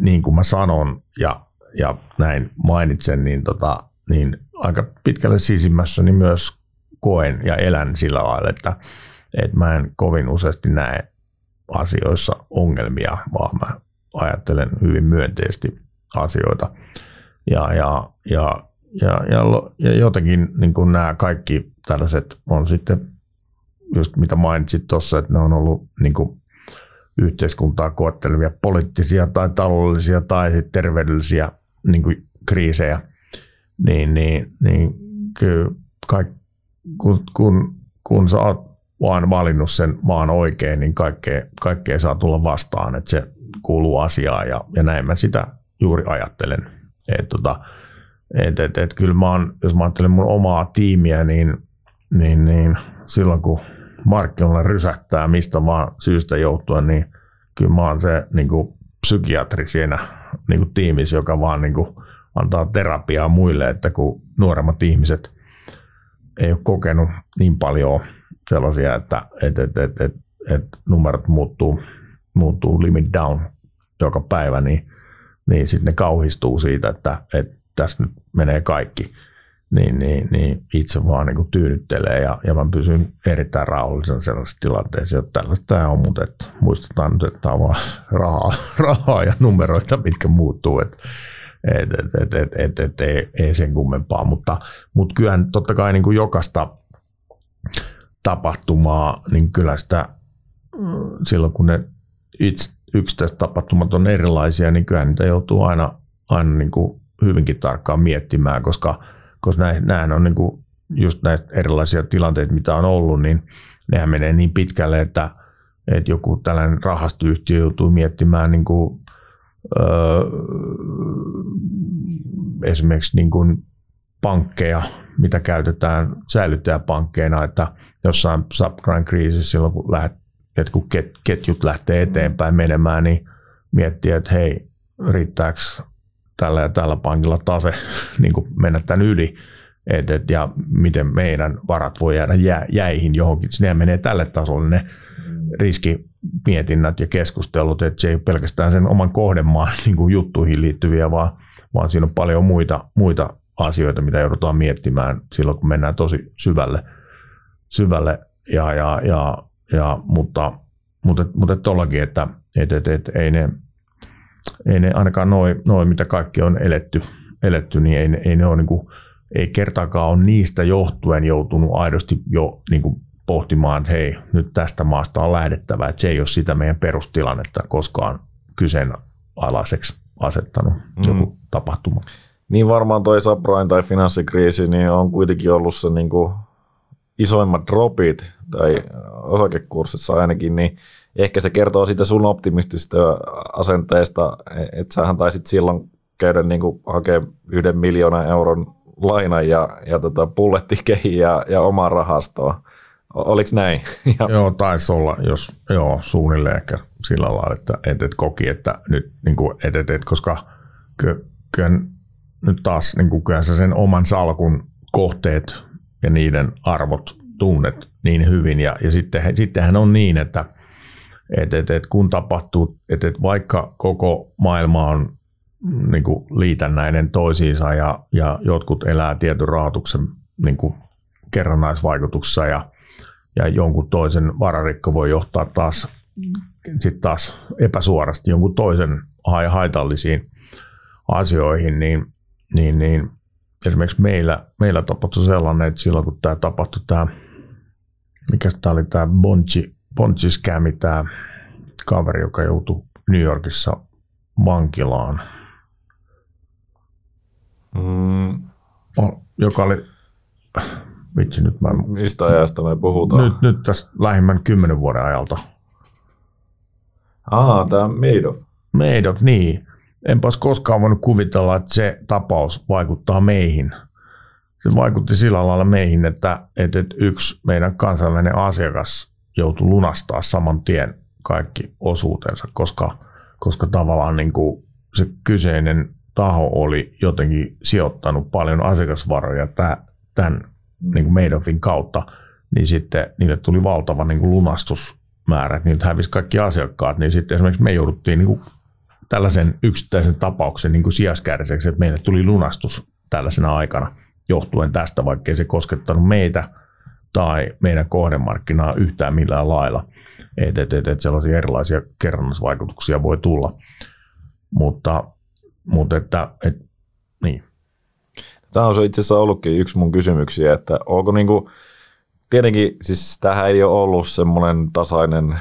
[SPEAKER 2] niin kuin mä sanon ja, ja näin mainitsen, niin, tota, niin aika pitkälle sisimmässä niin myös koen ja elän sillä lailla, että, että mä en kovin useasti näe asioissa ongelmia, vaan mä ajattelen hyvin myönteisesti asioita. Ja, ja, ja, ja, ja, ja jotenkin niin kuin nämä kaikki tällaiset on sitten, just mitä mainitsit tuossa, että ne on ollut niin kuin yhteiskuntaa koettelevia poliittisia tai taloudellisia tai terveydellisiä niin kuin kriisejä, niin, niin, niin kyllä kaik, kun, kun, kun sä oot vaan valinnut sen maan oikein, niin kaikkea, kaikkea saa tulla vastaan, että se kuuluu asiaan ja, ja näin mä sitä juuri ajattelen. Et, tota, et, et, et, kyllä mä oon, jos mä ajattelen mun omaa tiimiä, niin, niin, niin silloin kun markkinoilla rysähtää mistä vaan syystä johtuen, niin kyllä mä oon se niin kuin psykiatri siinä niin kuin tiimissä, joka vaan niin kuin antaa terapiaa muille, että kun nuoremmat ihmiset ei ole kokenut niin paljon sellaisia, että et, et, et, et, et numerot muuttuu, muuttuu limit down joka päivä, niin, niin sitten ne kauhistuu siitä, että, että tässä nyt menee kaikki. Niin, niin, niin itse vaan niin tyynyttelee ja, ja mä pysyn erittäin rauhallisen sellaisessa tilanteessa, että tällaista tämä on, mutta että muistetaan nyt, että tämä on vaan rahaa, [laughs] rahaa ja numeroita, mitkä muuttuu. Että et, et, et, et, et, et, ei, ei sen kummempaa, mutta, mutta kyllähän totta kai niin kuin jokaista tapahtumaa, niin kyllä sitä mm, silloin kun ne itse, yksittäiset tapahtumat on erilaisia, niin kyllä niitä joutuu aina, aina niin kuin hyvinkin tarkkaan miettimään, koska, koska näin on niin kuin just näitä erilaisia tilanteita, mitä on ollut, niin nehän menee niin pitkälle, että, että joku tällainen rahastoyhtiö joutuu miettimään niin kuin, öö, esimerkiksi niin kuin pankkeja, mitä käytetään säilyttäjäpankkeina, että jossain subprime-kriisissä silloin, kun lähdet, että kun ketjut lähtee eteenpäin menemään, niin miettii, että hei, riittääkö tällä ja tällä pankilla tase [laughs] niin kuin mennä tämän yli, et, et, ja miten meidän varat voi jäädä jä, jäihin johonkin. Ne menee tälle tasolle ne riskimietinnät ja keskustelut, että se ei ole pelkästään sen oman kohdemaan [laughs] niin kuin juttuihin liittyviä, vaan, vaan siinä on paljon muita, muita asioita, mitä joudutaan miettimään silloin, kun mennään tosi syvälle. syvälle ja, ja, ja, ja, mutta mutta, mutta tollakin, että et, et, et, ei, ne, ei ne ainakaan noin, noi, mitä kaikki on eletty, eletty niin ei, ei ne ole niin kuin, ei kertaakaan ole niistä johtuen joutunut aidosti jo niin kuin pohtimaan, että hei, nyt tästä maasta on lähdettävä, että se ei ole sitä meidän perustilannetta koskaan kyseenalaiseksi asettanut mm. joku tapahtuma.
[SPEAKER 1] Niin varmaan toi subprime tai finanssikriisi niin on kuitenkin ollut se niin kuin isoimmat dropit tai osakekurssissa ainakin, niin ehkä se kertoo siitä sun optimistisesta asenteesta, että sähän taisit silloin käydä niin kuin hakea yhden miljoonan euron lainan ja, ja tota, pullettikehiin ja, ja omaa rahastoa. Oliko näin? [laughs]
[SPEAKER 2] Joo, taisi olla, jos, joo, suunnilleen ehkä sillä lailla, että et, et koki, että nyt, niin kuin, et, et, et, koska ky, kyllä nyt taas niin kyllä sen oman salkun kohteet ja niiden arvot tunnet niin hyvin. Ja, ja sitten, sittenhän on niin, että et, et, et kun tapahtuu, että et vaikka koko maailma on niin kuin liitännäinen toisiinsa ja, ja jotkut elää tietyn rahoituksen niin kuin kerrannaisvaikutuksessa ja, ja jonkun toisen vararikko voi johtaa taas, sit taas epäsuorasti jonkun toisen haitallisiin asioihin, niin, niin, niin esimerkiksi meillä, meillä tapahtui sellainen, että silloin kun tämä tapahtui, tämä, mikä tämä oli tämä Bonchi, Bonchi skämi, tämä kaveri, joka joutui New Yorkissa vankilaan, mm. joka oli, vitsi nyt mä...
[SPEAKER 1] Mistä ajasta me puhutaan?
[SPEAKER 2] Nyt, nyt tästä lähimmän kymmenen vuoden ajalta.
[SPEAKER 1] Ah, tämä Madoff.
[SPEAKER 2] Madoff, niin enpä olisi koskaan voinut kuvitella, että se tapaus vaikuttaa meihin. Se vaikutti sillä lailla meihin, että, että yksi meidän kansallinen asiakas joutui lunastaa saman tien kaikki osuutensa, koska, koska tavallaan niin kuin se kyseinen taho oli jotenkin sijoittanut paljon asiakasvaroja tämän niin kuin Madoffin kautta, niin sitten niille tuli valtava niin kuin lunastusmäärä, että niiltä hävisi kaikki asiakkaat, niin sitten esimerkiksi me jouduttiin niin kuin tällaisen yksittäisen tapauksen niin kuin sijaskärseksi, että meille tuli lunastus tällaisena aikana johtuen tästä, vaikkei se koskettanut meitä tai meidän kohdemarkkinaa yhtään millään lailla. Että et, et, et sellaisia erilaisia kerrannusvaikutuksia voi tulla. Mutta, mutta että, et, niin.
[SPEAKER 1] Tämä on itse asiassa ollutkin yksi mun kysymyksiä, että onko niin kuin, tietenkin, siis tähän ei ole ollut semmoinen tasainen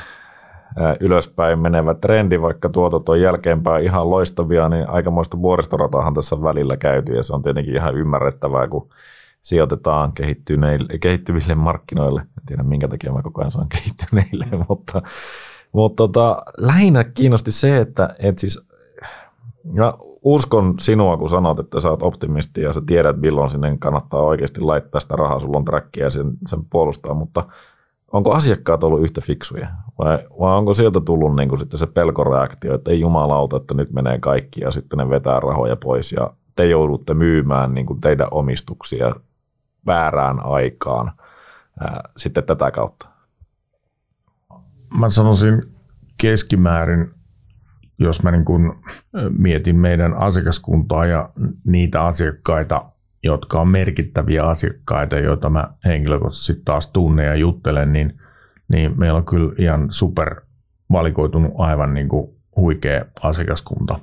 [SPEAKER 1] ylöspäin menevä trendi, vaikka tuotot on jälkeenpäin ihan loistavia, niin aikamoista vuoristoratahan tässä välillä käyty ja se on tietenkin ihan ymmärrettävää, kun sijoitetaan kehittyville markkinoille. En tiedä minkä takia mä koko ajan saan kehittyneille, mutta, mutta tota, lähinnä kiinnosti se, että et siis, ja uskon sinua, kun sanot, että sä oot optimisti ja sä tiedät, milloin sinne kannattaa oikeasti laittaa sitä rahaa, sulla on trackia ja sen, sen puolustaa, mutta – onko asiakkaat ollut yhtä fiksuja vai, vai onko sieltä tullut niin kuin sitten se pelkoreaktio, että ei jumalauta, että nyt menee kaikki ja sitten ne vetää rahoja pois ja te joudutte myymään niin kuin teidän omistuksia väärään aikaan ää, sitten tätä kautta?
[SPEAKER 2] Mä sanoisin keskimäärin, jos mä niin kuin mietin meidän asiakaskuntaa ja niitä asiakkaita, jotka on merkittäviä asiakkaita, joita mä henkilökohtaisesti taas tunnen ja juttelen, niin, niin meillä on kyllä ihan super valikoitunut aivan niin kuin huikea asiakaskunta,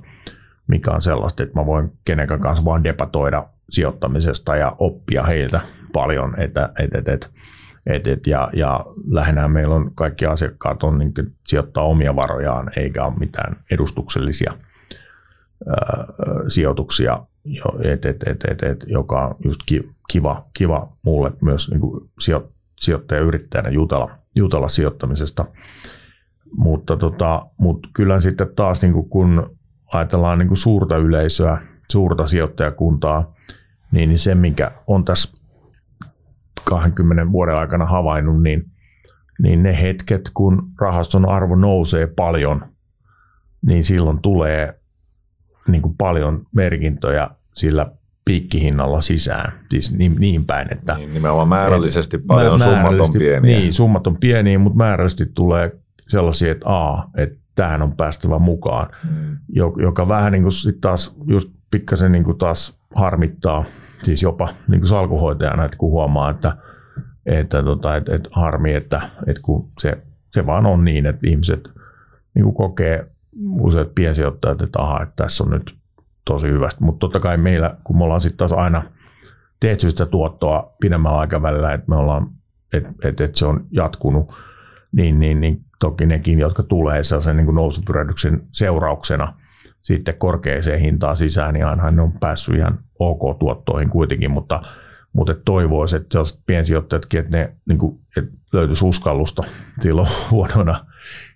[SPEAKER 2] mikä on sellaista, että mä voin kenenkään kanssa vaan debatoida sijoittamisesta ja oppia heiltä paljon. Että, et, et, et, et, et, ja, ja lähinnä meillä on kaikki asiakkaat on niin sijoittaa omia varojaan, eikä ole mitään edustuksellisia ää, sijoituksia et, et, et, et, et, joka on just kiva, kiva mulle myös niin kuin sijoittajayrittäjänä jutella, jutella sijoittamisesta. Mutta, tota, mutta kyllä sitten taas niin kuin kun ajatellaan niin kuin suurta yleisöä, suurta sijoittajakuntaa, niin, niin se, minkä on tässä 20 vuoden aikana havainnut, niin, niin ne hetket, kun rahaston arvo nousee paljon, niin silloin tulee niin kuin paljon merkintöjä sillä piikkihinnalla sisään, siis niin, niin päin, että...
[SPEAKER 1] Niin, nimenomaan määrällisesti paljon, summat on pieniä.
[SPEAKER 2] Niin, summat on pieniä, mutta määrällisesti tulee sellaisia, että a, että tähän on päästävä mukaan, mm. joka vähän niin kuin sit taas just pikkasen niin kuin taas harmittaa, siis jopa niin kuin salkuhoitajana, että kun huomaa, että, että, tota, että, että harmi, että, että kun se, se vaan on niin, että ihmiset niin kuin kokee useat piensijoittajat, että aha, että tässä on nyt tosi hyvästi. Mutta totta kai meillä, kun me ollaan sitten taas aina tehty sitä tuottoa pidemmällä aikavälillä, että me ollaan, että et, et se on jatkunut, niin, niin, niin toki nekin, jotka tulee sellaisen niin nousupyrähdyksen seurauksena sitten korkeaseen hintaan sisään, niin aina ne on päässyt ihan ok tuottoihin kuitenkin, mutta, mutta toivoisi, että sellaiset piensijoittajatkin, että ne niin kuin, että löytyisi uskallusta silloin [laughs] huonona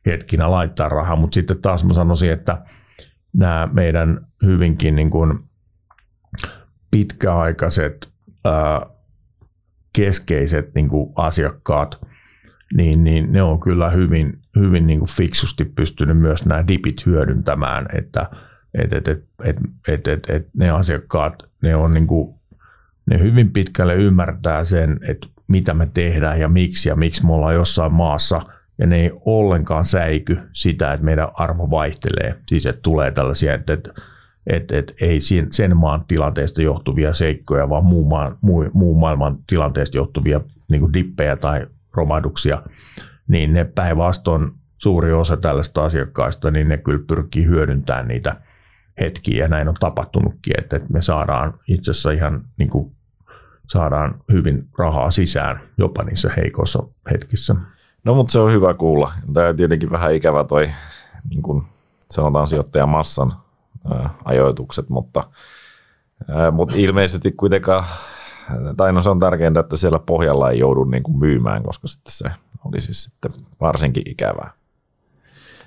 [SPEAKER 2] hetkinä laittaa rahaa, mutta sitten taas mä sanoisin, että nämä meidän hyvinkin niin kuin pitkäaikaiset ää, keskeiset niin kuin asiakkaat, niin, niin ne on kyllä hyvin, hyvin niin kuin fiksusti pystynyt myös nämä dipit hyödyntämään, että et, et, et, et, et, et, et ne asiakkaat, ne on niin kuin, ne hyvin pitkälle ymmärtää sen, että mitä me tehdään ja miksi ja miksi me ollaan jossain maassa – ja ne ei ollenkaan säiky sitä, että meidän arvo vaihtelee. Siis että tulee tällaisia, että, että, että, että ei sen maan tilanteesta johtuvia seikkoja, vaan muun, maan, muu, muun maailman tilanteesta johtuvia niin kuin dippejä tai romahduksia, niin ne päinvastoin suuri osa tällaista asiakkaista, niin ne kyllä pyrkii hyödyntämään niitä hetkiä, ja näin on tapahtunutkin, että me saadaan itse asiassa ihan niin kuin, saadaan hyvin rahaa sisään jopa niissä heikoissa hetkissä.
[SPEAKER 1] No mutta se on hyvä kuulla. Tämä on tietenkin vähän ikävä toi, niin kuin sanotaan sijoittajamassan ää, ajoitukset, mutta, ää, mutta ilmeisesti kuitenkaan, tai no se on tärkeintä, että siellä pohjalla ei joudu niin kuin myymään, koska sitten se olisi siis sitten varsinkin ikävää.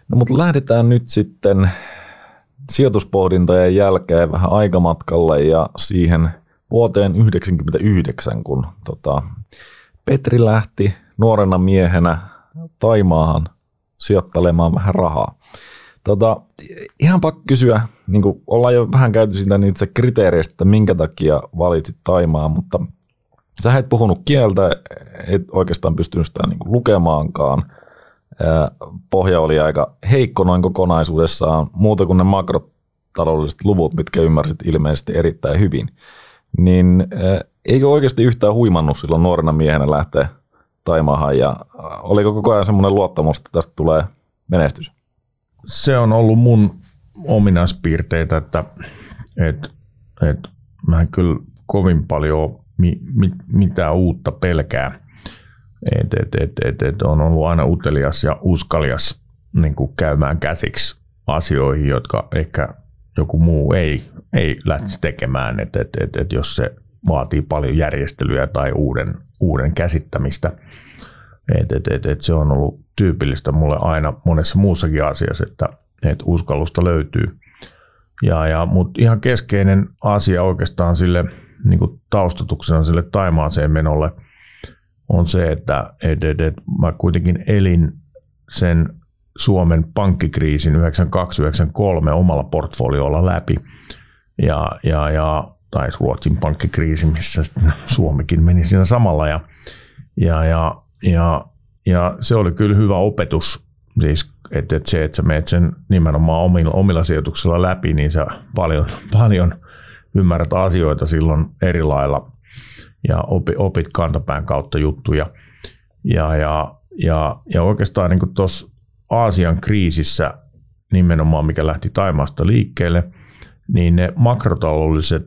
[SPEAKER 1] No mutta lähdetään nyt sitten sijoituspohdintojen jälkeen vähän aikamatkalle ja siihen vuoteen 1999, kun tota, Petri lähti nuorena miehenä Taimaahan sijoittelemaan vähän rahaa. Tota, ihan pakko kysyä, niin ollaan jo vähän käyty siitä niitä kriteereistä, että minkä takia valitsit Taimaa, mutta sä et puhunut kieltä, et oikeastaan pystynyt sitä niin lukemaankaan. Pohja oli aika heikko noin kokonaisuudessaan, muuta kuin ne makrotaloudelliset luvut, mitkä ymmärsit ilmeisesti erittäin hyvin. Niin eikö oikeasti yhtään huimannut silloin nuorena miehenä lähteä Taimaahan ja äh, oliko koko ajan semmoinen luottamus, että tästä tulee menestys?
[SPEAKER 2] Se on ollut mun ominaispiirteitä, että et, et, mä en kyllä kovin paljon mi, mi, mitään uutta pelkää. Et, et, et, et, et on ollut aina utelias ja uskalias niin kuin käymään käsiksi asioihin, jotka ehkä joku muu ei, ei lähtisi tekemään, että et, et, et jos se vaatii paljon järjestelyä tai uuden, uuden käsittämistä. Et, et, et, et se on ollut tyypillistä mulle aina monessa muussakin asiassa, että, että uskallusta löytyy. Ja, ja, Mutta ihan keskeinen asia oikeastaan sille niin kuin taustatuksena sille Taimaaseen menolle on se, että et, et, et mä kuitenkin elin sen Suomen pankkikriisin 92-93 omalla portfoliolla läpi. Ja, ja, ja tai Ruotsin pankkikriisi, missä Suomikin meni siinä samalla. Ja, ja, ja, ja, ja se oli kyllä hyvä opetus, siis, että, että se, että sä meet sen nimenomaan omilla, omilla sijoituksilla läpi, niin sä paljon, [laughs] paljon ymmärrät asioita silloin eri lailla ja opit, opit kantapään kautta juttuja. Ja, ja, ja, ja oikeastaan niin tuossa Aasian kriisissä nimenomaan, mikä lähti Taimaasta liikkeelle, niin ne makrotaloudelliset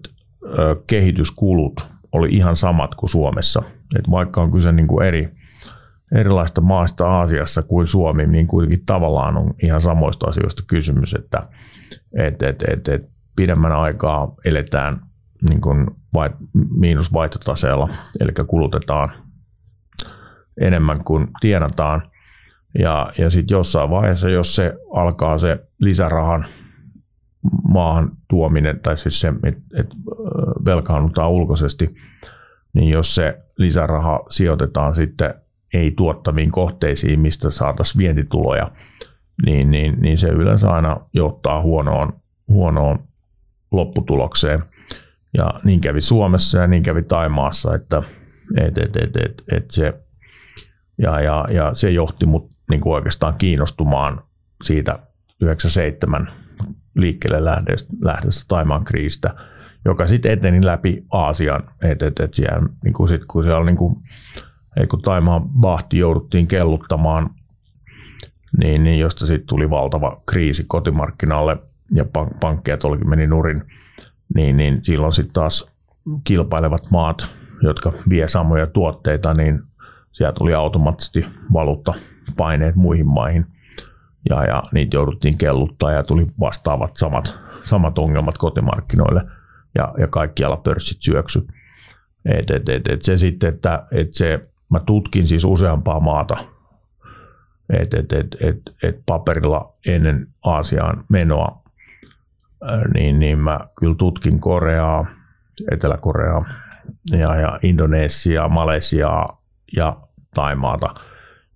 [SPEAKER 2] kehityskulut oli ihan samat kuin Suomessa. Et vaikka on kyse niin kuin eri, erilaista maasta Aasiassa kuin Suomi, niin kuitenkin tavallaan on ihan samoista asioista kysymys, että et, et, et, et pidemmän aikaa eletään niin kuin vai, miinusvaihtotaseella, eli kulutetaan enemmän kuin tienataan. Ja, ja sitten jossain vaiheessa, jos se alkaa se lisärahan maahan tuominen, tai siis se, että et velkaannutaan ulkoisesti, niin jos se lisäraha sijoitetaan sitten ei tuottaviin kohteisiin, mistä saataisiin vientituloja, niin, niin, niin se yleensä aina johtaa huonoon, huonoon lopputulokseen. Ja niin kävi Suomessa ja niin kävi Taimaassa, että et, et, et, et, et se, ja, ja, ja se johti mut niin kuin oikeastaan kiinnostumaan siitä 97 liikkeelle lähdöstä Taimaan kriisistä, joka sitten eteni läpi Aasian. Et, et, et siellä, niin kuin sit, kun siellä niin kuin, et kun Taimaan bahti jouduttiin kelluttamaan, niin, niin josta sitten tuli valtava kriisi kotimarkkinalle ja pank- pankkeja tuollakin meni nurin, niin, niin silloin sitten taas kilpailevat maat, jotka vie samoja tuotteita, niin sieltä tuli automaattisesti valuuttapaineet muihin maihin – ja, ja niitä jouduttiin kelluttaa ja tuli vastaavat samat, samat ongelmat kotimarkkinoille ja, ja kaikkialla pörssit syöksy. Et, et, et, et se sitten, että et se, mä tutkin siis useampaa maata, että et, et, et, et paperilla ennen Aasiaan menoa, niin, niin mä kyllä tutkin Koreaa, Etelä-Koreaa ja, ja Indonesiaa, Malesiaa ja Taimaata,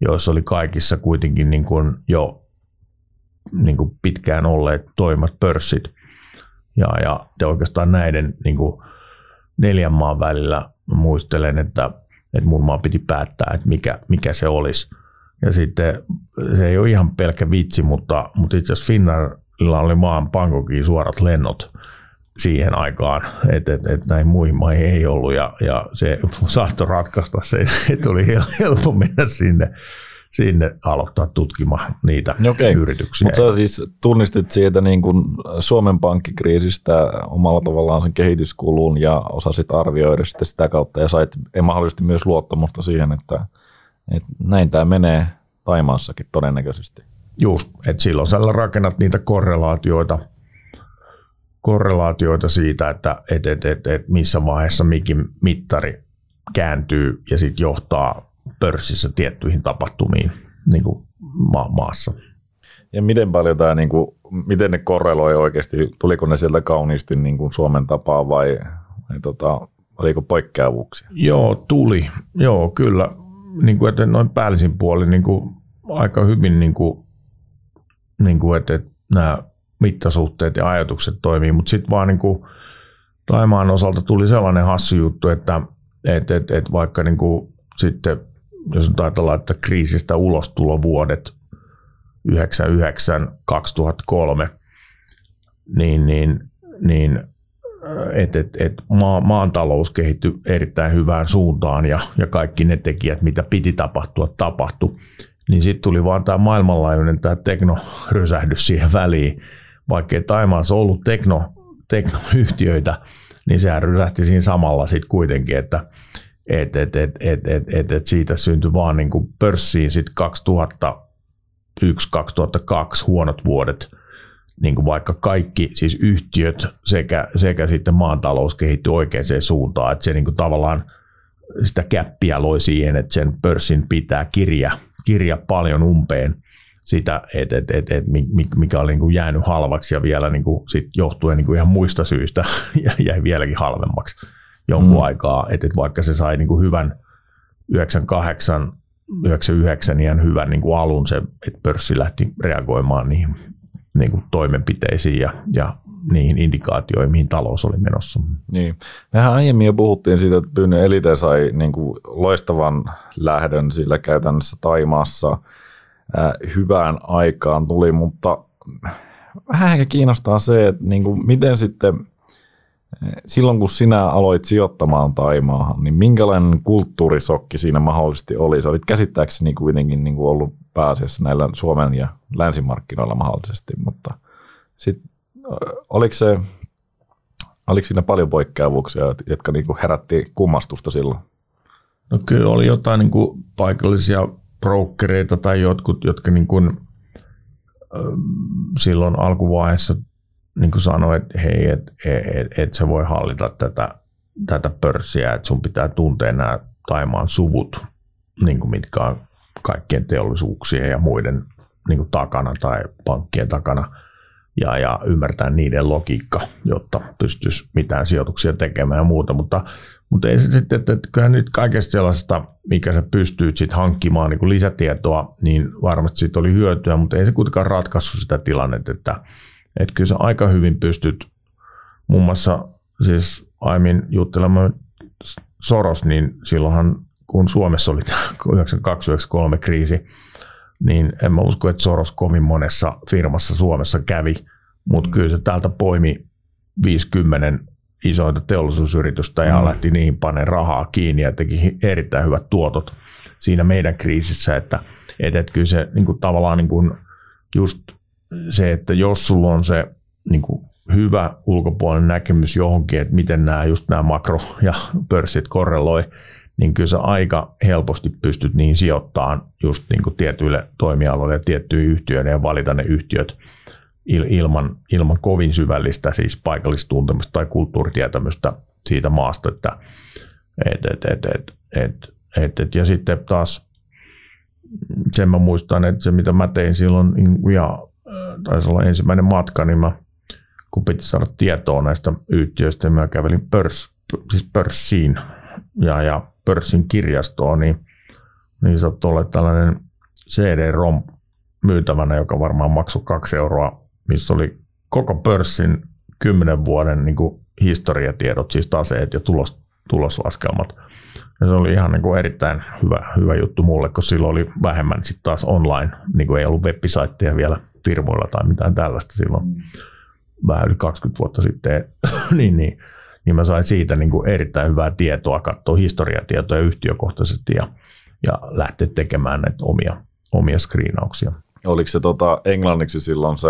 [SPEAKER 2] joissa oli kaikissa kuitenkin niin kuin jo niin kuin pitkään olleet toimat pörssit. Ja, ja oikeastaan näiden niin kuin neljän maan välillä muistelen, että, että mun maa piti päättää, että mikä, mikä se olisi. Ja sitten se ei ole ihan pelkkä vitsi, mutta, mutta itse asiassa Finnairilla oli maan Bangkokiin suorat lennot siihen aikaan, että et, et näihin muihin maihin ei ollut ja, ja se saattoi ratkaista se, että oli helppo mennä sinne sinne aloittaa tutkimaan niitä Okei. yrityksiä.
[SPEAKER 1] Mutta sä siis tunnistit siitä niin kuin Suomen pankkikriisistä omalla tavallaan sen kehityskulun ja osasit arvioida sitä, sitä kautta ja sait mahdollisesti myös luottamusta siihen, että, että näin tämä menee Taimaassakin todennäköisesti.
[SPEAKER 2] Just, että silloin sä rakennat niitä korrelaatioita, korrelaatioita siitä, että et, et, et, et missä vaiheessa mikin mittari kääntyy ja sitten johtaa pörssissä tiettyihin tapahtumiin niin kuin ma- maassa.
[SPEAKER 1] Ja miten paljon tämä, niin kuin, miten ne korreloi oikeasti, tuliko ne sieltä kauniisti niin kuin Suomen tapaa vai, vai tota, oliko poikkeavuuksia?
[SPEAKER 2] Joo, tuli. Joo, kyllä. Niin kuin, että noin päällisin puolin niin kuin, aika hyvin, niin kuin, niin kuin, että, että nämä mittasuhteet ja ajatukset toimii, mutta sitten vaan niin kuin, Taimaan osalta tuli sellainen hassu juttu, että et, et, et vaikka niin kuin, sitten jos ajatellaan, että kriisistä ulostulovuodet 99-2003, niin, niin, niin että et, et maa, maan talous kehittyi erittäin hyvään suuntaan ja, ja kaikki ne tekijät, mitä piti tapahtua, tapahtui. Niin sitten tuli vaan tämä maailmanlaajuinen tämä teknorysähdys siihen väliin. Vaikkei Taimaassa ollut tekno, teknoyhtiöitä, niin sehän rysähti siinä samalla sitten kuitenkin, että et, et, et, et, et, et, et siitä syntyi vaan niin kuin pörssiin sitten 2001-2002 huonot vuodet, niin kuin vaikka kaikki siis yhtiöt sekä, sekä sitten maantalous kehittyi oikeaan suuntaan, että se niin kuin tavallaan sitä käppiä loi siihen, että sen pörssin pitää kirja, kirja paljon umpeen sitä, että et, et, et, mikä oli niin kuin jäänyt halvaksi ja vielä niin kuin sit johtuen niin kuin ihan muista syistä [laughs] jäi vieläkin halvemmaksi jonkun mm. aikaa, että, että vaikka se sai niin kuin hyvän 98, 99 ihan hyvän niin kuin alun se, että pörssi lähti reagoimaan niihin niin kuin toimenpiteisiin ja, ja niihin indikaatioihin, mihin talous oli menossa.
[SPEAKER 1] Niin. Mehän aiemmin jo puhuttiin siitä, että Pyynnön Elite sai niin kuin loistavan lähdön sillä käytännössä Taimaassa äh, hyvään aikaan tuli, mutta vähän ehkä kiinnostaa se, että niin kuin miten sitten – silloin kun sinä aloit sijoittamaan Taimaahan, niin minkälainen kulttuurisokki siinä mahdollisesti oli? Sä olit käsittääkseni kuitenkin niin kuin ollut pääasiassa näillä Suomen ja länsimarkkinoilla mahdollisesti, mutta sit, oliko, se, oliko siinä paljon poikkeavuuksia, jotka niin kuin herätti kummastusta silloin?
[SPEAKER 2] No kyllä oli jotain niin kuin paikallisia brokereita tai jotkut, jotka niin kuin, silloin alkuvaiheessa niin kuin sanoi, että hei, et, et, et sä voi hallita tätä, tätä pörssiä, että sun pitää tuntea nämä Taimaan suvut, niin kuin mitkä on kaikkien teollisuuksien ja muiden niin kuin takana tai pankkien takana ja, ja ymmärtää niiden logiikka, jotta pystyisi mitään sijoituksia tekemään ja muuta, mutta, mutta ei se sitten, että, että kyllähän nyt kaikesta sellaisesta, mikä sä pystyy sitten hankkimaan niin kuin lisätietoa, niin varmasti siitä oli hyötyä, mutta ei se kuitenkaan ratkaissut sitä tilannetta, että että kyllä sä aika hyvin pystyt muun muassa siis aiemmin juttelemme Soros, niin silloinhan kun Suomessa oli tämä 92-93 [laughs] kriisi, niin en mä usko, että Soros kovin monessa firmassa Suomessa kävi, mutta kyllä se täältä poimi 50 isointa teollisuusyritystä ja mm. lähti niin panen rahaa kiinni ja teki erittäin hyvät tuotot siinä meidän kriisissä, että, että, että kyllä se niin kuin, tavallaan niin kuin, just se, että jos sulla on se niin kuin, hyvä ulkopuolinen näkemys johonkin, että miten nämä just nämä makro- ja pörssit korreloi, niin kyllä sä aika helposti pystyt niin sijoittamaan just niin kuin tietyille toimialoille ja tiettyihin yhtiöille ja valita ne yhtiöt ilman, ilman kovin syvällistä siis paikallistuntemusta tai kulttuuritietämystä siitä maasta. Että, et, et, et, et, et, et, et, ja sitten taas sen mä muistan, että se mitä mä tein silloin, niin, ja taisi olla ensimmäinen matka, niin mä, kun piti saada tietoa näistä yhtiöistä, niin mä kävelin pörs, siis pörssiin ja, ja pörssin kirjastoon, niin, niin saattoi olla tällainen CD-ROM myytävänä, joka varmaan maksoi kaksi euroa, missä oli koko pörssin kymmenen vuoden niin kuin historiatiedot, siis taseet ja tulos, tuloslaskelmat. Ja se oli ihan niin kuin erittäin hyvä, hyvä juttu mulle, koska silloin oli vähemmän sitten taas online, niin kuin ei ollut web vielä firmoilla tai mitään tällaista silloin mm. vähän yli 20 vuotta sitten. [laughs] niin, niin niin mä sain siitä niin kuin erittäin hyvää tietoa, katsoa historiatietoja yhtiökohtaisesti ja, ja lähteä tekemään näitä omia, omia screenauksia.
[SPEAKER 1] Oliko se tota, englanniksi silloin se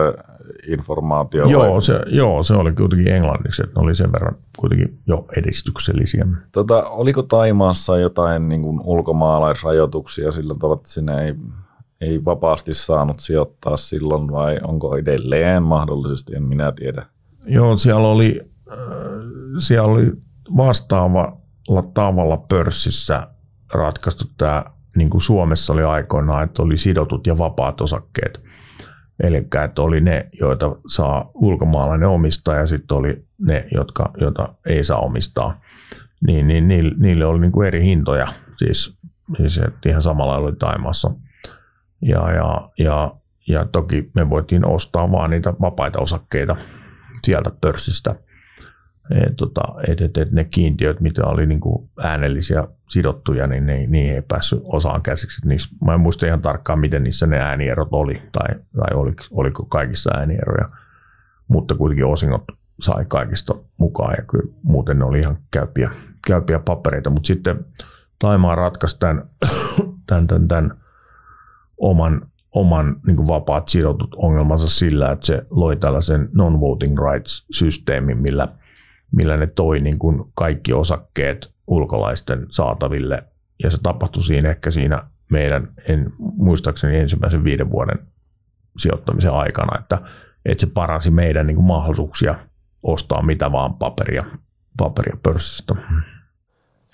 [SPEAKER 1] informaatio?
[SPEAKER 2] Joo, vai? se, joo, se oli kuitenkin englanniksi, että ne oli sen verran kuitenkin jo edistyksellisiä.
[SPEAKER 1] Tota, oliko Taimaassa jotain niin kuin ulkomaalaisrajoituksia sillä tavalla, että sinne ei, ei vapaasti saanut sijoittaa silloin vai onko edelleen mahdollisesti, en minä tiedä.
[SPEAKER 2] Joo, siellä oli siellä oli vastaavalla tavalla pörssissä ratkaistu tämä, niin kuin Suomessa oli aikoinaan, että oli sidotut ja vapaat osakkeet. Eli että oli ne, joita saa ulkomaalainen omistaa ja sitten oli ne, jotka, joita ei saa omistaa. Niin, niin niille, niille oli niin kuin eri hintoja, siis, siis että ihan samalla oli Taimassa. Ja, ja, ja, ja toki me voitiin ostaa vaan niitä vapaita osakkeita sieltä pörssistä – et, tota, et, et, et ne kiintiöt, mitä oli niin kuin äänellisiä sidottuja, niin ne, niihin ei päässyt osaan käsiksi. Niissä, mä en muista ihan tarkkaan, miten niissä ne äänieerot oli, tai, tai oliko, oliko kaikissa äänieroja, mutta kuitenkin osingot sai kaikista mukaan, ja kyllä muuten ne oli ihan käypiä, käypiä papereita, mutta sitten Taimaa ratkaisi tämän, [coughs] tämän, tämän, tämän oman, oman niin kuin vapaat sidotut ongelmansa sillä, että se loi tällaisen non-voting rights-systeemin, millä – millä ne toi niin kuin kaikki osakkeet ulkolaisten saataville. Ja se tapahtui siinä ehkä siinä meidän, en, muistaakseni ensimmäisen viiden vuoden sijoittamisen aikana, että, että se paransi meidän niin kuin mahdollisuuksia ostaa mitä vaan paperia, paperia pörssistä.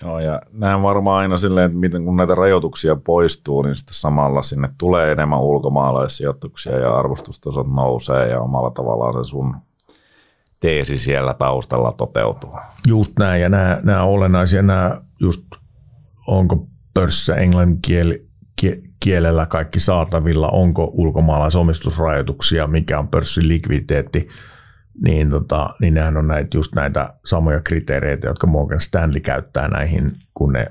[SPEAKER 1] Joo, ja näen varmaan aina silleen, että miten, kun näitä rajoituksia poistuu, niin sitten samalla sinne tulee enemmän ulkomaalaisijoituksia ja arvostustasot nousee ja omalla tavallaan se sun teesi siellä taustalla toteutuu.
[SPEAKER 2] Just näin, ja nämä, nämä olennaisia, nämä just onko pörssissä englanninkieli, kielellä kaikki saatavilla, onko ulkomaalaisomistusrajoituksia, mikä on pörssin likviditeetti, niin, tota, niin nehän on näitä, just näitä samoja kriteereitä, jotka Morgan Stanley käyttää näihin, kun ne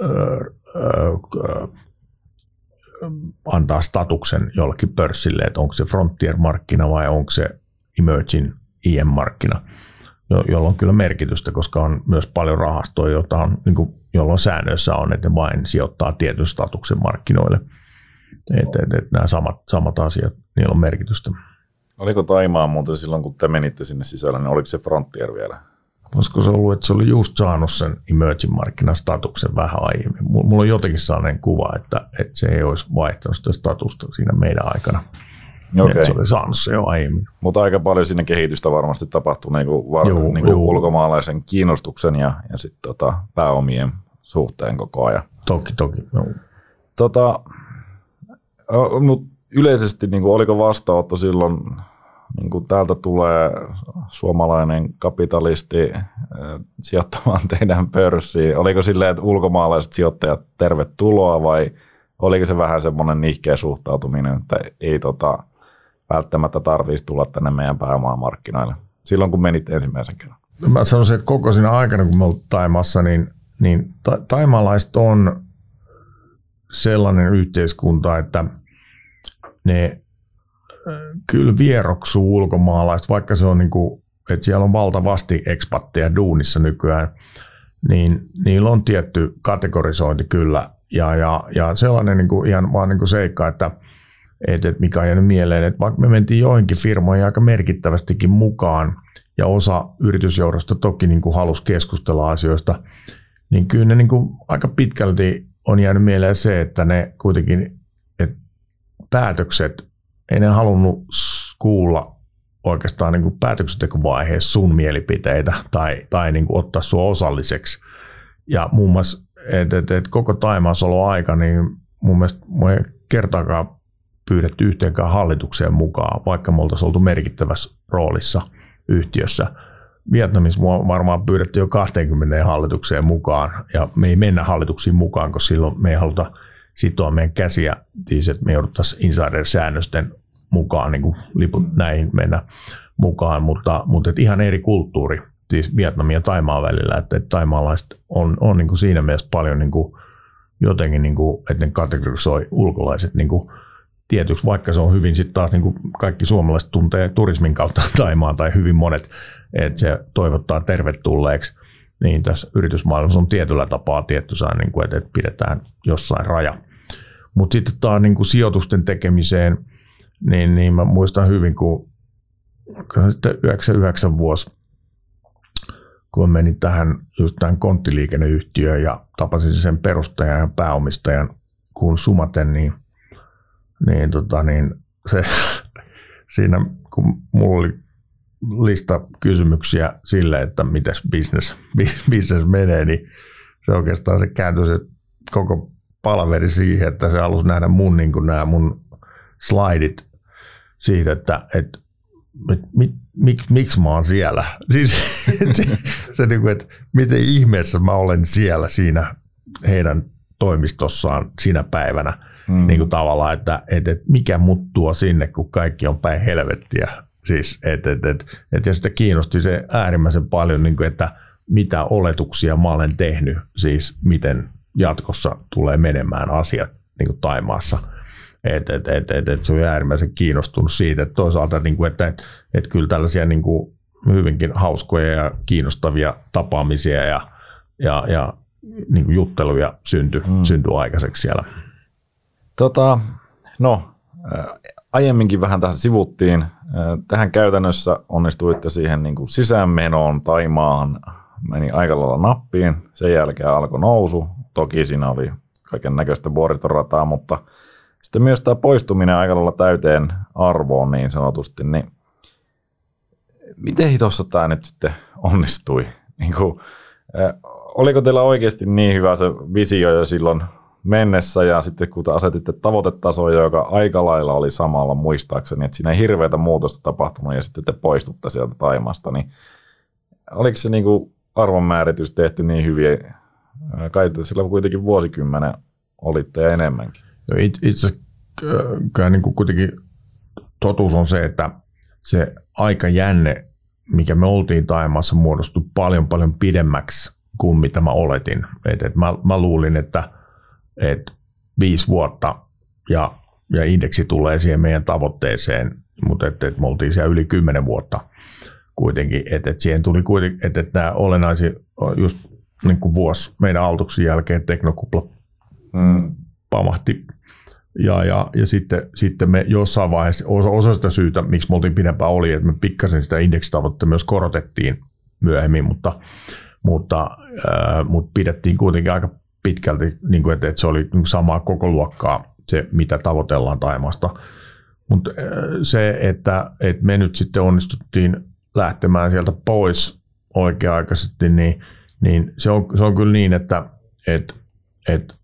[SPEAKER 2] öö, öö, antaa statuksen jollekin pörssille, että onko se frontier-markkina vai onko se emerging IM-markkina, jolla on kyllä merkitystä, koska on myös paljon rahastoja, jota on, niin kuin, jolloin säännöissä on, että ne vain sijoittaa tietyn statuksen markkinoille. Että et, et nämä samat, samat asiat, niillä on merkitystä.
[SPEAKER 1] Oliko Taimaa muuten silloin, kun te menitte sinne sisällä, niin oliko se Frontier vielä?
[SPEAKER 2] Olisiko se ollut, että se oli just saanut sen emerging markkinastatuksen vähän aiemmin. Mulla on jotenkin sellainen kuva, että, että se ei olisi vaihtanut sitä statusta siinä meidän aikana. Okay. Se oli saanut se jo aiemmin.
[SPEAKER 1] Mutta aika paljon sinne kehitystä varmasti tapahtui niin kuin var, juu, niin kuin juu. ulkomaalaisen kiinnostuksen ja, ja sitten tota, pääomien suhteen koko ajan.
[SPEAKER 2] Toki, toki. Joo.
[SPEAKER 1] Tota, mut yleisesti niin kuin, oliko vastaanotto silloin, niin kuin täältä tulee suomalainen kapitalisti sijoittamaan teidän pörssiin, oliko silleen, että ulkomaalaiset sijoittajat tervetuloa vai oliko se vähän semmoinen nihkeä suhtautuminen, että ei tota, välttämättä tarvitsisi tulla tänne meidän pääomamarkkinoille silloin, kun menit ensimmäisen kerran?
[SPEAKER 2] mä sanoisin, että koko siinä aikana, kun me oltiin Taimassa, niin, niin ta- taimalaiset on sellainen yhteiskunta, että ne kyllä vieroksuu ulkomaalaiset, vaikka se on niin kuin, että siellä on valtavasti ekspatteja duunissa nykyään, niin niillä on tietty kategorisointi kyllä. Ja, ja, ja sellainen niin kuin ihan vaan niin kuin seikka, että, että, että mikä on jäänyt mieleen, että vaikka me mentiin joihinkin firmoihin aika merkittävästikin mukaan, ja osa yritysjohdosta toki niin kuin halusi keskustella asioista, niin kyllä ne niin kuin aika pitkälti on jäänyt mieleen se, että ne kuitenkin että päätökset, ei ne halunnut kuulla oikeastaan niin kuin päätöksentekovaiheessa sun mielipiteitä tai, tai niin kuin ottaa sua osalliseksi. Ja muun muassa, että et, et koko aika, niin mun mielestä mun ei kertaakaan pyydetty yhteenkään hallitukseen mukaan, vaikka me oltaisiin oltu merkittävässä roolissa yhtiössä. Vietnamissa varmaan pyydetty jo 20 hallitukseen mukaan, ja me ei mennä hallituksiin mukaan, koska silloin me ei haluta sitoa meidän käsiä, siis että me jouduttaisiin insider-säännösten mukaan niin kuin liput näihin mennä mukaan, mutta, mutta et ihan eri kulttuuri, siis Vietnamin ja Taimaan välillä, että, että taimaalaiset on, on niin kuin siinä mielessä paljon niin kuin, jotenkin, niin kuin, että ne kategorisoi ulkolaiset niin kuin, tietyksi, vaikka se on hyvin sitten taas niin kuin kaikki suomalaiset tuntee turismin kautta [laughs] Taimaa tai hyvin monet, että se toivottaa tervetulleeksi, niin tässä yritysmaailmassa on tietyllä tapaa tietty saa, niin kuin, että pidetään jossain raja. Mutta sitten taas niin kuin sijoitusten tekemiseen – niin, niin mä muistan hyvin, kun sitten 99 vuosi, kun menin tähän just tähän konttiliikenneyhtiöön ja tapasin sen perustajan ja pääomistajan kun Sumaten, niin, niin, tota, niin se, [laughs] siinä kun mulla oli lista kysymyksiä sille, että miten business, [laughs] business menee, niin se oikeastaan se kääntyi se koko palaveri siihen, että se halusi nähdä mun, niin kuin nämä mun slaidit siitä, että, että mit, mit, mik, miksi mä oon siellä. [laughs] Siis se, se niin kuin, että miten ihmeessä mä olen siellä siinä heidän toimistossaan sinä päivänä. Mm. Niin kuin tavallaan, että, että, että mikä mut tuo sinne, kun kaikki on päin helvettiä. Siis, että, että, että, että, ja sitä kiinnosti se äärimmäisen paljon, niin kuin, että mitä oletuksia mä olen tehnyt, siis miten jatkossa tulee menemään asiat niin kuin Taimaassa – et, et, et, et, et se oli äärimmäisen kiinnostunut siitä, että toisaalta, niin kuin, että, että, että kyllä tällaisia niin kuin hyvinkin hauskoja ja kiinnostavia tapaamisia ja, ja, ja niin kuin jutteluja syntyi, mm. syntyi aikaiseksi siellä.
[SPEAKER 1] Tota, no, aiemminkin vähän tässä sivuttiin. Tähän käytännössä onnistuitte siihen niin kuin sisäänmenoon Taimaahan meni aika lailla nappiin. Sen jälkeen alkoi nousu. Toki siinä oli kaiken näköistä vuoritorataa, mutta – sitten myös tämä poistuminen aika lailla täyteen arvoon niin sanotusti, niin miten hitossa tämä nyt sitten onnistui? Niin kuin, oliko teillä oikeasti niin hyvä se visio jo silloin mennessä ja sitten kun te asetitte tavoitetasoja, joka aika lailla oli samalla muistaakseni, että siinä ei hirveätä muutosta tapahtunut ja sitten te poistutte sieltä Taimasta, niin oliko se niin kuin arvonmääritys tehty niin hyvin? Kai sillä kuitenkin vuosikymmenen olitte ja enemmänkin.
[SPEAKER 2] No itse asiassa niin kuin kuitenkin totuus on se, että se aikajänne, mikä me oltiin Taimassa, muodostui paljon paljon pidemmäksi kuin mitä mä oletin. Et, et mä, mä luulin, että et viisi vuotta ja, ja indeksi tulee siihen meidän tavoitteeseen, mutta et, et me oltiin siellä yli kymmenen vuotta kuitenkin. Että et siihen tuli kuitenkin, että et nämä olennaisia, just niin kuin vuosi meidän aaltoksen jälkeen teknokupla mm. pamahti ja, ja, ja sitten, sitten me jossain vaiheessa, osa, osa sitä syytä, miksi me oltiin pidempään oli, että me pikkasen sitä indeksitavoitetta myös korotettiin myöhemmin, mutta, mutta, äh, mutta pidettiin kuitenkin aika pitkälti, niin kuin, että, että se oli niin samaa koko luokkaa se, mitä tavoitellaan Taimasta. Mutta äh, se, että, että me nyt sitten onnistuttiin lähtemään sieltä pois oikea-aikaisesti, niin, niin se, on, se on kyllä niin, että et, et,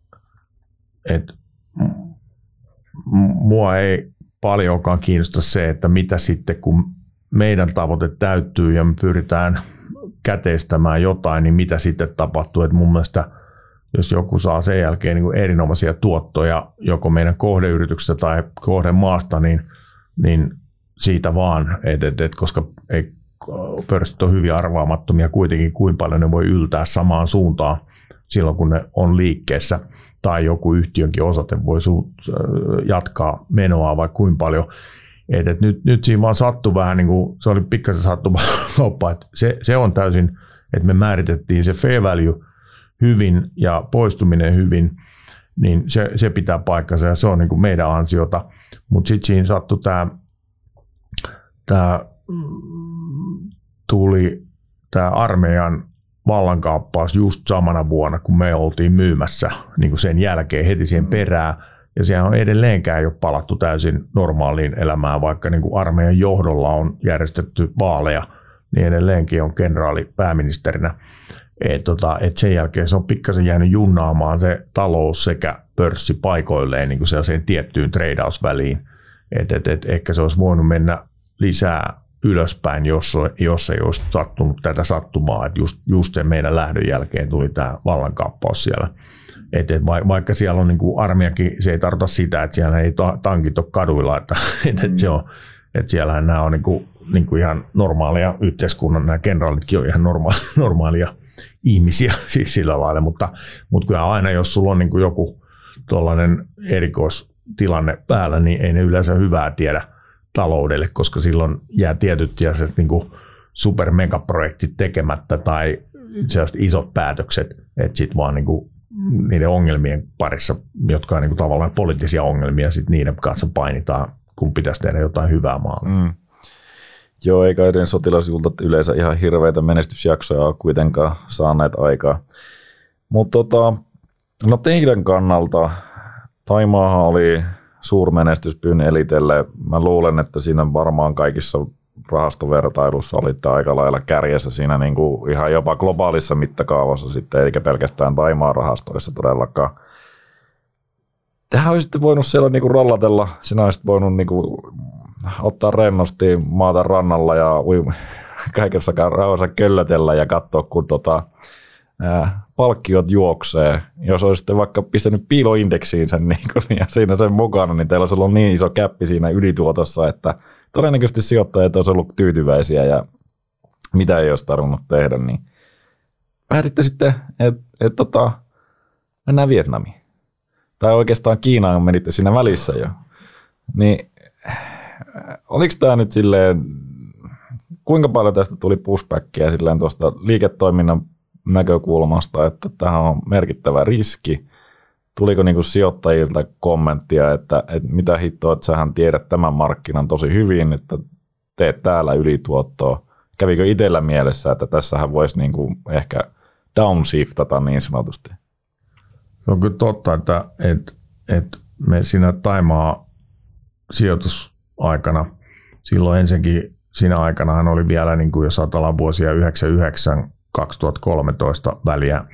[SPEAKER 2] et mua ei paljonkaan kiinnosta se, että mitä sitten kun meidän tavoite täyttyy ja me pyritään käteistämään jotain, niin mitä sitten tapahtuu. Että mun mielestä jos joku saa sen jälkeen niin kuin erinomaisia tuottoja joko meidän kohdeyrityksestä tai kohdemaasta, niin, niin siitä vaan, et, et, et, koska ei pörssit on hyvin arvaamattomia kuitenkin, kuinka paljon ne voi yltää samaan suuntaan silloin, kun ne on liikkeessä, tai joku yhtiönkin osate voi su- jatkaa menoa vaikka kuinka paljon. Et, et nyt, nyt siinä vaan sattui vähän, niin kuin, se oli pikkasen sattuma [laughs] loppa, että se, se on täysin, että me määritettiin se fair value hyvin ja poistuminen hyvin, niin se, se pitää paikkansa ja se on niin kuin meidän ansiota. Mutta sitten siinä sattui tämä, tämä tuli tämä armeijan vallankaappaus just samana vuonna, kun me oltiin myymässä niin kuin sen jälkeen heti siihen mm. perään. Ja siellä on edelleenkään jo palattu täysin normaaliin elämään, vaikka niin kuin armeijan johdolla on järjestetty vaaleja, niin edelleenkin on kenraali pääministerinä. Et tota, et sen jälkeen se on pikkasen jäänyt junnaamaan se talous sekä pörssi paikoilleen niin kuin tiettyyn treidausväliin. Et, et, et, ehkä se olisi voinut mennä lisää ylöspäin, jos, jos ei olisi sattunut tätä sattumaa, että just, just sen meidän lähdön jälkeen tuli tämä vallankaappaus siellä. Et, et vaikka siellä on niin kuin armiakin, se ei tarkoita sitä, että siellä ei tankit ole kaduilla, että, [laughs] et, et se on, että siellä nämä on niin kuin, niin kuin ihan normaalia yhteiskunnan, nämä kenraalitkin on ihan norma- [laughs] normaalia ihmisiä [laughs] siis sillä lailla, mutta, mutta kyllä aina jos sulla on niin kuin joku tuollainen erikoistilanne päällä, niin ei ne yleensä hyvää tiedä taloudelle, koska silloin jää tietyt niin kuin supermegaprojektit tekemättä tai isot päätökset, että sitten vaan niin kuin niiden ongelmien parissa, jotka on niin kuin tavallaan poliittisia ongelmia, sitten niiden kanssa painitaan, kun pitäisi tehdä jotain hyvää maalla. Mm.
[SPEAKER 1] Joo, eikä edes sotilasjultat yleensä ihan hirveitä menestysjaksoja ole kuitenkaan saaneet aikaa. Mutta tota, no teidän kannalta Taimaahan oli suurmenestys Pyn elitelle. Mä luulen, että siinä varmaan kaikissa rahastovertailussa olitte aika lailla kärjessä siinä niin kuin ihan jopa globaalissa mittakaavassa sitten, eikä pelkästään Taimaan rahastoissa todellakaan. Tähän olisitte voinut siellä niin kuin rollatella, sinä olisit voinut niin kuin ottaa rennosti maata rannalla ja ui, kaikessa rauhassa köllötellä ja katsoa, kun tota, ää, palkkiot juoksee. Jos olisitte vaikka pistänyt piiloindeksiin sen [laughs] niin kun, ja siinä sen mukana, niin teillä olisi ollut niin iso käppi siinä ylituotossa, että todennäköisesti sijoittajat olisi ollut tyytyväisiä ja mitä ei olisi tarvinnut tehdä, niin päätitte sitten, että et, tota, mennään Vietnamiin. Tai oikeastaan Kiinaan menitte siinä välissä jo. Niin oliko tämä nyt silleen, kuinka paljon tästä tuli pushbackia silleen tuosta liiketoiminnan näkökulmasta, että tähän on merkittävä riski. Tuliko niin kuin sijoittajilta kommenttia, että, että mitä hittoa, että sähän tiedät tämän markkinan tosi hyvin, että teet täällä ylituottoa. Kävikö itsellä mielessä, että tässähän voisi niin kuin ehkä downshiftata niin sanotusti?
[SPEAKER 2] Se on kyllä totta, että, että, että me siinä Taimaa sijoitusaikana, silloin ensinnäkin siinä aikana oli vielä, niin kuin jos ajatellaan vuosia 99 2013 väliä,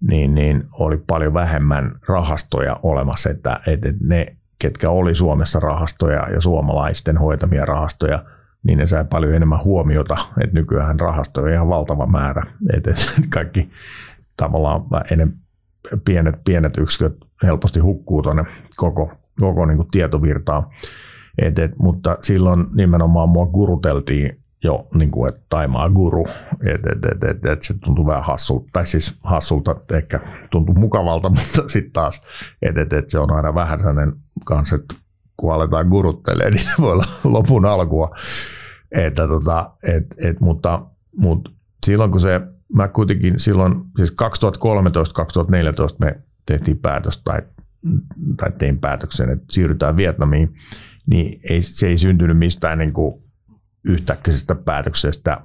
[SPEAKER 2] niin, niin oli paljon vähemmän rahastoja olemassa, että, että ne, ketkä oli Suomessa rahastoja ja suomalaisten hoitamia rahastoja, niin ne sai paljon enemmän huomiota, että nykyään rahastoja on ihan valtava määrä, että kaikki tavallaan ennen pienet, pienet yksiköt helposti hukkuu tuonne koko, koko niin kuin tietovirtaan. Et, et, mutta silloin nimenomaan mua guruteltiin jo niin kuin, että Taimaa guru, että et, et, et, et se tuntuu vähän hassulta, tai siis hassulta ehkä tuntuu mukavalta, [laughs] mutta sitten taas, että et, et se on aina vähän sellainen kanssa, että kun aletaan guruttelemaan, [laughs] niin voi olla lopun alkua. Että tota, et, et, mutta, mutta silloin kun se, mä kuitenkin silloin, siis 2013-2014 me tehtiin päätös tai, tai tein päätöksen, että siirrytään Vietnamiin, niin ei, se ei syntynyt mistään niin kuin yhtäkkisestä päätöksestä,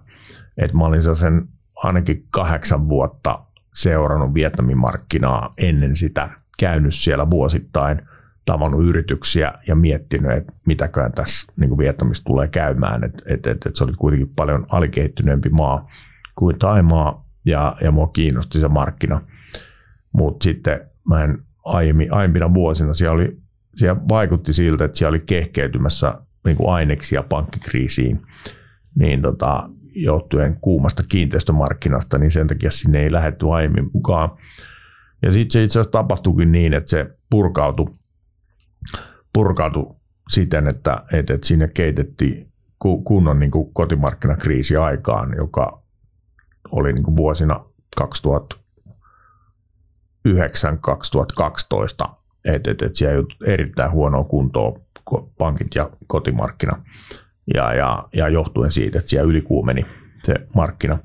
[SPEAKER 2] että mä olin sen ainakin kahdeksan vuotta seurannut Vietnamin markkinaa ennen sitä, käynyt siellä vuosittain, tavannut yrityksiä ja miettinyt, että mitäkään tässä niin kuin Vietnamissa tulee käymään. Että et, et, et se oli kuitenkin paljon alikehittyneempi maa kuin Taimaa ja, ja mua kiinnosti se markkina. Mutta sitten mä en aiemmin, aiempina vuosina siellä, oli, siellä vaikutti siltä, että siellä oli kehkeytymässä niin kuin aineksia pankkikriisiin, niin tota, johtuen kuumasta kiinteistömarkkinasta, niin sen takia sinne ei lähdetty aiemmin mukaan. Ja sitten se itse asiassa tapahtuikin niin, että se purkautui, purkautui siten, että, että, että sinne keitettiin kunnon niin kuin kotimarkkinakriisi aikaan, joka oli niin kuin vuosina 2009-2012, että et, et siellä erittäin huonoa kuntoa pankit ja kotimarkkina, ja, ja, ja johtuen siitä, että siellä ylikuumeni se markkina.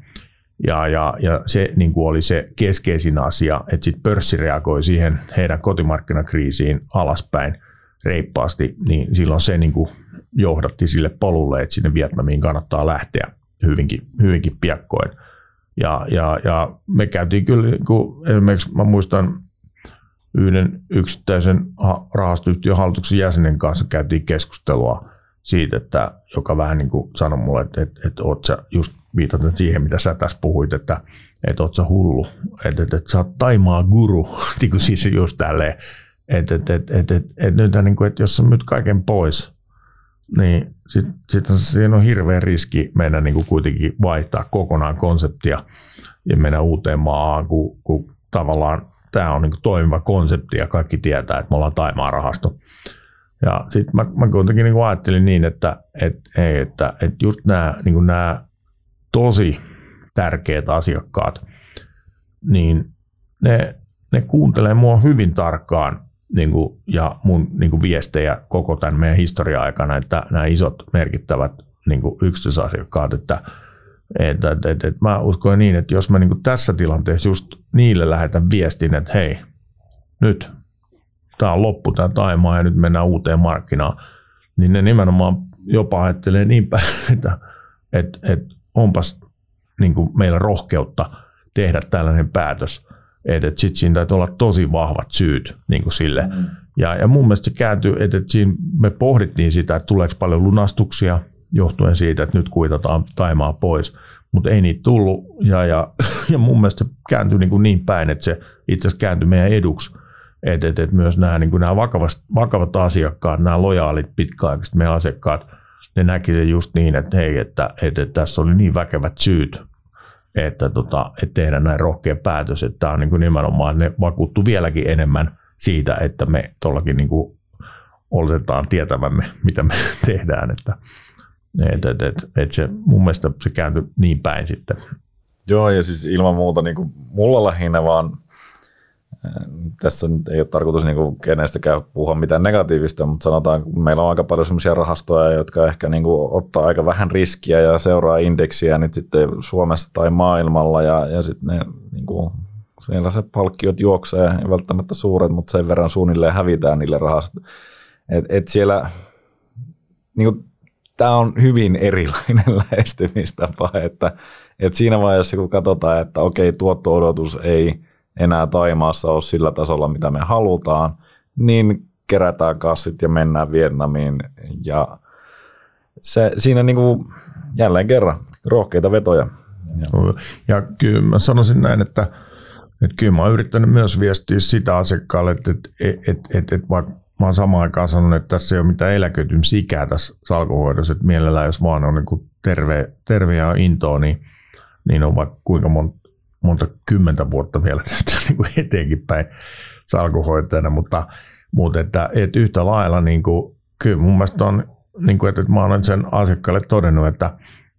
[SPEAKER 2] Ja, ja, ja se niin kuin oli se keskeisin asia, että sitten pörssi reagoi siihen heidän kotimarkkinakriisiin alaspäin reippaasti, niin silloin se niin kuin johdatti sille polulle, että sinne Vietnamiin kannattaa lähteä hyvinkin, hyvinkin piakkoin. Ja, ja, ja me käytiin kyllä, kun esimerkiksi mä muistan yhden yksittäisen rahastoyhtiön hallituksen jäsenen kanssa käytiin keskustelua siitä, että, joka vähän niin kuin sanoi mulle, että, että, että oot sä just viitaten siihen, mitä sä tässä puhuit, että, että oot sä hullu, että, että, että sä oot taimaa guru, [laughs] niin kuin siis just tälleen, että, että, että, että, että, että, nyt, niin kuin, että jos sä myyt kaiken pois, niin sitten sit siinä on hirveä riski mennä niin kuin kuitenkin vaihtaa kokonaan konseptia ja mennä uuteen maahan, kun, kun tavallaan tämä on niin kuin toimiva konsepti ja kaikki tietää, että me ollaan Taimaa rahasto. Ja sitten mä, mä kuitenkin niin kuin ajattelin niin, että et, ei, että, että just nämä, niin kuin nämä tosi tärkeät asiakkaat, niin ne, ne kuuntelee mua hyvin tarkkaan niin kuin, ja mun niin kuin viestejä koko tämän meidän historia-aikana, että nämä isot merkittävät niin kuin yksityisasiakkaat, että, että, että, että, että mä uskon niin, että jos mä niin tässä tilanteessa just niille lähetän viestin, että hei, nyt tämä on loppu tämä taimaa ja nyt mennään uuteen markkinaan, niin ne nimenomaan jopa ajattelee niin päin, [laughs] että, että, että onpas niin meillä rohkeutta tehdä tällainen päätös, että, sitten siinä täytyy olla tosi vahvat syyt niin kuin sille. Mm. Ja, ja mun mielestä se kääntyi, että, että siinä me pohdittiin sitä, että tuleeko paljon lunastuksia johtuen siitä, että nyt kuitataan taimaa pois, mutta ei niitä tullut. Ja, ja, [laughs] ja mun mielestä se kääntyi niin, kuin niin päin, että se itse asiassa kääntyi meidän eduksi, että, että, että myös nämä, niin kuin nämä vakavat, vakavat asiakkaat, nämä lojaalit pitkäaikaiset meidän asiakkaat, ne näki se just niin, että hei, että, että, että tässä oli niin väkevät syyt, että, tota, että tehdään näin rohkea päätös, että tämä on niin kuin nimenomaan, ne vakuuttu vieläkin enemmän siitä, että me tuollakin niin kuin oletetaan tietävämme, mitä me [laughs] tehdään, että että et, et, et se, mun mielestä se kääntyi niin päin sitten.
[SPEAKER 1] Joo, ja siis ilman muuta niin kuin mulla lähinnä vaan tässä nyt ei ole tarkoitus niin kenestäkään puhua mitään negatiivista, mutta sanotaan, että meillä on aika paljon sellaisia rahastoja, jotka ehkä niin kuin ottaa aika vähän riskiä ja seuraa indeksiä nyt sitten Suomessa tai maailmalla ja, ja sitten ne niin kuin, siellä se palkkiot juoksee, ei välttämättä suuret, mutta sen verran suunnilleen hävitään niille rahastoille. Et, et siellä, niin kuin, tämä on hyvin erilainen [laughs] lähestymistapa, että, että siinä vaiheessa kun katsotaan, että okei, tuotto-odotus ei – enää Taimaassa ole sillä tasolla, mitä me halutaan, niin kerätään kassit ja mennään Vietnamiin. Ja se, siinä niin kuin, jälleen kerran rohkeita vetoja.
[SPEAKER 2] Ja, kyllä mä sanoisin näin, että, että kyllä mä oon yrittänyt myös viestiä sitä asiakkaalle, että, että, että, että, että, että vaikka mä oon samaan aikaan sanonut, että tässä ei ole mitään eläköitymisikää tässä salkuhoidossa, että mielellään jos vaan on niin terve, terve ja intoa, niin, niin on vaikka kuinka monta monta kymmentä vuotta vielä tästä [laughs] niin kuin eteenkin päin salkuhoitajana, mutta, mutta että, että yhtä lailla niin kuin, kyllä mun mielestä on, niin kuin, että mä olen sen asiakkaalle todennut, että,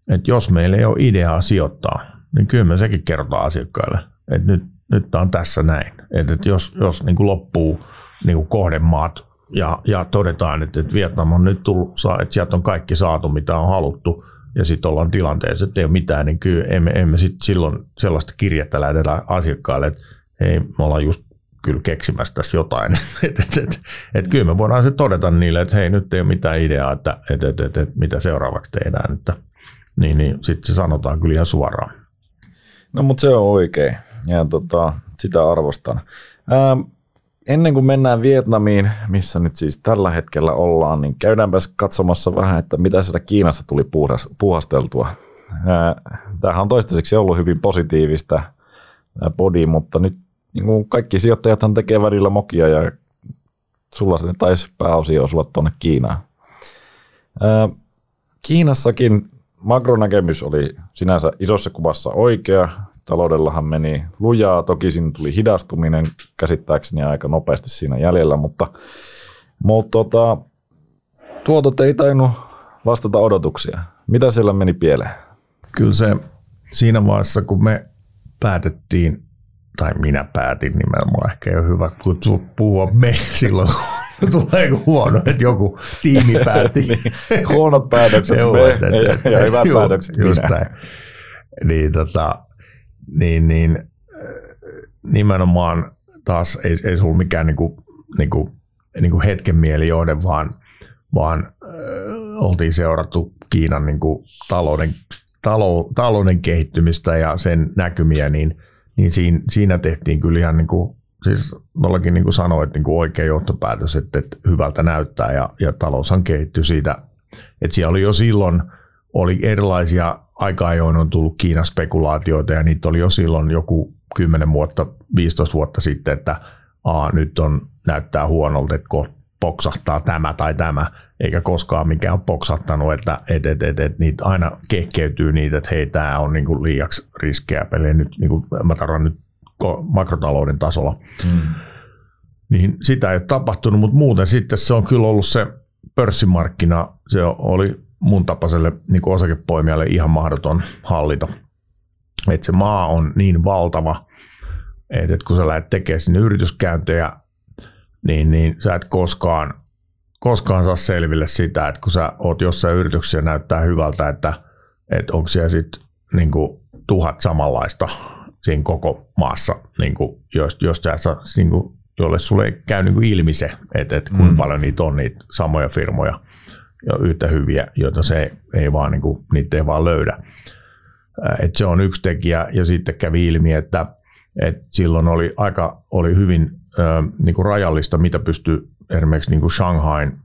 [SPEAKER 2] että jos meillä ei ole ideaa sijoittaa, niin kyllä me sekin kerrotaan asiakkaille, että nyt, nyt on tässä näin. Että, että jos, jos niin kuin loppuu niin kuin kohdemaat ja, ja todetaan, että, että Vietnam on nyt tullut, että sieltä on kaikki saatu, mitä on haluttu, ja sitten ollaan tilanteessa, että ei ole mitään, niin kyllä emme, emme sit silloin sellaista kirjettä lähdetä asiakkaalle, että hei, me ollaan just kyllä keksimässä tässä jotain. [laughs] et, et, et, et, kyllä me voidaan se todeta niille, että hei, nyt ei ole mitään ideaa, että et, et, et, et, mitä seuraavaksi tehdään. Että, niin, niin sitten se sanotaan kyllä ihan suoraan.
[SPEAKER 1] No mutta se on oikein ja tota, sitä arvostan. Ähm, ennen kuin mennään Vietnamiin, missä nyt siis tällä hetkellä ollaan, niin käydäänpä katsomassa vähän, että mitä sieltä Kiinassa tuli puhasteltua. Tämähän on toistaiseksi ollut hyvin positiivista body, mutta nyt niin kaikki sijoittajathan tekee välillä mokia ja sulla se taisi pääosin osua tuonne Kiinaan. Kiinassakin makronäkemys oli sinänsä isossa kuvassa oikea, taloudellahan meni lujaa. Toki siinä tuli hidastuminen käsittääkseni aika nopeasti siinä jäljellä, mutta, mutta tota, tuotot ei tainnut vastata odotuksia. Mitä siellä meni pieleen?
[SPEAKER 2] Kyllä se siinä vaiheessa, kun me päätettiin, tai minä päätin nimenomaan, ehkä ei ole hyvä puhua me [laughs] silloin, tulee huono, että joku tiimi [laughs] päätti.
[SPEAKER 1] niin, huonot päätökset [laughs] Joo, me et, et, ja, ja hyvät päätökset just minä. Näin.
[SPEAKER 2] Niin, tota, niin, niin nimenomaan taas ei, ei ollut mikään niinku, niinku, niinku hetken mielijohde, vaan, vaan äh, oltiin seurattu Kiinan niinku talouden, talou, talouden kehittymistä ja sen näkymiä, niin, niin siinä, siinä tehtiin kyllä ihan niinku, siis nollakin niin kuin sanoit, niin kuin oikea johtopäätös, että, että hyvältä näyttää ja, ja taloushan kehittyi siitä, että siellä oli jo silloin oli erilaisia aika ajoin on tullut Kiinan spekulaatioita ja niitä oli jo silloin joku 10 vuotta, 15 vuotta sitten, että Aa, nyt on, näyttää huonolta, että poksahtaa tämä tai tämä, eikä koskaan mikään ole poksahtanut, että et, et, et, et, niitä aina kehkeytyy niitä, että hei, tämä on niinku liiaksi riskejä peliä nyt, niinku, mä tarvitsen nyt makrotalouden tasolla. Hmm. Niin sitä ei ole tapahtunut, mutta muuten sitten se on kyllä ollut se pörssimarkkina, se oli mun tapaiselle niin osakepoimijalle ihan mahdoton hallita. Että se maa on niin valtava, että kun sä lähdet tekemään sinne yrityskäyntejä, niin, niin sä et koskaan, koskaan saa selville sitä, että kun sä oot jossain yrityksessä näyttää hyvältä, että, että onko siellä sitten niin tuhat samanlaista siinä koko maassa, niin kuin, jos, jos sä, niin kuin, jolle sulle ei käy niin kuin ilmi se, että, että kuinka mm. paljon niitä on niitä samoja firmoja ja yhtä hyviä, joita se ei vaan, niin kuin, niitä ei vaan löydä. Et se on yksi tekijä ja sitten kävi ilmi, että, että silloin oli aika oli hyvin äh, niin kuin rajallista, mitä pystyy esimerkiksi niin kuin Shanghain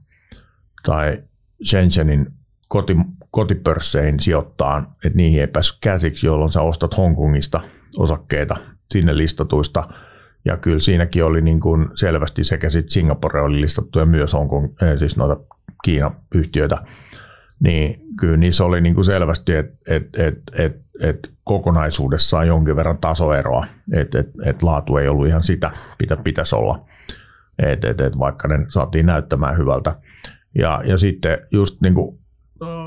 [SPEAKER 2] tai Shenzhenin koti, kotipörsseihin sijoittaa, että niihin ei päässyt käsiksi, jolloin sä ostat Hongkongista osakkeita sinne listatuista. Ja kyllä siinäkin oli niin kuin selvästi sekä sitten Singapore oli listattu ja myös Hongkong, siis noita Kiinan yhtiöitä, niin kyllä niissä oli niin kuin selvästi, että et, et, et, et kokonaisuudessaan jonkin verran tasoeroa, että et, et laatu ei ollut ihan sitä, mitä pitäisi olla, et, et, et vaikka ne saatiin näyttämään hyvältä. Ja, ja sitten just niin kuin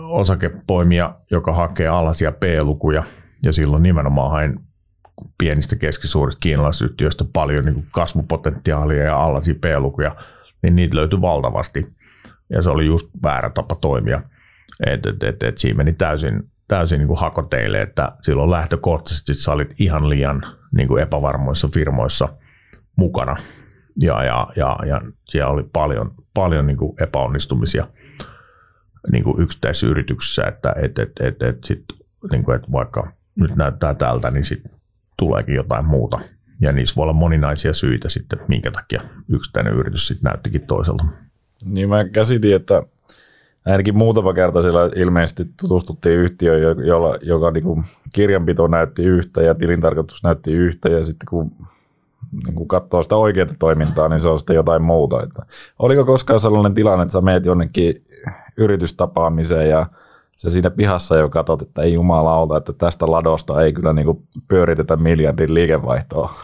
[SPEAKER 2] osakepoimija, joka hakee alasia P-lukuja, ja silloin nimenomaan hain pienistä keskisuurista kiinalaisyhtiöistä paljon niin kuin kasvupotentiaalia ja alasia P-lukuja, niin niitä löytyi valtavasti ja se oli just väärä tapa toimia. Et, et, et, et siinä meni täysin, täysin niin kuin hakoteille, että silloin lähtökohtaisesti sä olit ihan liian niin kuin epävarmoissa firmoissa mukana. Ja, ja, ja, ja siellä oli paljon, paljon niin kuin epäonnistumisia niin kuin yksittäisyrityksissä, että et, et, et, et sit, niin kuin, että vaikka nyt näyttää tältä, niin sitten tuleekin jotain muuta. Ja niissä voi olla moninaisia syitä sitten, minkä takia yksittäinen yritys sitten näyttikin toisella.
[SPEAKER 1] Niin mä käsitin, että ainakin muutama kerta siellä ilmeisesti tutustuttiin yhtiöön, jolla, joka niin kuin kirjanpito näytti yhtä ja tilintarkoitus näytti yhtä ja sitten kun niin kun katsoo sitä oikeaa toimintaa, niin se on sitten jotain muuta. Että oliko koskaan sellainen tilanne, että sä meet jonnekin yritystapaamiseen ja se siinä pihassa jo katsot, että ei jumalauta, että tästä ladosta ei kyllä niin pyöritetä miljardin liikevaihtoa.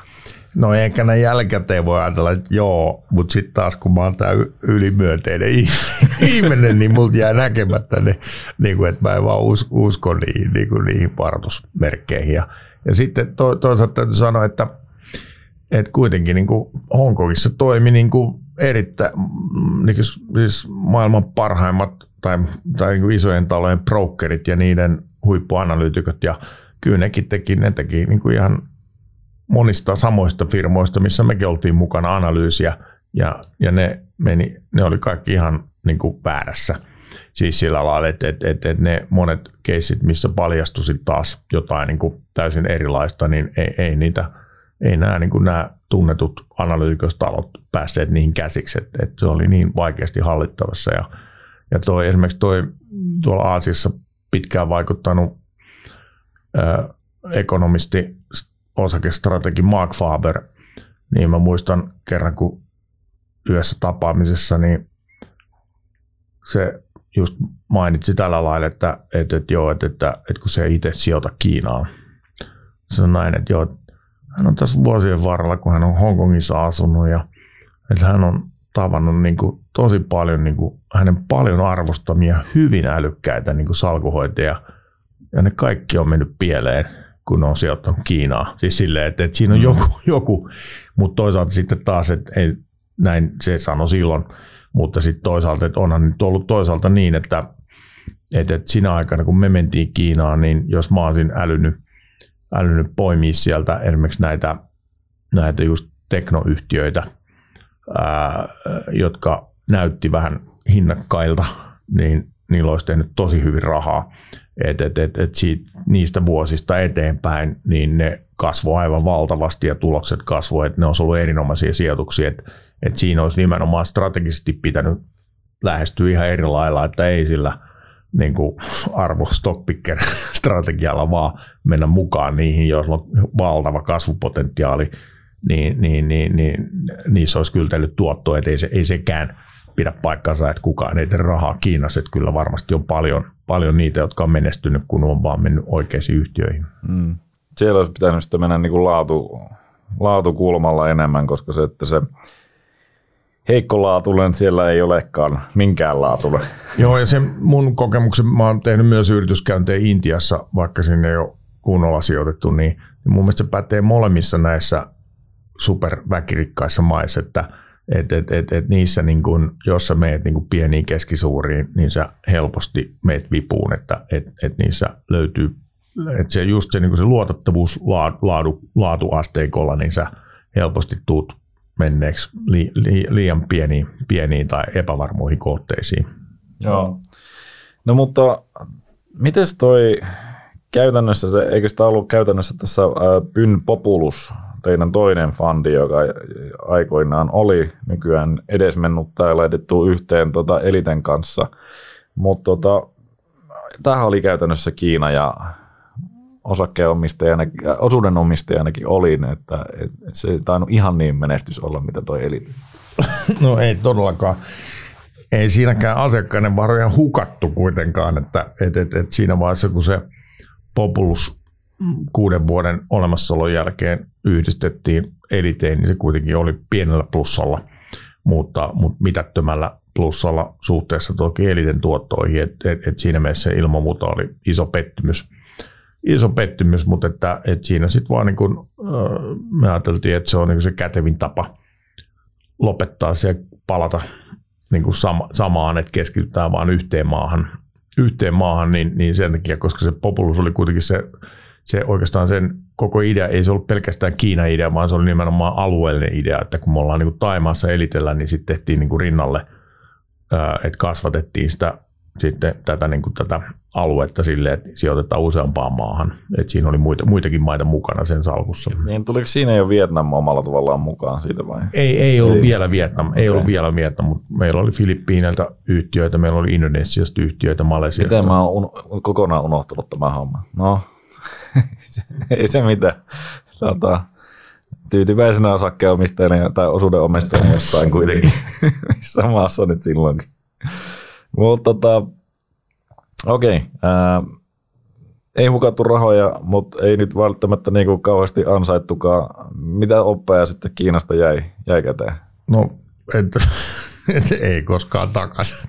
[SPEAKER 2] No ehkä näin jälkikäteen voi ajatella, että joo, mutta sitten taas kun mä oon tää ylimyönteinen [laughs] ihminen, niin multa jää näkemättä ne, niin kuin, että mä en vaan usko niihin, niin kuin niihin varoitusmerkkeihin. Ja, ja sitten to, toisaalta täytyy sanoa, että, että kuitenkin niin kuin Hongkongissa toimi niin kuin erittäin, niin kuin, siis maailman parhaimmat tai, tai niin kuin isojen talojen brokerit ja niiden huippuanalyytikot ja kyllä nekin teki, ne teki niin kuin ihan monista samoista firmoista, missä mekin oltiin mukana analyysiä, ja, ja ne, meni, ne oli kaikki ihan niin kuin väärässä. Siis sillä lailla, että, että, että, että ne monet keissit, missä paljastui taas jotain niin kuin täysin erilaista, niin ei, ei niitä, ei nämä, niin kuin nämä tunnetut analyytikostalot päässeet niihin käsiksi, että, että se oli niin vaikeasti hallittavassa. Ja, ja toi, esimerkiksi toi tuolla Aasiassa pitkään vaikuttanut ää, ekonomisti osakestrategi Mark Faber, niin mä muistan kerran, kun yhdessä tapaamisessa, niin se just mainitsi tällä lailla, että, että, että joo, että, että, että kun se itse sijoita Kiinaan. Se on näin, että joo, hän on tässä vuosien varrella, kun hän on Hongkongissa asunut ja että hän on tavannut niin kuin tosi paljon niin kuin hänen paljon arvostamia, hyvin älykkäitä niin kuin salkuhoitajia, ja ne kaikki on mennyt pieleen, kun on sijoittanut Kiinaa. Siis silleen, että, että siinä on mm. joku, [laughs] joku mutta toisaalta sitten taas, että ei, näin se sanoi silloin, mutta sitten toisaalta, että onhan nyt ollut toisaalta niin, että, että, että siinä aikana, kun me mentiin Kiinaan, niin jos mä olisin älynyt, älynyt poimia sieltä esimerkiksi näitä, näitä just teknoyhtiöitä, ää, jotka näytti vähän hinnakkailta, niin niillä olisi tehnyt tosi hyvin rahaa. Et, et, et, et siitä, niistä vuosista eteenpäin niin ne kasvoi aivan valtavasti ja tulokset kasvoivat, että ne olisi ollut erinomaisia sijoituksia. Et, et siinä olisi nimenomaan strategisesti pitänyt lähestyä ihan eri lailla, että ei sillä niin kuin arvo stockpicker [laughs] strategialla vaan mennä mukaan niihin, jos on valtava kasvupotentiaali niin, niin, niin, niin niissä olisi kyltellyt tuottoa, että ei, se, ei sekään pidä paikkansa, että kukaan ei tee rahaa Kiinassa, että kyllä varmasti on paljon, paljon niitä, jotka on menestynyt, kun on vaan mennyt oikeisiin yhtiöihin. Mm.
[SPEAKER 1] Siellä olisi pitänyt sitten mennä niin kuin laatu, laatukulmalla enemmän, koska se, että se heikkolaatuinen siellä ei olekaan minkään laatuinen.
[SPEAKER 2] Joo, ja se mun kokemuksen, mä oon tehnyt myös yrityskäyntejä Intiassa, vaikka sinne ei ole kunnolla sijoitettu, niin, niin mun mielestä se pätee molemmissa näissä superväkirikkaissa maissa, että et, et, et, et niissä, niin kun, jos sä meet niin pieniin keskisuuriin, niin sä helposti meet vipuun, että et, et niissä löytyy, että se just se, niin se luotettavuus laadu, laatuasteikolla, niin sä helposti tuut menneeksi li, li, liian pieniin, pieniin tai epävarmoihin kohteisiin.
[SPEAKER 1] Joo. No mutta miten toi käytännössä, se, eikö sitä ollut käytännössä tässä Pyn Populus teidän toinen fandi, joka aikoinaan oli nykyään edesmennyt tai laitettu yhteen tota Eliten kanssa. Mutta tota, tähän oli käytännössä Kiina ja osakkeenomistajana, osuudenomistajanakin oli, että, että se ei tainnut ihan niin menestys olla, mitä toi Elite. [laughs]
[SPEAKER 2] No ei todellakaan. Ei siinäkään asiakkaiden varoja hukattu kuitenkaan, että että että että siinä vaiheessa kun se Populus kuuden vuoden olemassaolon jälkeen yhdistettiin eliteen, niin se kuitenkin oli pienellä plussalla, mutta, mutta mitättömällä plussalla suhteessa toki eliten tuottoihin, että et, et siinä mielessä se ilman muuta oli iso pettymys. Iso pettymys, mutta että, että siinä sitten vaan niin kun, me ajateltiin, että se on niin se kätevin tapa lopettaa se palata niin kuin sama, samaan, että keskitytään vain yhteen maahan, yhteen maahan niin, niin sen takia, koska se populus oli kuitenkin se se oikeastaan sen koko idea, ei se ollut pelkästään Kiinan idea, vaan se oli nimenomaan alueellinen idea, että kun me ollaan niin kuin Taimaassa elitellä, niin sitten tehtiin niin kuin rinnalle, että kasvatettiin sitä sitten tätä, niin kuin tätä aluetta sille, että sijoitetaan useampaan maahan. Et siinä oli muita, muitakin maita mukana sen salkussa.
[SPEAKER 1] Niin tuliko siinä jo Vietnam omalla tavallaan mukaan siitä vai?
[SPEAKER 2] Ei, ei ollut ei. vielä Vietnam, ei okay. ollut vielä Vietnam, mutta meillä oli Filippiineiltä yhtiöitä, meillä oli Indonesiasta yhtiöitä, Malesiasta.
[SPEAKER 1] Miten mä oon un- kokonaan unohtanut tämän homman? No, [laughs] ei se mitään. Tota, tyytyväisenä osakkeenomistajana tai osuudenomistajana jostain kuitenkin, [laughs] missä maassa nyt silloinkin. Mutta tota, okei, okay, ei hukattu rahoja, mutta ei nyt välttämättä niin kuin kauheasti ansaittukaan. Mitä oppeja sitten Kiinasta jäi, jäi käteen?
[SPEAKER 2] No, et, [laughs] et, ei koskaan takaisin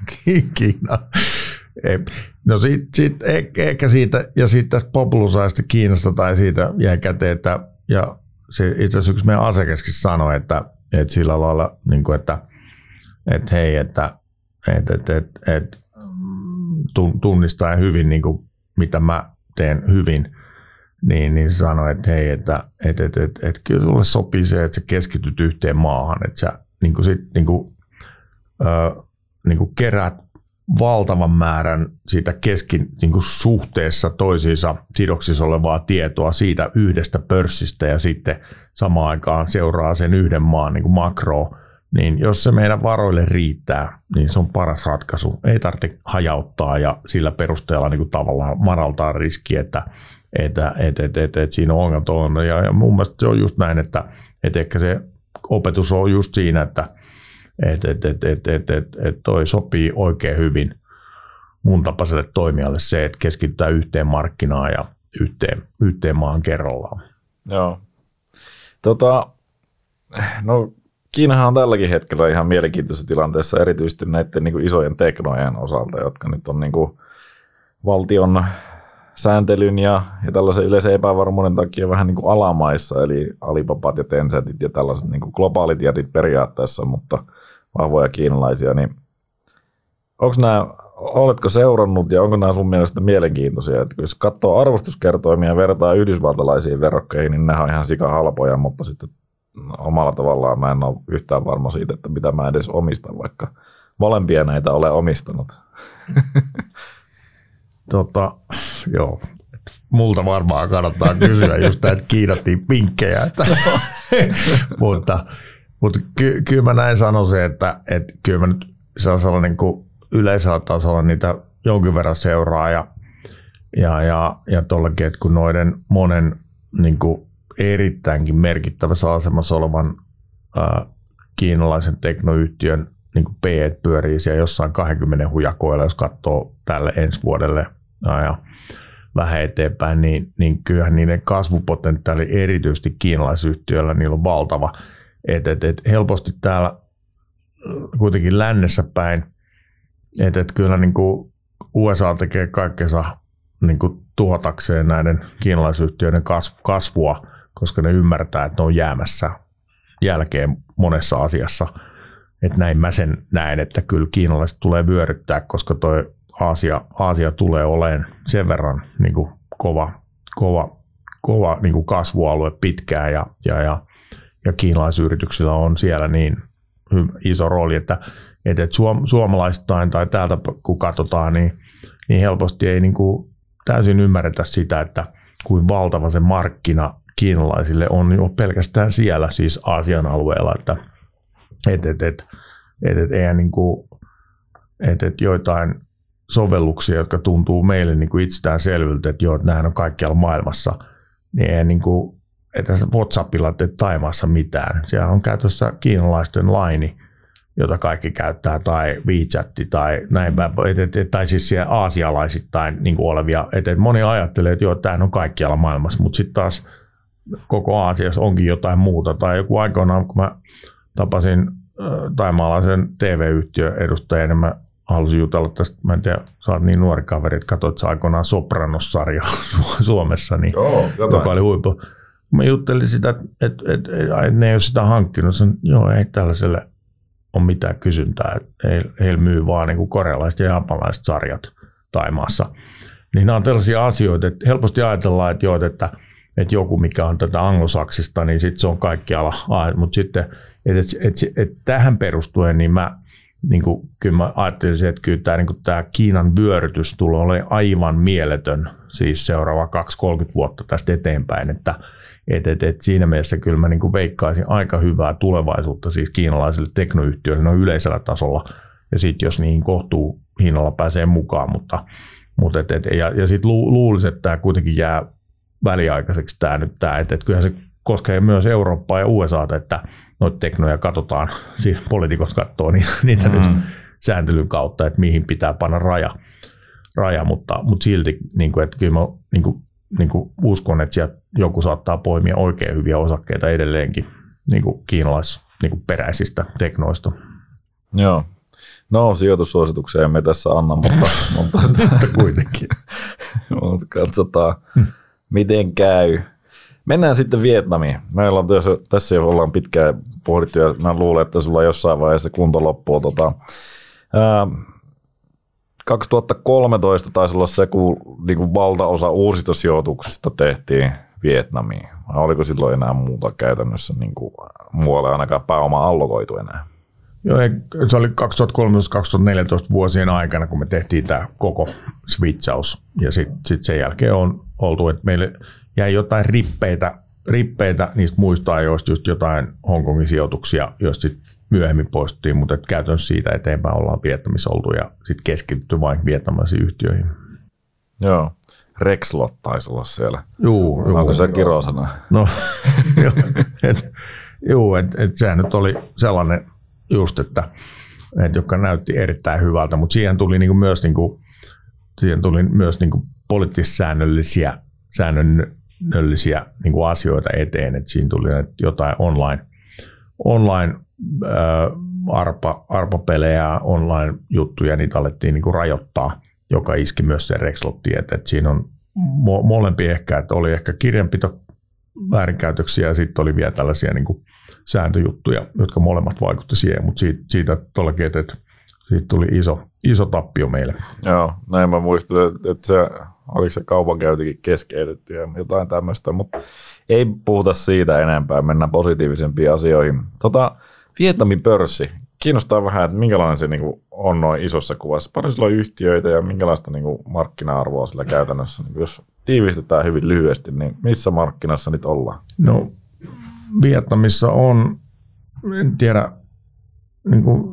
[SPEAKER 2] Kiina. No sit, sit, ehkä siitä, ja sitten tästä populusaista Kiinasta tai siitä jäi käteen, että, ja se itse asiassa yksi meidän asiakaskin sanoi, että, että sillä lailla, niin kuin, että, että hei, että, että, että, että, että tunnistaa hyvin, niin kuin, mitä mä teen hyvin, niin, niin sanoi, että hei, että, että, että, että, että kyllä sulle sopii se, että sä keskityt yhteen maahan, että sä niin kuin sit, niin kuin, ö, niin kuin kerät valtavan määrän siitä keskin niin kuin suhteessa toisiinsa sidoksissa olevaa tietoa siitä yhdestä pörssistä ja sitten samaan aikaan seuraa sen yhden maan niin makro, niin jos se meidän varoille riittää, niin se on paras ratkaisu. Ei tarvitse hajauttaa ja sillä perusteella niin kuin tavallaan maraltaa riski, että, että, että, että, että, että siinä on ongelma. Ja, ja mun mielestä se on just näin, että, että ehkä se opetus on just siinä, että että et, et, et, et, et, et toi sopii oikein hyvin mun tapaiselle toimijalle se, että keskitytään yhteen markkinaan ja yhteen, yhteen maan kerrallaan.
[SPEAKER 1] Joo. Tota, no Kiinahan on tälläkin hetkellä ihan mielenkiintoisessa tilanteessa, erityisesti näiden niin kuin isojen teknojen osalta, jotka nyt on niin kuin valtion sääntelyn ja, ja tällaisen yleisen epävarmuuden takia vähän niin kuin alamaissa, eli Alibabat ja Tencentit ja tällaiset niin kuin globaalit jätit periaatteessa, mutta vahvoja kiinalaisia, niin onko nämä, oletko seurannut ja onko nämä sun mielestä mielenkiintoisia? Että jos katsoo arvostuskertoimia ja vertaa yhdysvaltalaisiin verrokkeihin, niin nämä on ihan sika halpoja, mutta sitten omalla tavallaan mä en ole yhtään varma siitä, että mitä mä edes omistan, vaikka molempia näitä olen omistanut. [laughs]
[SPEAKER 2] Tota, joo, multa varmaan kannattaa kysyä just näitä kiinattiin pinkkejä. Että, [laughs] mutta mutta ky, kyllä mä näin sanoisin, että, että kyllä mä nyt sellaisella niin kuin yleisellä tasolla niitä jonkin verran seuraa ja, ja, ja, ja tuollakin, että kun noiden monen niin kuin erittäinkin merkittävässä asemassa olevan ää, kiinalaisen teknoyhtiön niin kuin P pyörii siellä jossain 20 hujakoilla, jos katsoo tälle ensi vuodelle ja vähän eteenpäin, niin, niin kyllähän niiden kasvupotentiaali erityisesti kiinalaisyhtiöillä niillä on valtava. Et, et, et helposti täällä kuitenkin lännessä päin, että et kyllä niin kuin USA tekee kaikkensa niin kuin tuhotakseen näiden kiinalaisyhtiöiden kasvua, koska ne ymmärtää, että ne on jäämässä jälkeen monessa asiassa. Että näin mä sen näen, että kyllä kiinalaiset tulee vyöryttää, koska toi Aasia, Aasia tulee olemaan sen verran niin kuin kova, kova, kova niin kuin kasvualue pitkään ja, ja, ja, ja kiinalaisyrityksillä on siellä niin iso rooli, että, että suom, suomalaistain tai täältä kun katsotaan, niin, niin helposti ei niin kuin täysin ymmärretä sitä, että kuin valtava se markkina kiinalaisille on jo pelkästään siellä, siis Aasian alueella, että et, et, et, et, et, eihän niin kuin, et, et joitain sovelluksia, jotka tuntuu meille niin kuin itsestäänselviltä, että joo, nämä on kaikkialla maailmassa, niin ei niin kuin, että WhatsAppilla tee Taimaassa mitään. Siellä on käytössä kiinalaisten laini, jota kaikki käyttää, tai WeChat tai näin päin, tai siis siellä aasialaisittain niin kuin olevia. että moni ajattelee, että joo, tämä on kaikkialla maailmassa, mutta sitten taas koko Aasiassa onkin jotain muuta. Tai joku aikoinaan, kun mä tapasin taimaalaisen TV-yhtiön edustajan, niin mä halusin jutella tästä, mä en tiedä, sä oot niin nuori kaveri, että katsoit sä aikoinaan Sopranos-sarja [laughs] Suomessa, niin,
[SPEAKER 1] Joo,
[SPEAKER 2] joka oli huippu. Mä juttelin sitä, että, että, että, että ne ei ole sitä hankkinut. Sanoin, joo, ei tällaiselle ole mitään kysyntää. Heillä heil myy vaan niin kuin korealaiset ja japanilaiset sarjat Taimaassa. Niin nämä on tällaisia asioita, että helposti ajatellaan, että joo, että, että joku mikä on tätä anglosaksista, niin sitten se on kaikkialla. Mutta sitten, että, että, että, että tähän perustuen, niin mä niin kuin, kyllä mä ajattelisin, että kyllä tämä, niin kuin, tämä Kiinan vyörytys tulee olemaan aivan mieletön siis seuraava 2-30 vuotta tästä eteenpäin, että et, et, et siinä mielessä kyllä mä niin kuin veikkaisin aika hyvää tulevaisuutta siis kiinalaisille teknoyhtiöille no yleisellä tasolla ja sitten jos niihin kohtuu hinnalla pääsee mukaan, mutta, mutta et, et, ja, ja sitten lu, luulisin, että tämä kuitenkin jää väliaikaiseksi tämä nyt tämä, että et kyllähän se koskee myös Eurooppaa ja USAta, että noita teknoja katsotaan, [laughs] siis poliitikot katsoo niin, niitä mm. nyt sääntelyn kautta, että mihin pitää panna raja, raja mutta, mutta silti niin kuin, että kyllä mä niin kuin, niin kuin uskon, että sieltä joku saattaa poimia oikein hyviä osakkeita edelleenkin niin kuin kiinalais niin kuin peräisistä teknoista.
[SPEAKER 1] Joo. No, sijoitussuosituksia emme tässä anna, mutta, [laughs] mutta,
[SPEAKER 2] kuitenkin. [laughs]
[SPEAKER 1] mutta katsotaan, miten käy. Mennään sitten Vietnamiin. Meillä on tässä, tässä jo ollaan pitkään pohdittu ja mä luulen, että sulla jossain vaiheessa kunto loppuu. Tota, ää, 2013 taisi olla se, kun niin kuin valtaosa uusista sijoituksista tehtiin Vietnamiin. Vai oliko silloin enää muuta käytännössä niin kuin muualle ainakaan pääoma allokoitu enää?
[SPEAKER 2] Joo, se oli 2013-2014 vuosien aikana, kun me tehtiin tämä koko switchaus. Ja sitten sit sen jälkeen on oltu, että meille jäi jotain rippeitä, rippeitä niistä muista ajoista, just jotain Hongkongin sijoituksia, joista sitten myöhemmin poistuttiin, mutta käytännössä siitä eteenpäin ollaan Vietnamissa oltu ja sitten keskitytty vain vietnamaisiin yhtiöihin.
[SPEAKER 1] Joo. Rexlot taisi olla siellä.
[SPEAKER 2] Juu,
[SPEAKER 1] Onko juu, se kirosana?
[SPEAKER 2] No, [laughs] joo, että et, sehän nyt oli sellainen just, että et, joka näytti erittäin hyvältä, mutta siihen tuli niinku myös, niinku, siihen tuli myös niinku poliittis-säännöllisiä säännöllisiä niin kuin asioita eteen, että siinä tuli jotain online, online arpa, arpapelejä, online-juttuja, niitä alettiin niin kuin rajoittaa, joka iski myös se Rexlottiin, että, että siinä on mo- molempi ehkä, että oli ehkä kirjanpito väärinkäytöksiä ja sitten oli vielä tällaisia niin kuin sääntöjuttuja, jotka molemmat vaikutti siihen, mutta siitä, siitä tuollakin, että, että siitä tuli iso, iso tappio meille.
[SPEAKER 1] Joo, näin mä muistan, että se, oliko se kaupankäyntikin keskeytetty ja jotain tämmöistä, mutta ei puhuta siitä enempää, mennään positiivisempiin asioihin. Tota, Vietnamin pörssi, kiinnostaa vähän, että minkälainen se niinku on noin isossa kuvassa. Paljon sillä on yhtiöitä ja minkälaista niinku markkina-arvoa sillä käytännössä. Niinku jos tiivistetään hyvin lyhyesti, niin missä markkinassa nyt ollaan?
[SPEAKER 2] No, Vietnamissa on, en tiedä, niin kuin,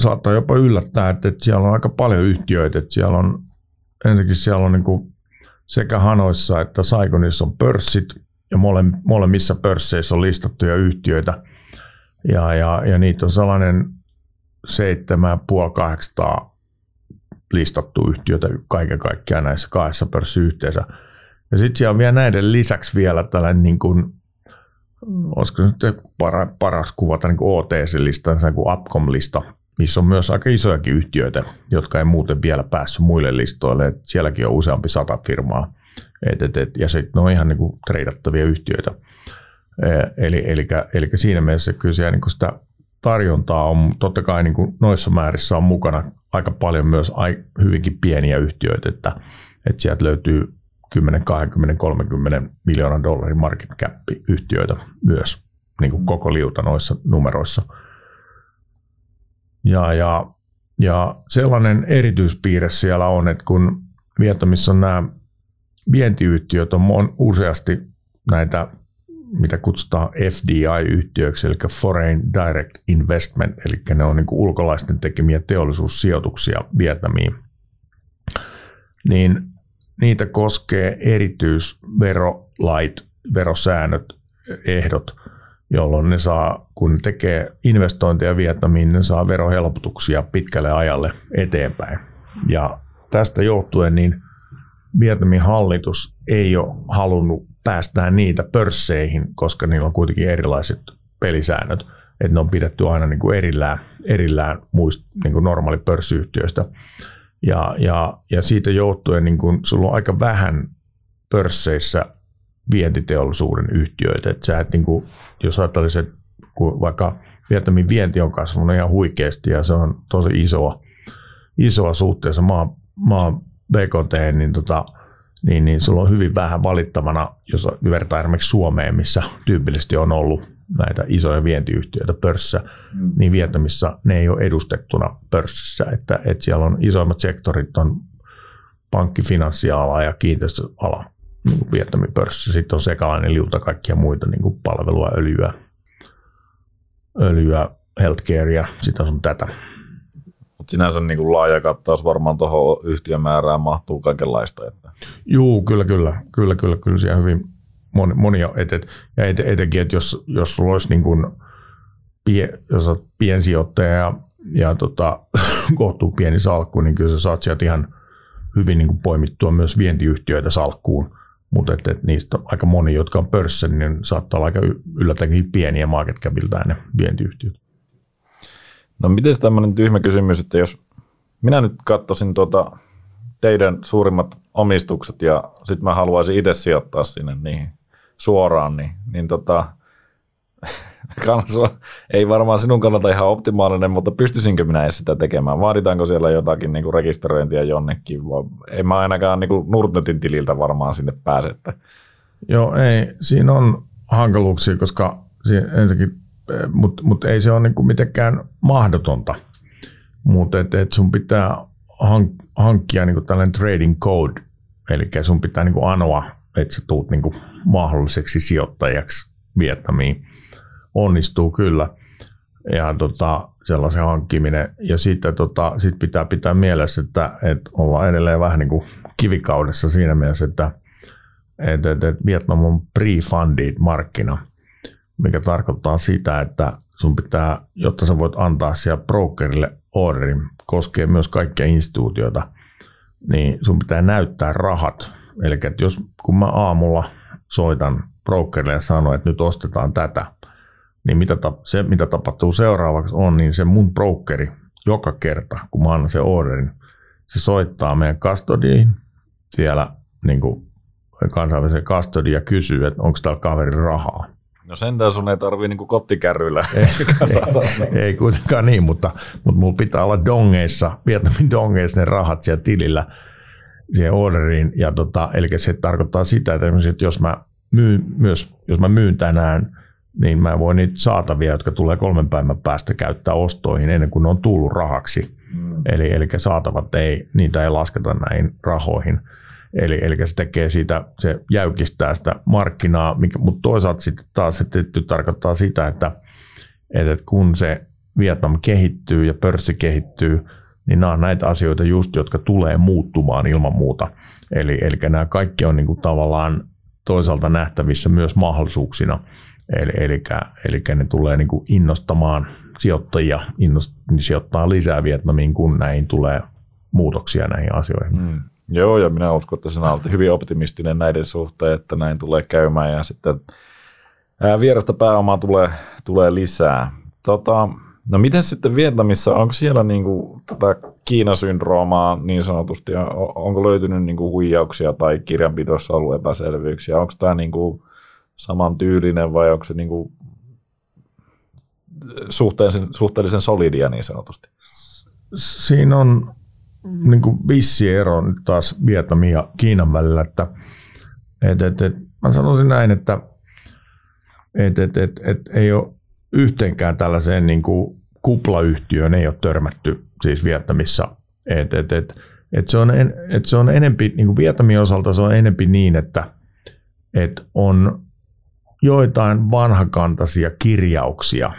[SPEAKER 2] saattaa jopa yllättää, että, että siellä on aika paljon yhtiöitä. Että siellä on, ensinnäkin siellä on niin kuin, sekä Hanoissa että Saigonissa on pörssit, ja mole, molemmissa pörsseissä on listattuja yhtiöitä. Ja, ja, ja niitä on sellainen 7500 listattu yhtiötä kaiken kaikkiaan näissä kahdessa pörssiyhteensä. Ja sitten siellä on vielä näiden lisäksi vielä tällainen, niin kuin, olisiko nyt para, paras kuvata niin OTC-lista, niin kuin Upcom-lista, missä on myös aika isojakin yhtiöitä, jotka ei muuten vielä päässyt muille listoille. Et sielläkin on useampi sata firmaa. Et, et, et, ja sitten ne on ihan niin kuin treidattavia yhtiöitä. E, eli, eli, eli siinä mielessä kyllä siellä niin sitä tarjontaa on, totta kai niin kuin noissa määrissä on mukana aika paljon myös hyvinkin pieniä yhtiöitä, että, että sieltä löytyy 10, 20, 30 miljoonan dollarin market cap yhtiöitä myös niin kuin koko liuta noissa numeroissa. Ja, ja, ja sellainen erityispiirre siellä on, että kun Vietnamissa on nämä vientiyhtiöt on useasti näitä, mitä kutsutaan FDI-yhtiöiksi, eli Foreign Direct Investment, eli ne on niin ulkolaisten tekemiä teollisuussijoituksia Vietnamiin, niin niitä koskee erityisverolait, verosäännöt, ehdot, jolloin ne saa, kun ne tekee investointeja Vietnamiin, ne saa verohelpotuksia pitkälle ajalle eteenpäin. Ja tästä johtuen niin Vietnamin hallitus ei ole halunnut päästää niitä pörsseihin, koska niillä on kuitenkin erilaiset pelisäännöt, että ne on pidetty aina niin kuin erillään, erillään muist, niin kuin normaali pörssiyhtiöistä. Ja, ja, ja siitä johtuen niin kuin sulla on aika vähän pörsseissä vientiteollisuuden yhtiöitä. Että sä et, niin kuin, jos ajattelisit, kun vaikka Vietnamin vienti on kasvanut ihan huikeasti ja se on tosi isoa, isoa suhteessa maan, maan BKT, niin, tota, niin, niin sulla on hyvin vähän valittavana, jos vertaa esimerkiksi Suomeen, missä tyypillisesti on ollut näitä isoja vientiyhtiöitä pörssissä, mm. niin Vietnamissa ne ei ole edustettuna pörssissä. Että, että siellä on isoimmat sektorit on pankki, finanssiala ja kiinteistöala niin kuin Vietnamin pörssissä. Sitten on sekalainen liuta kaikkia muita niin kuin palvelua, öljyä, öljyä, healthcarea, sitä on tätä.
[SPEAKER 1] Mutta sinänsä niin kuin laaja kattaus varmaan tuohon yhtiömäärään mahtuu kaikenlaista. Että.
[SPEAKER 2] Juu, kyllä, kyllä, kyllä, kyllä, kyllä siellä hyvin moni, monia, et, et, ja et, etenkin, että jos, jos sulla olisi niin kuin pie, jos olet piensijoittaja ja, ja tota, [laughs] kohtuu pieni salkku, niin kyllä sä saat sieltä ihan hyvin niin kuin poimittua myös vientiyhtiöitä salkkuun, mutta et, et niistä aika moni, jotka on pörssissä, niin saattaa olla aika yllättäenkin pieniä market capiltään ne vientiyhtiöt.
[SPEAKER 1] No miten tämmöinen tyhmä kysymys, että jos minä nyt katsoisin tuota teidän suurimmat omistukset ja sitten mä haluaisin itse sijoittaa sinne niihin suoraan, niin, niin tota, [laughs] ei varmaan sinun kannalta ihan optimaalinen, mutta pystyisinkö minä edes sitä tekemään? Vaaditaanko siellä jotakin niin kuin rekisteröintiä jonnekin? Ei mä ainakaan niin kuin Nordnetin tililtä varmaan sinne pääse.
[SPEAKER 2] Joo, ei. Siinä on hankaluuksia, koska ensinnäkin mutta mut ei se ole niinku mitenkään mahdotonta. Mutta et, et sun pitää hank- hankkia niinku tällainen trading code, eli sun pitää niinku anoa, että sä tuut niinku mahdolliseksi sijoittajaksi Vietnamiin. Onnistuu kyllä. Ja tota, sellaisen hankkiminen. Ja sitten tota, sit pitää pitää mielessä, että, että ollaan edelleen vähän niin kuin kivikaudessa siinä mielessä, että, että, että Vietnam on pre-funded markkina mikä tarkoittaa sitä, että sun pitää, jotta sä voit antaa siellä brokerille orderin, koskee myös kaikkia instituutioita, niin sun pitää näyttää rahat. Eli että jos kun mä aamulla soitan brokerille ja sanon, että nyt ostetaan tätä, niin mitä se, mitä tapahtuu seuraavaksi on, niin se mun brokeri joka kerta, kun mä annan sen orderin, se soittaa meidän custodiin siellä niin kuin kansainvälisen custodiin ja kysyy, että onko täällä kaverin rahaa.
[SPEAKER 1] No sentään sun ei tarvii niin kottikärryillä.
[SPEAKER 2] Ei, [laughs] ei, ei, kuitenkaan niin, mutta, mutta mulla pitää olla dongeissa, Vietnamin dongeissa ne rahat siellä tilillä siihen orderiin. Ja tota, eli se tarkoittaa sitä, että, että jos mä myyn, myös, jos mä myyn tänään, niin mä voin niitä saatavia, jotka tulee kolmen päivän päästä käyttää ostoihin ennen kuin ne on tullut rahaksi. Mm. Eli, eli saatavat ei, niitä ei lasketa näihin rahoihin. Eli, eli se tekee siitä, se jäykistää sitä markkinaa, mikä, mutta toisaalta sitten taas se tarkoittaa sitä, että, että kun se Vietnam kehittyy ja pörssi kehittyy, niin nämä on näitä asioita just, jotka tulee muuttumaan ilman muuta. Eli, eli nämä kaikki on niin kuin tavallaan toisaalta nähtävissä myös mahdollisuuksina. Eli, eli, eli ne tulee niin kuin innostamaan sijoittajia, innost, sijoittaa lisää Vietnamiin, kun näihin tulee muutoksia näihin asioihin. Mm.
[SPEAKER 1] Joo, ja minä uskon, että sinä olet hyvin optimistinen näiden suhteen, että näin tulee käymään, ja sitten vierasta pääomaa tulee, tulee lisää. Tota, no miten sitten Vietnamissa, onko siellä niinku tätä Kiinasyndroomaa niin sanotusti, onko löytynyt niinku huijauksia tai kirjanpidossa ollut epäselvyyksiä, onko tämä niinku samantyylinen vai onko se niinku suhteellisen, suhteellisen solidia niin sanotusti?
[SPEAKER 2] Siinä on niin kuin vissi ero nyt taas Vietnamin ja Kiinan välillä, että et, et, et, mä sanoisin näin, että et, et, et, et, ei ole yhteenkään tällaiseen niin kuin kuplayhtiöön ei ole törmätty siis Vietnamissa. Et, et, et, et se, on en, et se on enempi, niin kuin Vietnamin osalta se on enempi niin, että et on joitain vanhakantaisia kirjauksia.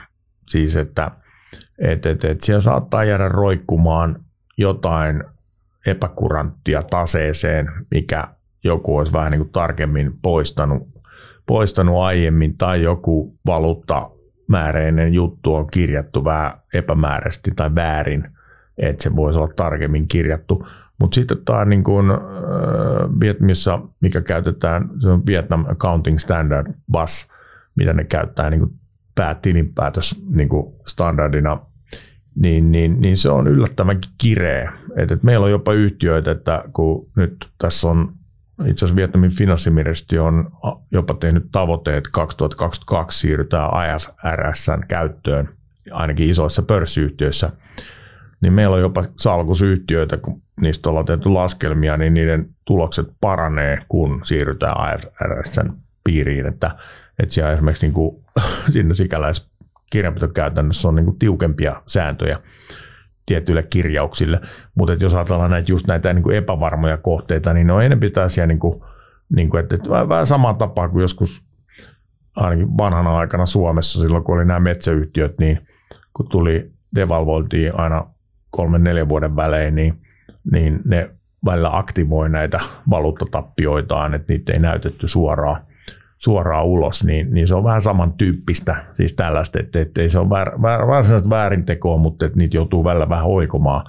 [SPEAKER 2] Siis että et, et, et siellä saattaa jäädä roikkumaan jotain epäkuranttia taseeseen, mikä joku olisi vähän niin kuin tarkemmin poistanut, poistanut aiemmin, tai joku valuutta määräinen juttu on kirjattu vähän epämääräisesti tai väärin, että se voisi olla tarkemmin kirjattu. Mutta sitten tämä niin kuin, äh, Vietnamissa, mikä käytetään, se on Vietnam Accounting Standard, BAS, mitä ne käyttää niin kuin päätilinpäätös niin kuin standardina niin, niin, niin se on yllättävänkin kireä. Et, et meillä on jopa yhtiöitä, että kun nyt tässä on itse asiassa Vietnamin finanssiministeriö on jopa tehnyt tavoitteet, että 2022 siirrytään ISRSn käyttöön, ainakin isoissa pörssiyhtiöissä, niin meillä on jopa salkusyhtiöitä, kun niistä ollaan tehty laskelmia, niin niiden tulokset paranee, kun siirrytään ISRSn piiriin, että, että siellä esimerkiksi [laughs] niin kuin, siinä sikäläis kirjanpitokäytännössä on niin kuin tiukempia sääntöjä tietyille kirjauksille, mutta jos ajatellaan näitä, just näitä niin kuin epävarmoja kohteita, niin ne on enemmän tällaisia, niin kuin, niin kuin, että, että vähän samaa tapaa kuin joskus ainakin vanhana aikana Suomessa, silloin kun oli nämä metsäyhtiöt, niin kun tuli, devalvoiltiin aina kolmen neljän vuoden välein, niin, niin ne välillä aktivoi näitä valuuttatappioitaan, että niitä ei näytetty suoraan suoraan ulos, niin, niin se on vähän samantyyppistä, siis tällaista, että, että ei se ole väär, väär, varsinaisesti väärintekoa, mutta että niitä joutuu välillä vähän oikomaan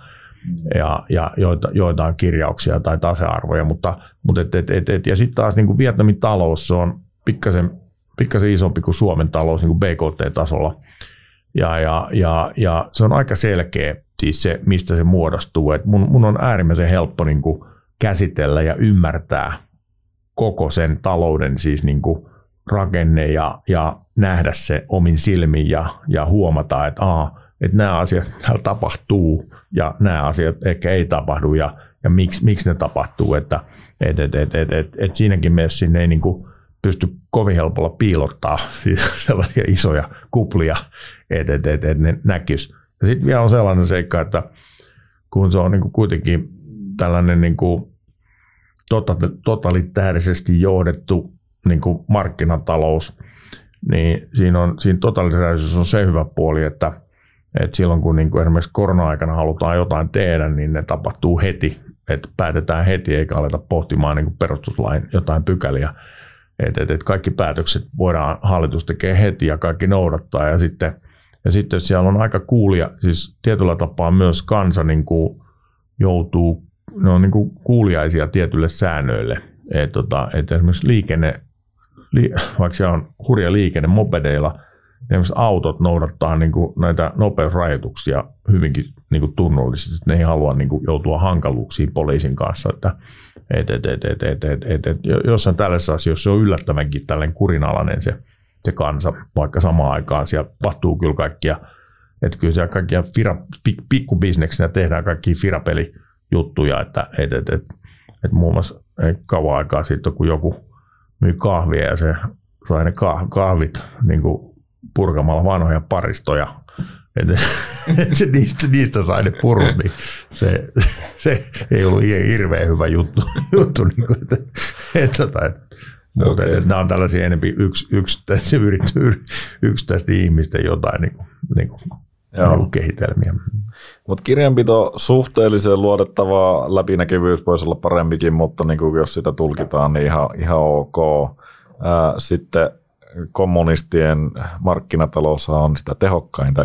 [SPEAKER 2] ja, ja joita, joitain kirjauksia tai tasearvoja, mutta, mutta et, et, et, et, ja sitten taas niin kuin Vietnamin talous, se on pikkasen, pikkasen isompi kuin Suomen talous niin kuin BKT-tasolla, ja, ja, ja, ja se on aika selkeä siis se, mistä se muodostuu, että mun, mun on äärimmäisen helppo niin kuin käsitellä ja ymmärtää koko sen talouden siis niin kuin rakenne ja, ja nähdä se omin silmin ja, ja huomata, että, aa, että nämä asiat täällä tapahtuu ja nämä asiat ehkä ei tapahdu ja, ja miksi, miksi ne tapahtuu. Että et, et, et, et, et, et siinäkin mielessä sinne ei niin kuin pysty kovin helpolla piilottaa siis [laughs] sellaisia isoja kuplia, että et, et, et ne näkyisi. Ja sitten vielä on sellainen seikka, että kun se on niin kuin kuitenkin tällainen niin kuin totalitäärisesti johdettu niin kuin markkinatalous, niin siinä, on, siinä totalitaarisuus on se hyvä puoli, että, että silloin kun niin kuin esimerkiksi korona-aikana halutaan jotain tehdä, niin ne tapahtuu heti, että päätetään heti eikä aleta pohtimaan niin kuin perustuslain jotain pykäliä. Että et, et kaikki päätökset voidaan, hallitus tekee heti ja kaikki noudattaa ja sitten, ja sitten siellä on aika kuulia, siis tietyllä tapaa myös kansa niin kuin joutuu ne on niin kuin kuuliaisia tietyille säännöille. Et, tota, et esimerkiksi liikenne, li, vaikka se on hurja liikenne mopedeilla, esimerkiksi autot noudattaa niin kuin näitä nopeusrajoituksia hyvinkin niin kuin tunnollisesti. Ne ei halua niin kuin joutua hankaluuksiin poliisin kanssa. Että, et, et, et, et, et, et, et, et, jossain tällaisessa asiassa se on yllättävänkin tällainen kurinalainen se, se kansa, vaikka samaan aikaan siellä tapahtuu kyllä kaikkia, että kyllä siellä kaikkia fira, pikkubisneksinä tehdään kaikkia firapelijuttuja, että et, et, et, et muun muassa ei kauan aikaa sitten, kun joku myi kahvia ja se sai ne kahvit niin kuin purkamalla vanhoja paristoja. Että se niistä, niistä sai ne purut, niin se, se ei ollut hirveän hyvä juttu. juttu niin kuin, että, että, että, että, mutta okay. että nämä on tällaisia enemmän yks, yksittäisiä, yksittäisten ihmisten jotain niin kuin, niin kuin. Niin kehitelmiä.
[SPEAKER 1] Mutta kirjanpito suhteellisen luotettavaa läpinäkyvyys voisi olla parempikin, mutta niin kuin jos sitä tulkitaan, niin ihan, ihan ok. Ää, sitten kommunistien markkinatalous on sitä tehokkainta.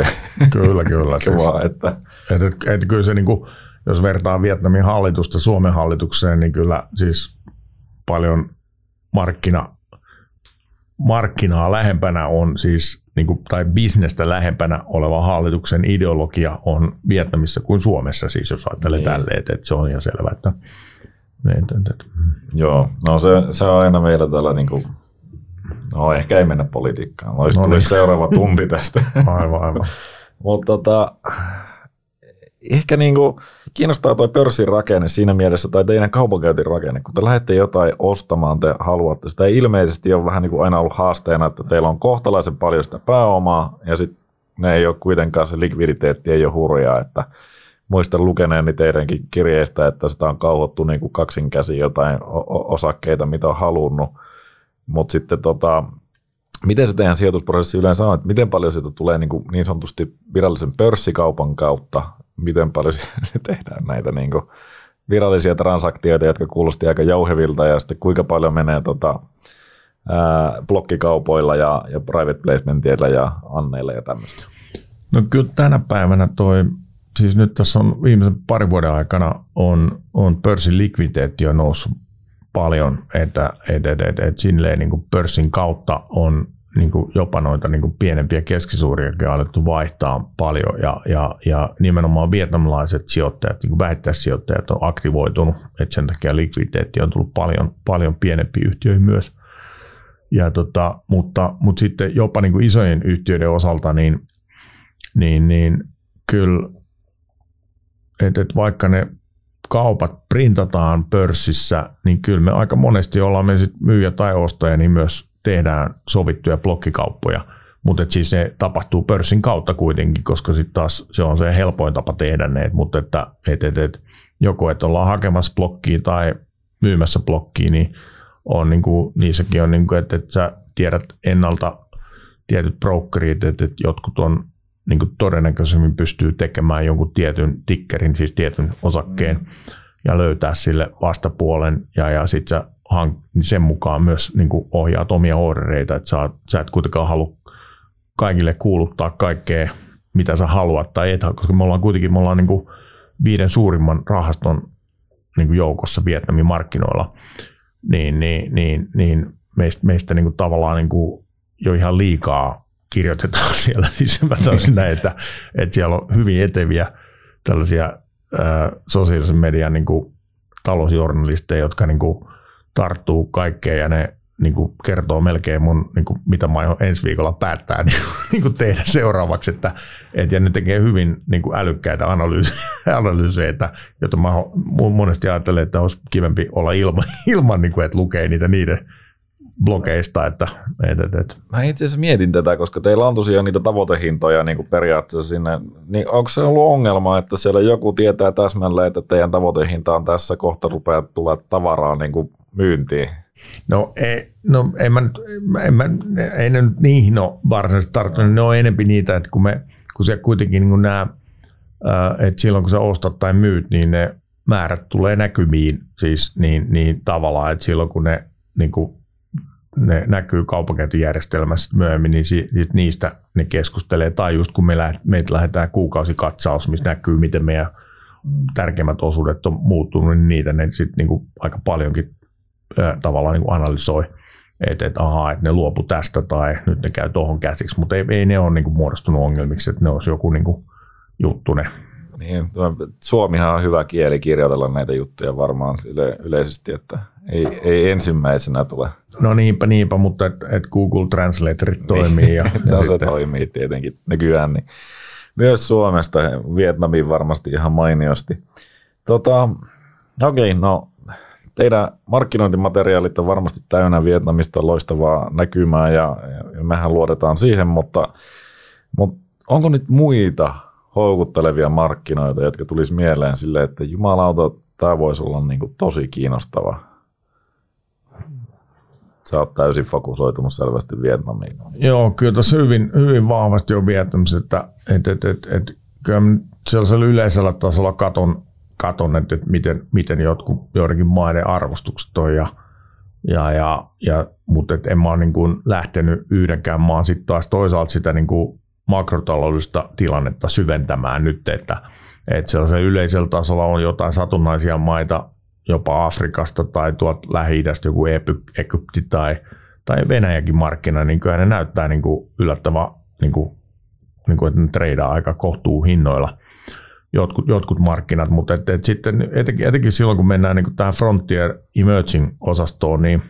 [SPEAKER 2] Kyllä, kyllä. [laughs] siis, että... Et, et, et, kyllä se, niin kuin, jos vertaa Vietnamin hallitusta Suomen hallitukseen, niin kyllä siis paljon markkina, markkinaa lähempänä on siis, niin kuin, tai bisnestä lähempänä oleva hallituksen ideologia on Vietnamissa kuin Suomessa, siis jos ajattelee niin. tälleen, että, se on ihan selvä. Että, että, että, että.
[SPEAKER 1] Joo, no se, se on aina meillä täällä niin kuin No ehkä ei mennä politiikkaan. Olisi no niin. seuraava tunti tästä. [laughs]
[SPEAKER 2] aivan, aivan.
[SPEAKER 1] Mutta tota, ehkä niinku kiinnostaa tuo pörssin rakenne siinä mielessä, tai teidän kaupankäyntin rakenne. Kun te lähdette jotain ostamaan, te haluatte. Sitä ei ilmeisesti ole vähän niin kuin aina ollut haasteena, että teillä on kohtalaisen paljon sitä pääomaa, ja sitten ne ei ole kuitenkaan, se likviditeetti ei ole hurjaa, että muistan lukeneeni teidänkin kirjeistä, että sitä on kauhottu niin kuin kaksin käsi jotain osakkeita, mitä on halunnut. Mutta sitten tota, miten se teidän sijoitusprosessi yleensä on, että miten paljon siitä tulee niin, kuin niin sanotusti virallisen pörssikaupan kautta, miten paljon [laughs] se tehdään näitä niin kuin virallisia transaktioita, jotka kuulosti aika jouhevilta, ja sitten kuinka paljon menee tota, ää, blokkikaupoilla ja, ja private placementilla ja anneilla ja tämmöistä.
[SPEAKER 2] No kyllä tänä päivänä toi, siis nyt tässä on viimeisen parin vuoden aikana on, on pörssin likviditeetti on noussut paljon, että et, et, et, et silleen niin pörssin kautta on niin kuin jopa noita niin kuin pienempiä keskisuuriakin alettu vaihtaa paljon ja, ja, ja nimenomaan vietnamilaiset sijoittajat, niin vähittäissijoittajat on aktivoitunut, että sen takia likviditeetti on tullut paljon, paljon pienempiin yhtiöihin myös. Ja tota, mutta, mutta sitten jopa niin kuin isojen yhtiöiden osalta, niin, niin, niin kyllä, että, että vaikka ne kaupat printataan pörssissä, niin kyllä me aika monesti ollaan me sit myyjä tai ostaja, niin myös tehdään sovittuja blokkikauppoja. Mutta siis ne tapahtuu pörssin kautta kuitenkin, koska sitten taas se on se helpoin tapa tehdä ne. Mutta että et, et, et, joko että ollaan hakemassa blokkiin tai myymässä blokkiin, niin on niin kuin, niissäkin on, niin kuin, että, että sä tiedät ennalta tietyt brokerit, että, että jotkut on niin kuin todennäköisemmin pystyy tekemään jonkun tietyn tikkerin, siis tietyn osakkeen, mm. ja löytää sille vastapuolen, ja, ja sitten sä niin sen mukaan myös niin kuin ohjaat omia ordereita, että sä, sä et kuitenkaan halua kaikille kuuluttaa kaikkea, mitä sä haluat tai et, koska me ollaan kuitenkin me ollaan niin kuin viiden suurimman rahaston niin kuin joukossa Vietnamin markkinoilla, niin, niin, niin, niin meistä, meistä niin kuin tavallaan niin kuin jo ihan liikaa kirjoitetaan [laughs] siellä. Siis mä näin, että, että siellä on hyvin eteviä tällaisia ää, sosiaalisen median niin kuin, talousjournalisteja, jotka niin kuin, tarttuu kaikkeen ja ne niin kuin, kertoo melkein mun, niin kuin, mitä mä aion ensi viikolla päättää [laughs] niin, niin kuin tehdä seuraavaksi. Että, et, ja ne tekee hyvin niin kuin, älykkäitä [laughs] analyyseitä, joita mä monesti ajattelen, että olisi kivempi olla [laughs] ilman, ilman niin kuin, että lukee niitä niiden blogeista. Että, et, et, et.
[SPEAKER 1] Mä itse asiassa mietin tätä, koska teillä on tosiaan niitä tavoitehintoja niin kuin periaatteessa sinne. Niin onko se ollut ongelma, että siellä joku tietää täsmälleen, että teidän tavoitehinta on tässä kohta rupeaa tulla tavaraa niin kuin myyntiin?
[SPEAKER 2] No, ei, no en mä, en mä, ei ne nyt niihin ole varsinaisesti tarttunut. Ne on enempi niitä, että kun, me, kun se kuitenkin niin nämä, että silloin kun sä ostat tai myyt, niin ne määrät tulee näkymiin siis niin, niin tavallaan, että silloin kun ne niin kuin ne näkyy kaupankäyntijärjestelmässä myöhemmin, niin si, niistä ne keskustelee. Tai just kun me lä, meitä lähdetään kuukausikatsaus, missä näkyy, miten meidän tärkeimmät osuudet on muuttunut, niin niitä ne sitten niinku aika paljonkin ää, tavallaan niinku analysoi. että et, aha, että ne luopu tästä tai nyt ne käy tuohon käsiksi, mutta ei, ei ne ole niin kuin muodostunut ongelmiksi, että ne olisi joku niin kuin juttu ne.
[SPEAKER 1] Niin, Suomihan on hyvä kieli kirjoitella näitä juttuja varmaan yle, yleisesti, että ei, ei ensimmäisenä tule.
[SPEAKER 2] No niinpä, niinpä, mutta että et Google Translatorit toimii. Ja,
[SPEAKER 1] ja [laughs] se, sitten... se toimii tietenkin nykyään. Niin myös Suomesta, Vietnamiin varmasti ihan mainiosti. Tota, okei, okay, no teidän markkinointimateriaalit on varmasti täynnä Vietnamista loistavaa näkymää ja, ja mehän luotetaan siihen, mutta, mutta onko nyt muita houkuttelevia markkinoita, jotka tulisi mieleen sille, että jumalauta, tämä voisi olla niin kuin tosi kiinnostava. Sä oot täysin fokusoitunut selvästi Vietnamiin.
[SPEAKER 2] Joo, kyllä tässä hyvin, hyvin vahvasti on Vietnamissa, että et, et, et, et, kyllä sellaisella yleisellä tasolla katon, katon että, miten, miten jotkut, joidenkin maiden arvostukset on ja, ja, ja, ja mutta et en mä ole niin kuin lähtenyt yhdenkään maan sitten taas toisaalta sitä niin kuin makrotaloudellista tilannetta syventämään nyt, että, että sellaisella yleisellä tasolla on jotain satunnaisia maita, jopa Afrikasta tai tuolta Lähi-idästä joku Egypti tai, tai Venäjäkin markkina, niin kyllä ne näyttää niin kuin yllättävän, niin kuin, niin kuin, että ne treidaa aika kohtuu hinnoilla jotkut, jotkut markkinat, mutta et, et sitten etenkin, etenkin silloin, kun mennään niin tähän Frontier Emerging-osastoon, niin,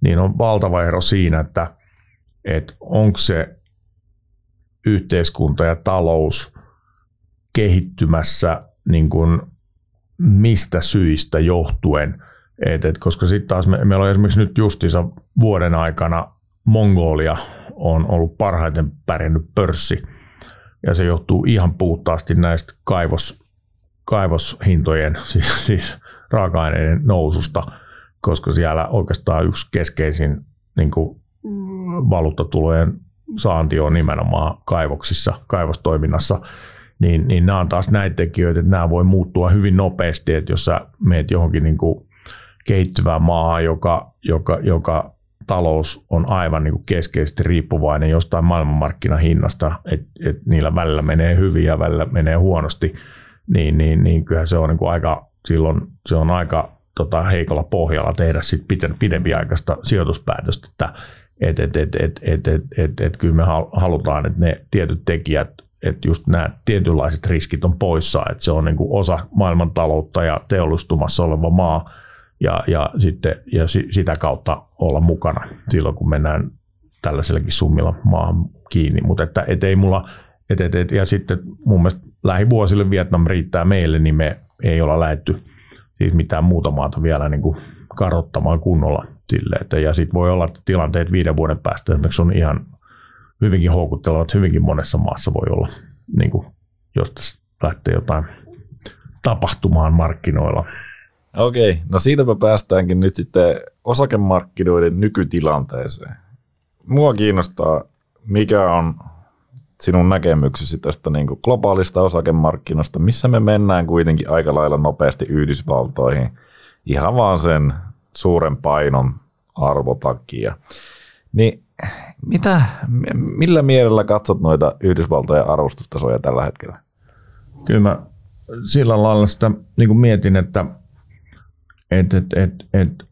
[SPEAKER 2] niin on valtava ero siinä, että, että onko se yhteiskunta ja talous kehittymässä niin kuin mistä syistä johtuen. Et, et, koska sitten taas me, meillä on esimerkiksi nyt justiinsa vuoden aikana Mongolia on ollut parhaiten pärjännyt pörssi. Ja se johtuu ihan puhtaasti näistä kaivos, kaivoshintojen, [laughs] siis, siis raaka-aineiden noususta, koska siellä oikeastaan yksi keskeisin niin kuin, valuuttatulojen saanti on nimenomaan kaivoksissa, kaivostoiminnassa, niin, niin nämä on taas näitä tekijöitä, että nämä voi muuttua hyvin nopeasti, että jos sä meet johonkin niin kuin kehittyvään maahan, joka, joka, joka talous on aivan niin kuin keskeisesti riippuvainen jostain maailmanmarkkinahinnasta, että et niillä välillä menee hyvin ja välillä menee huonosti, niin, niin, niin kyllä se on niin kuin aika, silloin se on aika tota, heikolla pohjalla tehdä sit pidempiaikaista sijoituspäätöstä, että et, et, et, et, et, et, et, et kyllä me halutaan, että ne tietyt tekijät, että just nämä tietynlaiset riskit on poissa, että se on niin kuin osa maailmantaloutta ja teollistumassa oleva maa, ja, ja, sitten, ja sitä kautta olla mukana silloin, kun mennään tällaisellakin summilla maahan kiinni. Mutta että, et ei mulla, et, et, et, ja sitten mun mielestä lähivuosille Vietnam riittää meille, niin me ei olla lähetty siis mitään muuta maata vielä niin kuin karottamaan kunnolla Sille, että, ja sitten voi olla, että tilanteet viiden vuoden päästä esimerkiksi on ihan hyvinkin houkuttelevat, hyvinkin monessa maassa voi olla, niin kuin, jos tässä lähtee jotain tapahtumaan markkinoilla.
[SPEAKER 1] Okei, no siitäpä päästäänkin nyt sitten osakemarkkinoiden nykytilanteeseen. Mua kiinnostaa, mikä on sinun näkemyksesi tästä niin kuin globaalista osakemarkkinoista, missä me mennään kuitenkin aika lailla nopeasti Yhdysvaltoihin ihan vaan sen suuren painon arvotakia. Niin mitä, millä mielellä katsot noita Yhdysvaltojen arvostustasoja tällä hetkellä?
[SPEAKER 2] Kyllä mä sillä lailla sitä niin mietin, että et, et, et, et,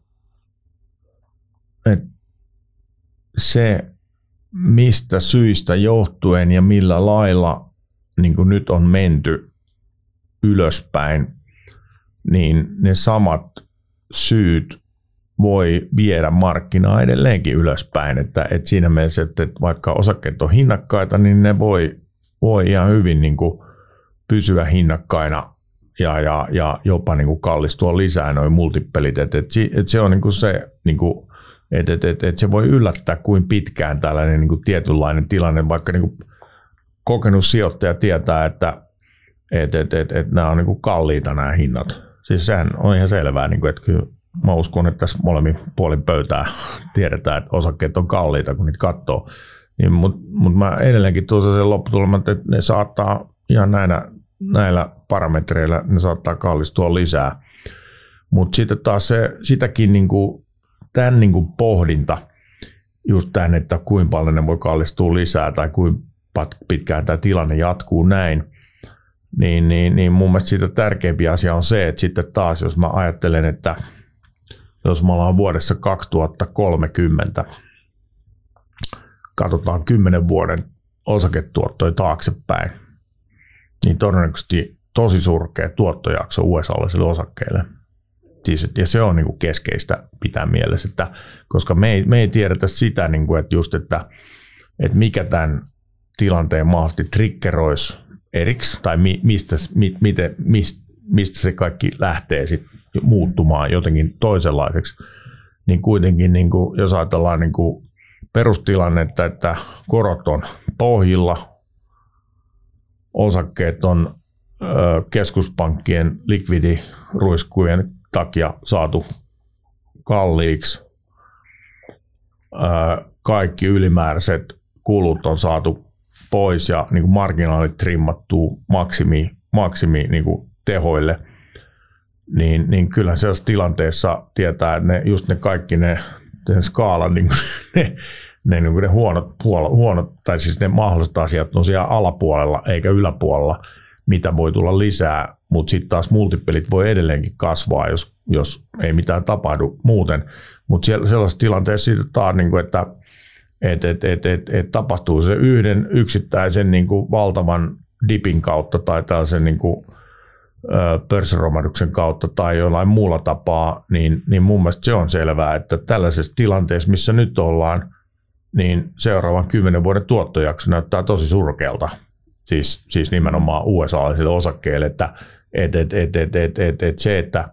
[SPEAKER 2] et se, mistä syistä johtuen ja millä lailla niin kuin nyt on menty ylöspäin, niin ne samat syyt voi viedä markkinaa edelleenkin ylöspäin. Että, että siinä mielessä, että, että vaikka osakkeet on hinnakkaita, niin ne voi, voi ihan hyvin niin kuin pysyä hinnakkaina ja, ja, ja jopa niin kuin kallistua lisää noin multippelit. Että, että, että se on niin kuin se, niin kuin, että, että, että, että se voi yllättää kuin pitkään tällainen niin kuin tietynlainen tilanne, vaikka niin kuin kokenut sijoittaja tietää, että, että, että, että, että nämä on niin kuin kalliita nämä hinnat. Siis sehän on ihan selvää, niin kuin, että kyllä mä uskon, että tässä molemmin puolin pöytää [laughs] tiedetään, että osakkeet on kalliita, kun niitä katsoo. Niin, Mutta mut mä edelleenkin tuossa sen lopputuleman, että ne saattaa ihan näillä, näillä parametreilla, ne saattaa kallistua lisää. Mutta sitten taas se, sitäkin niin kuin, tämän niin kuin pohdinta, just tämän, että kuinka paljon ne voi kallistua lisää tai kuinka pitkään tämä tilanne jatkuu näin, niin, niin, niin mun mielestä siitä tärkeämpi asia on se, että sitten taas jos mä ajattelen, että jos me ollaan vuodessa 2030, katsotaan 10 vuoden osaketuottoja taaksepäin, niin todennäköisesti tosi surkea tuottojakso USA-laisille osakkeille. Siis, ja se on niin kuin keskeistä pitää mielessä, että, koska me ei, me ei tiedetä sitä, niin kuin, että, just, että, että mikä tämän tilanteen mahdollisesti triggeroisi eriksi, tai mi, mistä, mi, miten, mistä, mistä se kaikki lähtee sit muuttumaan jotenkin toisenlaiseksi, niin kuitenkin niin kuin, jos ajatellaan niin kuin perustilannetta, että korot on pohjilla, osakkeet on keskuspankkien likvidiruiskujen takia saatu kalliiksi, kaikki ylimääräiset kulut on saatu pois ja niin kuin marginaalit trimmattuu maksimi, maksimi niin kuin tehoille, niin, niin kyllä sellaisessa tilanteessa tietää, että ne, just ne kaikki ne skaalan niin [laughs] ne, ne, niin ne huonot, puol, huonot, tai siis ne mahdolliset asiat on siellä alapuolella eikä yläpuolella, mitä voi tulla lisää, mutta sitten taas multipelit voi edelleenkin kasvaa, jos, jos ei mitään tapahdu muuten. Mutta sellaisessa tilanteessa siitä taas, niin kuin, että et, et, et, et, et tapahtuu se yhden yksittäisen niin kuin valtavan dipin kautta tai tällaisen niin kuin, pörssiromahduksen kautta tai jollain muulla tapaa, niin, niin mun mielestä se on selvää, että tällaisessa tilanteessa, missä nyt ollaan, niin seuraavan kymmenen vuoden tuottojakso näyttää tosi surkealta. Siis, siis nimenomaan USA-laisille osakkeille, että et, et, et, et, et, et, et se, että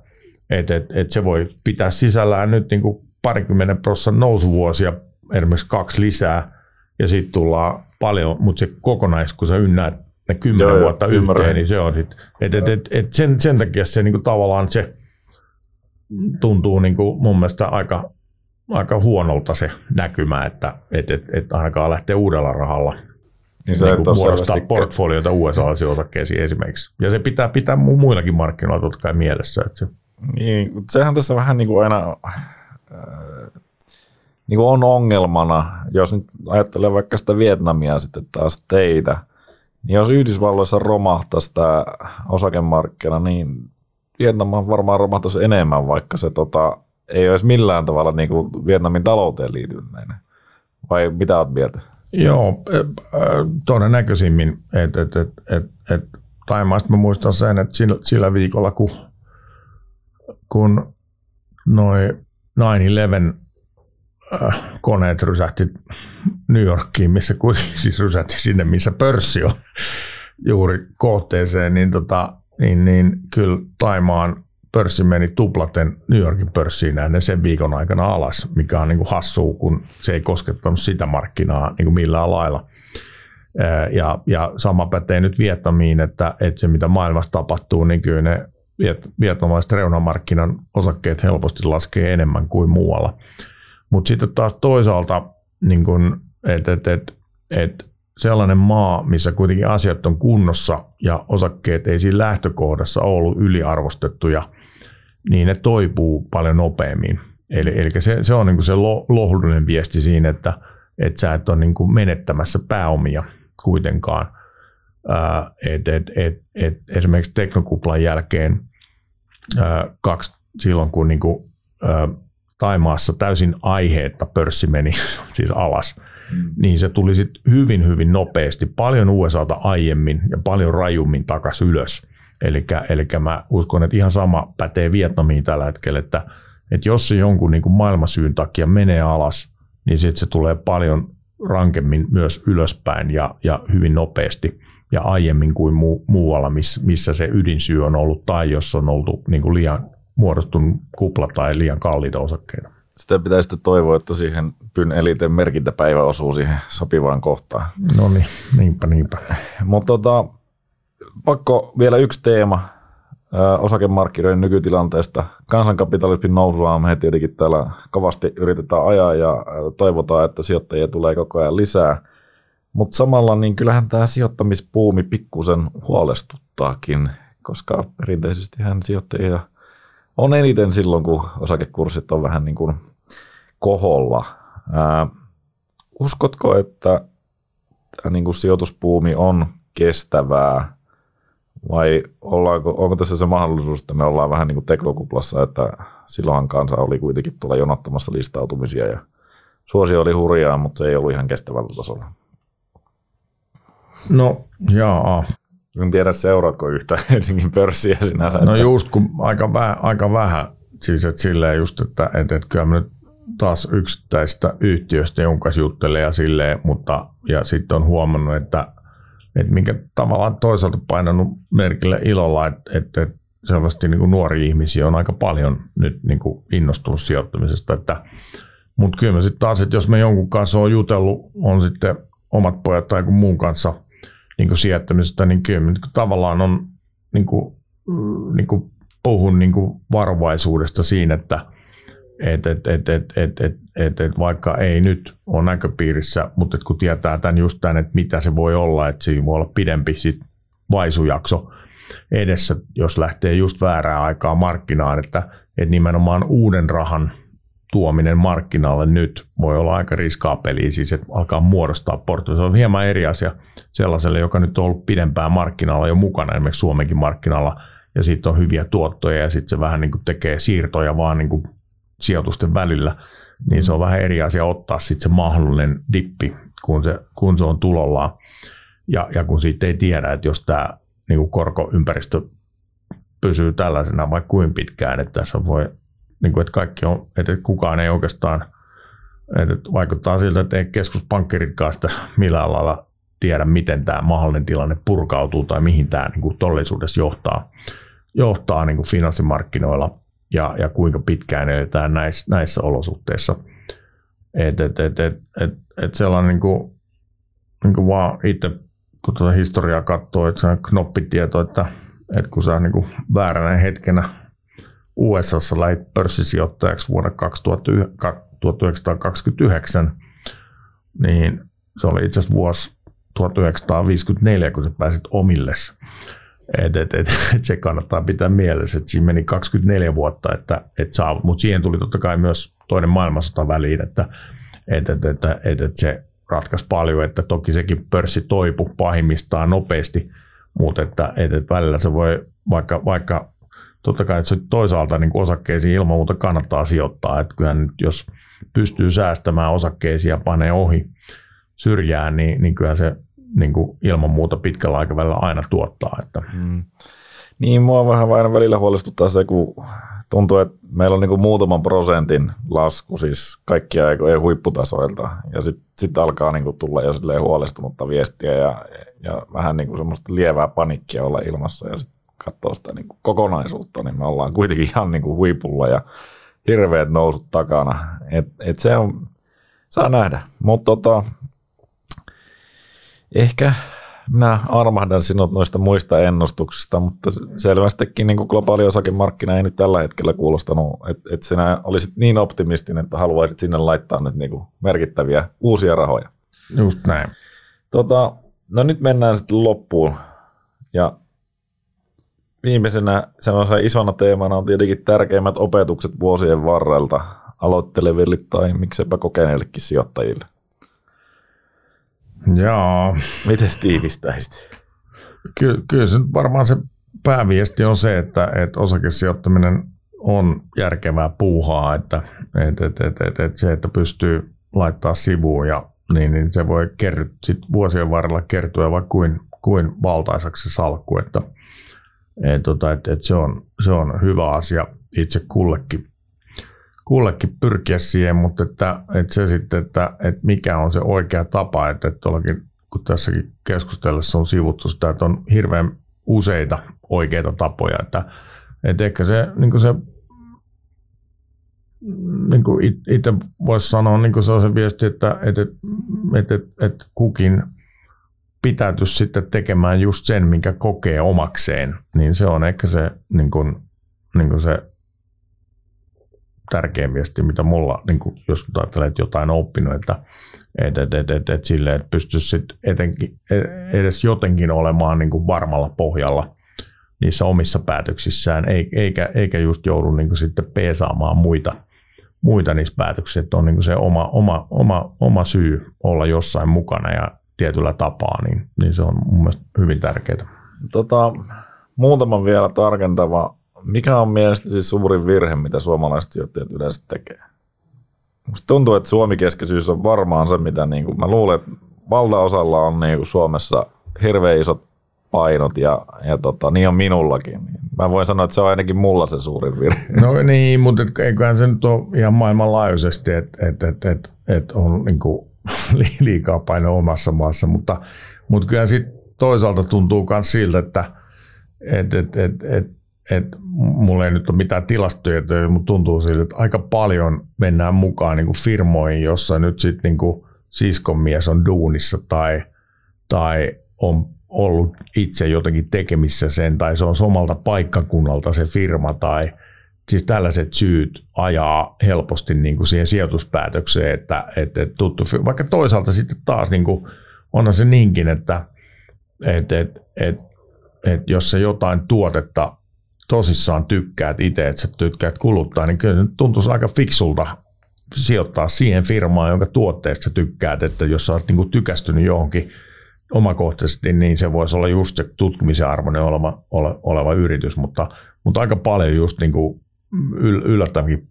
[SPEAKER 2] et, et, et se voi pitää sisällään nyt niin kuin parikymmenen prosenttia nousuvuosia, esimerkiksi kaksi lisää, ja sitten tullaan paljon, mutta se kokonais, kun sä ynnäät ne kymmenen Joo, vuotta ymmärrän. yhteen, niin se on sitten. Et, et, et, et sen, sen takia se niinku tavallaan se tuntuu niinku mun mielestä aika, aika huonolta se näkymä, että et, et, et ainakaan lähtee uudella rahalla niin niin muodostaa selvästi... portfolioita USA-osakkeisiin esimerkiksi. Ja se pitää pitää muillakin markkinoilla totta kai mielessä. Että se...
[SPEAKER 1] Niin, sehän tässä vähän niin kuin aina äh, niin kuin on ongelmana, jos nyt ajattelee vaikka sitä Vietnamia sitten taas teitä, niin jos Yhdysvalloissa romahtaisi tämä osakemarkkina, niin Vietnam varmaan romahtaisi enemmän, vaikka se tota, ei olisi millään tavalla niin kuin Vietnamin talouteen liittyneinen. Vai mitä olet mieltä?
[SPEAKER 2] Joo, todennäköisimmin. Et, et, et, et, et, Taimaasta mä muistan sen, että sillä, sillä viikolla, kun, kun noin 9-11 Äh, koneet rysähti New Yorkiin, missä [laughs] siis rysähti sinne, missä pörssi on juuri kohteeseen, niin, tota, niin, niin kyllä Taimaan pörssi meni tuplaten New Yorkin pörssiin nähden sen viikon aikana alas, mikä on niin kuin hassua, kun se ei koskettanut sitä markkinaa niin kuin millään lailla. Ja, ja sama pätee nyt Vietnamiin, että, että se mitä maailmassa tapahtuu, niin kyllä ne vietnamaiset reunamarkkinan osakkeet helposti laskee enemmän kuin muualla. Mutta sitten taas toisaalta, niin että et, et, et sellainen maa, missä kuitenkin asiat on kunnossa ja osakkeet ei siinä lähtökohdassa ollut yliarvostettuja, niin ne toipuu paljon nopeammin. Eli, eli se, se on niin se lohdullinen viesti siinä, että, että sä et ole niin menettämässä pääomia kuitenkaan. Ää, et, et, et, et esimerkiksi teknokuplan jälkeen ää, kaksi, silloin kun niin kuin, ää, Taimaassa täysin aiheetta pörssi meni [laughs] siis alas, mm. niin se tuli sitten hyvin, hyvin nopeasti, paljon USAta aiemmin ja paljon rajummin takaisin ylös. Eli mä uskon, että ihan sama pätee Vietnamiin tällä hetkellä, että, että jos se jonkun niin kuin maailmansyyn takia menee alas, niin sitten se tulee paljon rankemmin myös ylöspäin ja, ja hyvin nopeasti ja aiemmin kuin mu, muualla, miss, missä se ydinsyy on ollut tai jos on ollut niin kuin liian muodostunut kupla tai liian kalliita osakkeita.
[SPEAKER 1] Sitä pitää sitten toivoa, että siihen PYN eliten merkintäpäivä osuu siihen sopivaan kohtaan.
[SPEAKER 2] No niin, niinpä, niinpä.
[SPEAKER 1] Mutta tota, pakko vielä yksi teema osakemarkkinoiden nykytilanteesta. Kansankapitalismin nousua me tietenkin täällä kovasti yritetään ajaa ja toivotaan, että sijoittajia tulee koko ajan lisää. Mutta samalla niin kyllähän tämä sijoittamispuumi pikkusen huolestuttaakin, koska perinteisesti hän sijoittajia – on eniten silloin, kun osakekurssit on vähän niin kuin koholla. Ää, uskotko, että tämä niin kuin sijoituspuumi on kestävää vai ollaanko, onko tässä se mahdollisuus, että me ollaan vähän niin kuin teknokuplassa, että silloinhan kansa oli kuitenkin tuolla jonottamassa listautumisia ja suosio oli hurjaa, mutta se ei ollut ihan kestävällä tasolla.
[SPEAKER 2] No, jaa.
[SPEAKER 1] En tiedä, seuraatko yhtä [laughs] Helsingin pörssiä sinänsä.
[SPEAKER 2] No just kun aika, vähän, aika vähän. Siis että silleen just, että, että, että kyllä mä nyt taas yksittäistä yhtiöstä jonkas juttelee ja silleen, mutta ja sitten on huomannut, että, että minkä tavallaan toisaalta painanut merkille ilolla, että, että, selvästi niin kuin nuoria ihmisiä on aika paljon nyt niin kuin innostunut sijoittamisesta, että mutta kyllä mä sitten taas, että jos mä jonkun kanssa on jutellut, on sitten omat pojat tai jonkun muun kanssa niin kuin sijoittamisesta, niin kyllä mä tavallaan on niin kuin, niin kuin puhun niin kuin varovaisuudesta siinä, että – et, et, et, et, et, et, et, et vaikka ei nyt ole näköpiirissä, mutta et kun tietää tämän just tämän, että mitä se voi olla, että siinä voi olla pidempi sit vaisujakso edessä, jos lähtee just väärää aikaa markkinaan, että, että nimenomaan uuden rahan tuominen markkinalle nyt voi olla aika riskaa peliä, siis että alkaa muodostaa portfolio. Se on hieman eri asia sellaiselle, joka nyt on ollut pidempään markkinaalla jo mukana, esimerkiksi Suomenkin markkinalla, ja siitä on hyviä tuottoja, ja sitten se vähän niin kuin tekee siirtoja vaan niin kuin sijoitusten välillä, niin se on vähän eri asia ottaa sitten se mahdollinen dippi, kun se, kun se on tulollaan. Ja, ja kun siitä ei tiedä, että jos tämä niin korkoympäristö pysyy tällaisena vaikka kuin pitkään, että tässä voi, niin kuin, että kaikki on, että kukaan ei oikeastaan, että vaikuttaa siltä, että ei keskuspankkiritkaan sitä millään lailla tiedä, miten tämä mahdollinen tilanne purkautuu tai mihin tämä niin kuin todellisuudessa johtaa, johtaa niin kuin finanssimarkkinoilla ja, ja kuinka pitkään eletään näissä, näissä olosuhteissa. Et, et, et, et, et, et sellainen niin kuin, niin kuin vaan itse, kun tuota historiaa katsoo, että se on knoppitieto, että, että kun sä niin kuin vääränä hetkenä USAssa lähit pörssisijoittajaksi vuonna 1929, niin se oli itse asiassa vuosi 1954, kun sä pääsit omilles. Et, et, et, [laughs] se kannattaa pitää mielessä, että siinä meni 24 vuotta, että et saa, mutta siihen tuli totta kai myös toinen maailmansota väliin, että et, et, et, et, et se ratkaisi paljon, että toki sekin pörssi toipu pahimmistaan nopeasti, mutta että, et, et välillä se voi, vaikka, vaikka totta kai se toisaalta niin osakkeisiin ilman muuta kannattaa sijoittaa, että kyllä nyt jos pystyy säästämään osakkeisiin ja panee ohi syrjään, niin, niin kyllä se niin kuin ilman muuta pitkällä aikavälillä aina tuottaa. Että. Mm.
[SPEAKER 1] Niin, mua vähän aina välillä huolestuttaa se, kun tuntuu, että meillä on niin kuin muutaman prosentin lasku, siis kaikkia ei, huipputasoilta, ja sitten sit alkaa niin kuin tulla jo huolestunutta viestiä ja, ja vähän niin kuin semmoista lievää panikkia olla ilmassa, ja sitten katsoo sitä niin kuin kokonaisuutta, niin me ollaan kuitenkin ihan niin kuin huipulla ja hirveät nousut takana. Et, et se on, saa nähdä, mutta tota, Ehkä minä armahdan sinut noista muista ennustuksista, mutta selvästikin niin kuin globaali osakemarkkina ei nyt tällä hetkellä kuulostanut, että, että sinä olisit niin optimistinen, että haluaisit sinne laittaa nyt niin kuin merkittäviä uusia rahoja.
[SPEAKER 2] Just näin.
[SPEAKER 1] Tota, no nyt mennään sitten loppuun. Ja viimeisenä sellaisena isona teemana on tietenkin tärkeimmät opetukset vuosien varrelta aloitteleville tai mikseipä kokeneillekin sijoittajille.
[SPEAKER 2] Joo.
[SPEAKER 1] Miten tiivistäisit?
[SPEAKER 2] Ky- kyllä se varmaan se pääviesti on se, että, että osakesijoittaminen on järkevää puuhaa, että, että, että, että, että, että se, että pystyy laittaa sivuun ja niin, niin se voi kerry, sit vuosien varrella kertyä vaikka kuin, kuin valtaisaksi se salkku, että, että, tota, että, että se, on, se on hyvä asia itse kullekin kullekin pyrkiä siihen, mutta että, että se sitten, että, että mikä on se oikea tapa, että, että tuollakin, kun tässäkin keskustellessa on sivuttu sitä, että on hirveän useita oikeita tapoja, että, että ehkä se, niin se niin kuin itse voisi sanoa niin kuin se viesti, että, että, että, että, että kukin pitäytys sitten tekemään just sen, minkä kokee omakseen, niin se on ehkä se, niin kuin, niin kuin se tärkein viesti, mitä mulla, niin kuin, jos ajattelee, että jotain oppinut, että et, et, et, et, et sille, että pystyisi sit etenkin, e, edes jotenkin olemaan niin kuin varmalla pohjalla niissä omissa päätöksissään, eikä, eikä just joudu niin kuin sitten peesaamaan muita, muita niissä päätöksissä, että on niin kuin se oma, oma, oma, oma syy olla jossain mukana ja tietyllä tapaa, niin, niin se on mun mielestä hyvin tärkeää.
[SPEAKER 1] Tota, muutaman vielä tarkentava. Mikä on mielestäsi suurin virhe, mitä suomalaiset sijoittajat yleensä tekee? Musta tuntuu, että suomikeskeisyys on varmaan se, mitä niin kuin, mä luulen, että valtaosalla on niin kuin Suomessa hirveän isot painot ja, ja tota, niin on minullakin. Mä voin sanoa, että se on ainakin mulla se suurin virhe.
[SPEAKER 2] No niin, mutta eiköhän se nyt ole ihan maailmanlaajuisesti, että et, et, et, et on niin kuin [laughs] liikaa painoa omassa maassa, mutta, mutta kyllä sitten toisaalta tuntuu myös siltä, että et, et, et, et, et, mulla ei nyt ole mitään tilastoja, mutta tuntuu siltä, että aika paljon mennään mukaan niin kuin firmoihin, jossa nyt sitten niin siskon mies on duunissa tai, tai on ollut itse jotenkin tekemissä sen, tai se on omalta paikkakunnalta se firma, tai siis tällaiset syyt ajaa helposti niin kuin siihen sijoituspäätökseen, että, että, että tuttu, vaikka toisaalta sitten taas niin kuin, onhan se niinkin, että, että, että, että, että jos se jotain tuotetta tosissaan tykkäät itse, että sä tykkäät kuluttaa, niin kyllä se tuntuisi aika fiksulta sijoittaa siihen firmaan, jonka tuotteesta tykkäät, että jos sä oot niin kuin tykästynyt johonkin omakohtaisesti, niin se voisi olla just se tutkimisen arvoinen oleva, ole, oleva yritys, mutta, mutta aika paljon just niin kuin yllättävänkin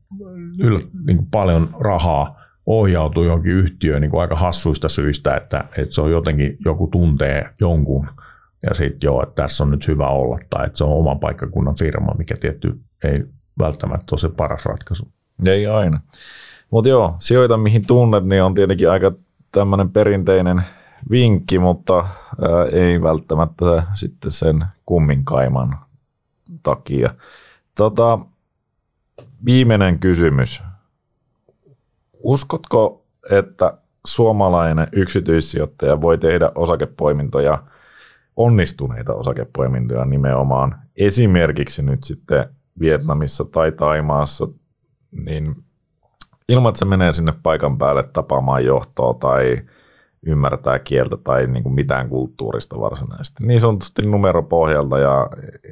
[SPEAKER 2] yllä, niin kuin paljon rahaa ohjautuu johonkin yhtiöön niin kuin aika hassuista syistä, että, että se on jotenkin, joku tuntee jonkun ja sitten joo, että tässä on nyt hyvä olla tai että se on oman paikkakunnan firma, mikä tietty ei välttämättä ole se paras ratkaisu.
[SPEAKER 1] Ei aina. Mutta joo, sijoita mihin tunnet, niin on tietenkin aika tämmöinen perinteinen vinkki, mutta ää, ei välttämättä sitten sen kumminkaiman takia. Tota, viimeinen kysymys. Uskotko, että suomalainen yksityissijoittaja voi tehdä osakepoimintoja, onnistuneita osakepoimintoja nimenomaan, esimerkiksi nyt sitten Vietnamissa tai Taimaassa, niin ilman, että se menee sinne paikan päälle tapaamaan johtoa tai ymmärtää kieltä tai niin kuin mitään kulttuurista varsinaisesti. Niin sanotusti numeropohjalta ja,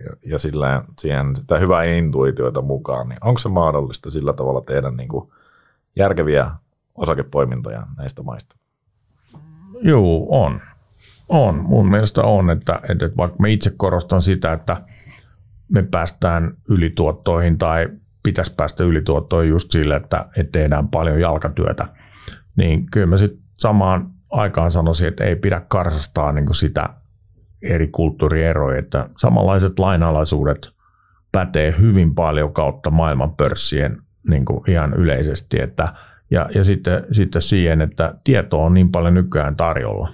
[SPEAKER 1] ja, ja sillä, siihen sitä hyvää intuitioita mukaan, niin onko se mahdollista sillä tavalla tehdä niin kuin järkeviä osakepoimintoja näistä maista?
[SPEAKER 2] Joo, on. On. Mun mielestä on, että, että vaikka mä itse korostan sitä, että me päästään ylituottoihin tai pitäisi päästä ylituottoihin just sillä, että, että tehdään paljon jalkatyötä, niin kyllä mä sitten samaan aikaan sanoisin, että ei pidä karsastaa niin kuin sitä eri kulttuurieroja, että samanlaiset lainalaisuudet pätee hyvin paljon kautta maailman pörssien niin kuin ihan yleisesti, että, ja, ja sitten, sitten siihen, että tieto on niin paljon nykyään tarjolla.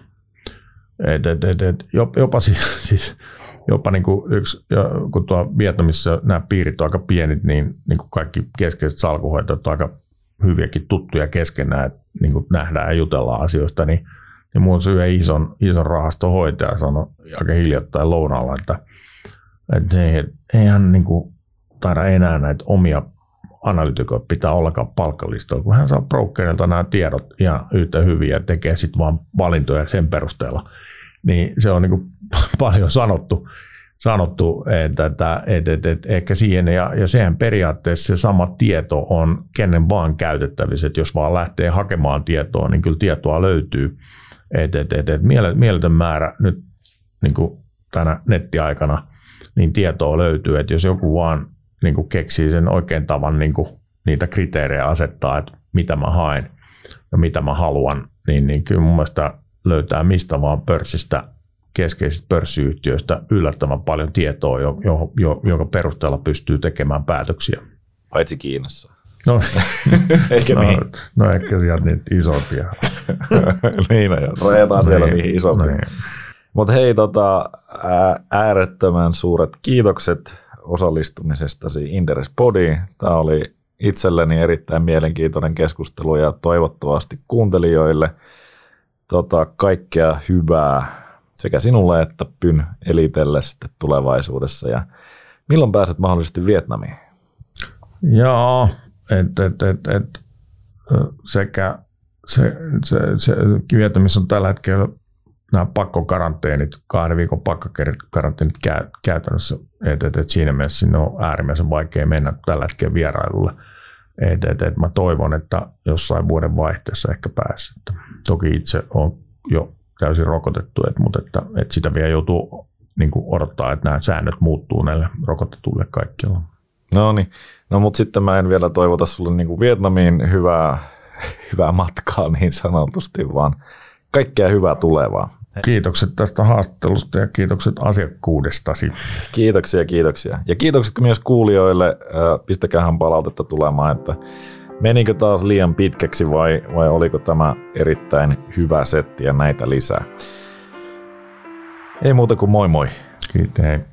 [SPEAKER 2] Et, et, et, jopa, [laughs] siis, jopa niin kuin yksi, kun tuo Vietnamissa nämä piirit on aika pienit, niin, niin kuin kaikki keskeiset salkuhoitajat on aika hyviäkin tuttuja keskenään, että niin kuin nähdään ja jutellaan asioista, niin, niin mun syy ison, ison rahastohoitaja sanoi aika hiljattain lounaalla, että, että ei, eihän niin kuin taida enää näitä omia analytikoita pitää ollenkaan palkkalistoilla, kun hän saa brokerilta nämä tiedot ihan yhtä hyviä ja tekee sitten vaan valintoja sen perusteella. Niin se on niin kuin [laughs] paljon sanottu sanottu, että, että, että, että, että ehkä siihen, ja, ja sehän periaatteessa se sama tieto on kenen vaan käytettävissä, että jos vaan lähtee hakemaan tietoa, niin kyllä tietoa löytyy. Että, että, että, että mieletön määrä nyt niin kuin tänä nettiaikana, niin tietoa löytyy, että jos joku vaan niin kuin keksii sen oikein tavan niin kuin niitä kriteerejä asettaa, että mitä mä haen ja mitä mä haluan, niin, niin kyllä mun mielestä löytää mistä vaan pörssistä keskeisistä pörssiyhtiöistä yllättävän paljon tietoa, jo, jo, jo, jonka perusteella pystyy tekemään päätöksiä.
[SPEAKER 1] Paitsi Kiinassa.
[SPEAKER 2] No, [laughs]
[SPEAKER 1] Eikä
[SPEAKER 2] no,
[SPEAKER 1] niin.
[SPEAKER 2] no ehkä sieltä niitä isompia. [laughs]
[SPEAKER 1] niin, no joo. Rajataan siellä
[SPEAKER 2] Niin.
[SPEAKER 1] niihin isompiin.
[SPEAKER 2] Niin.
[SPEAKER 1] Mutta hei, tota, ää, äärettömän suuret kiitokset osallistumisestasi Interes Podiin. Tämä oli itselleni erittäin mielenkiintoinen keskustelu ja toivottavasti kuuntelijoille tota, kaikkea hyvää sekä sinulle että Pyn elitelle sitten tulevaisuudessa. Ja milloin pääset mahdollisesti Vietnamiin?
[SPEAKER 2] Joo, et, et, et, et, sekä se, se, se Vietnamissa on tällä hetkellä nämä pakkokaranteenit, kahden viikon pakkokaranteenit käy, käytännössä, että et, et siinä mielessä sinne on äärimmäisen vaikea mennä tällä hetkellä vierailulle. Et, et, et mä toivon, että jossain vuoden vaihteessa ehkä pääsee. Toki itse on jo täysin rokotettu, et, mutta että, että sitä vielä joutuu niin kuin odottaa, että nämä säännöt muuttuu näille rokotetuille kaikkialla.
[SPEAKER 1] No niin, no mutta sitten mä en vielä toivota sulle niin kuin Vietnamiin hyvää, hyvää matkaa niin sanotusti, vaan kaikkea hyvää tulevaa.
[SPEAKER 2] Kiitokset tästä haastattelusta ja kiitokset asiakkuudestasi.
[SPEAKER 1] Kiitoksia, kiitoksia. Ja kiitokset myös kuulijoille. Pistäkäähän palautetta tulemaan, että menikö taas liian pitkäksi vai, vai oliko tämä erittäin hyvä setti ja näitä lisää. Ei muuta kuin moi moi.
[SPEAKER 2] Kiitos.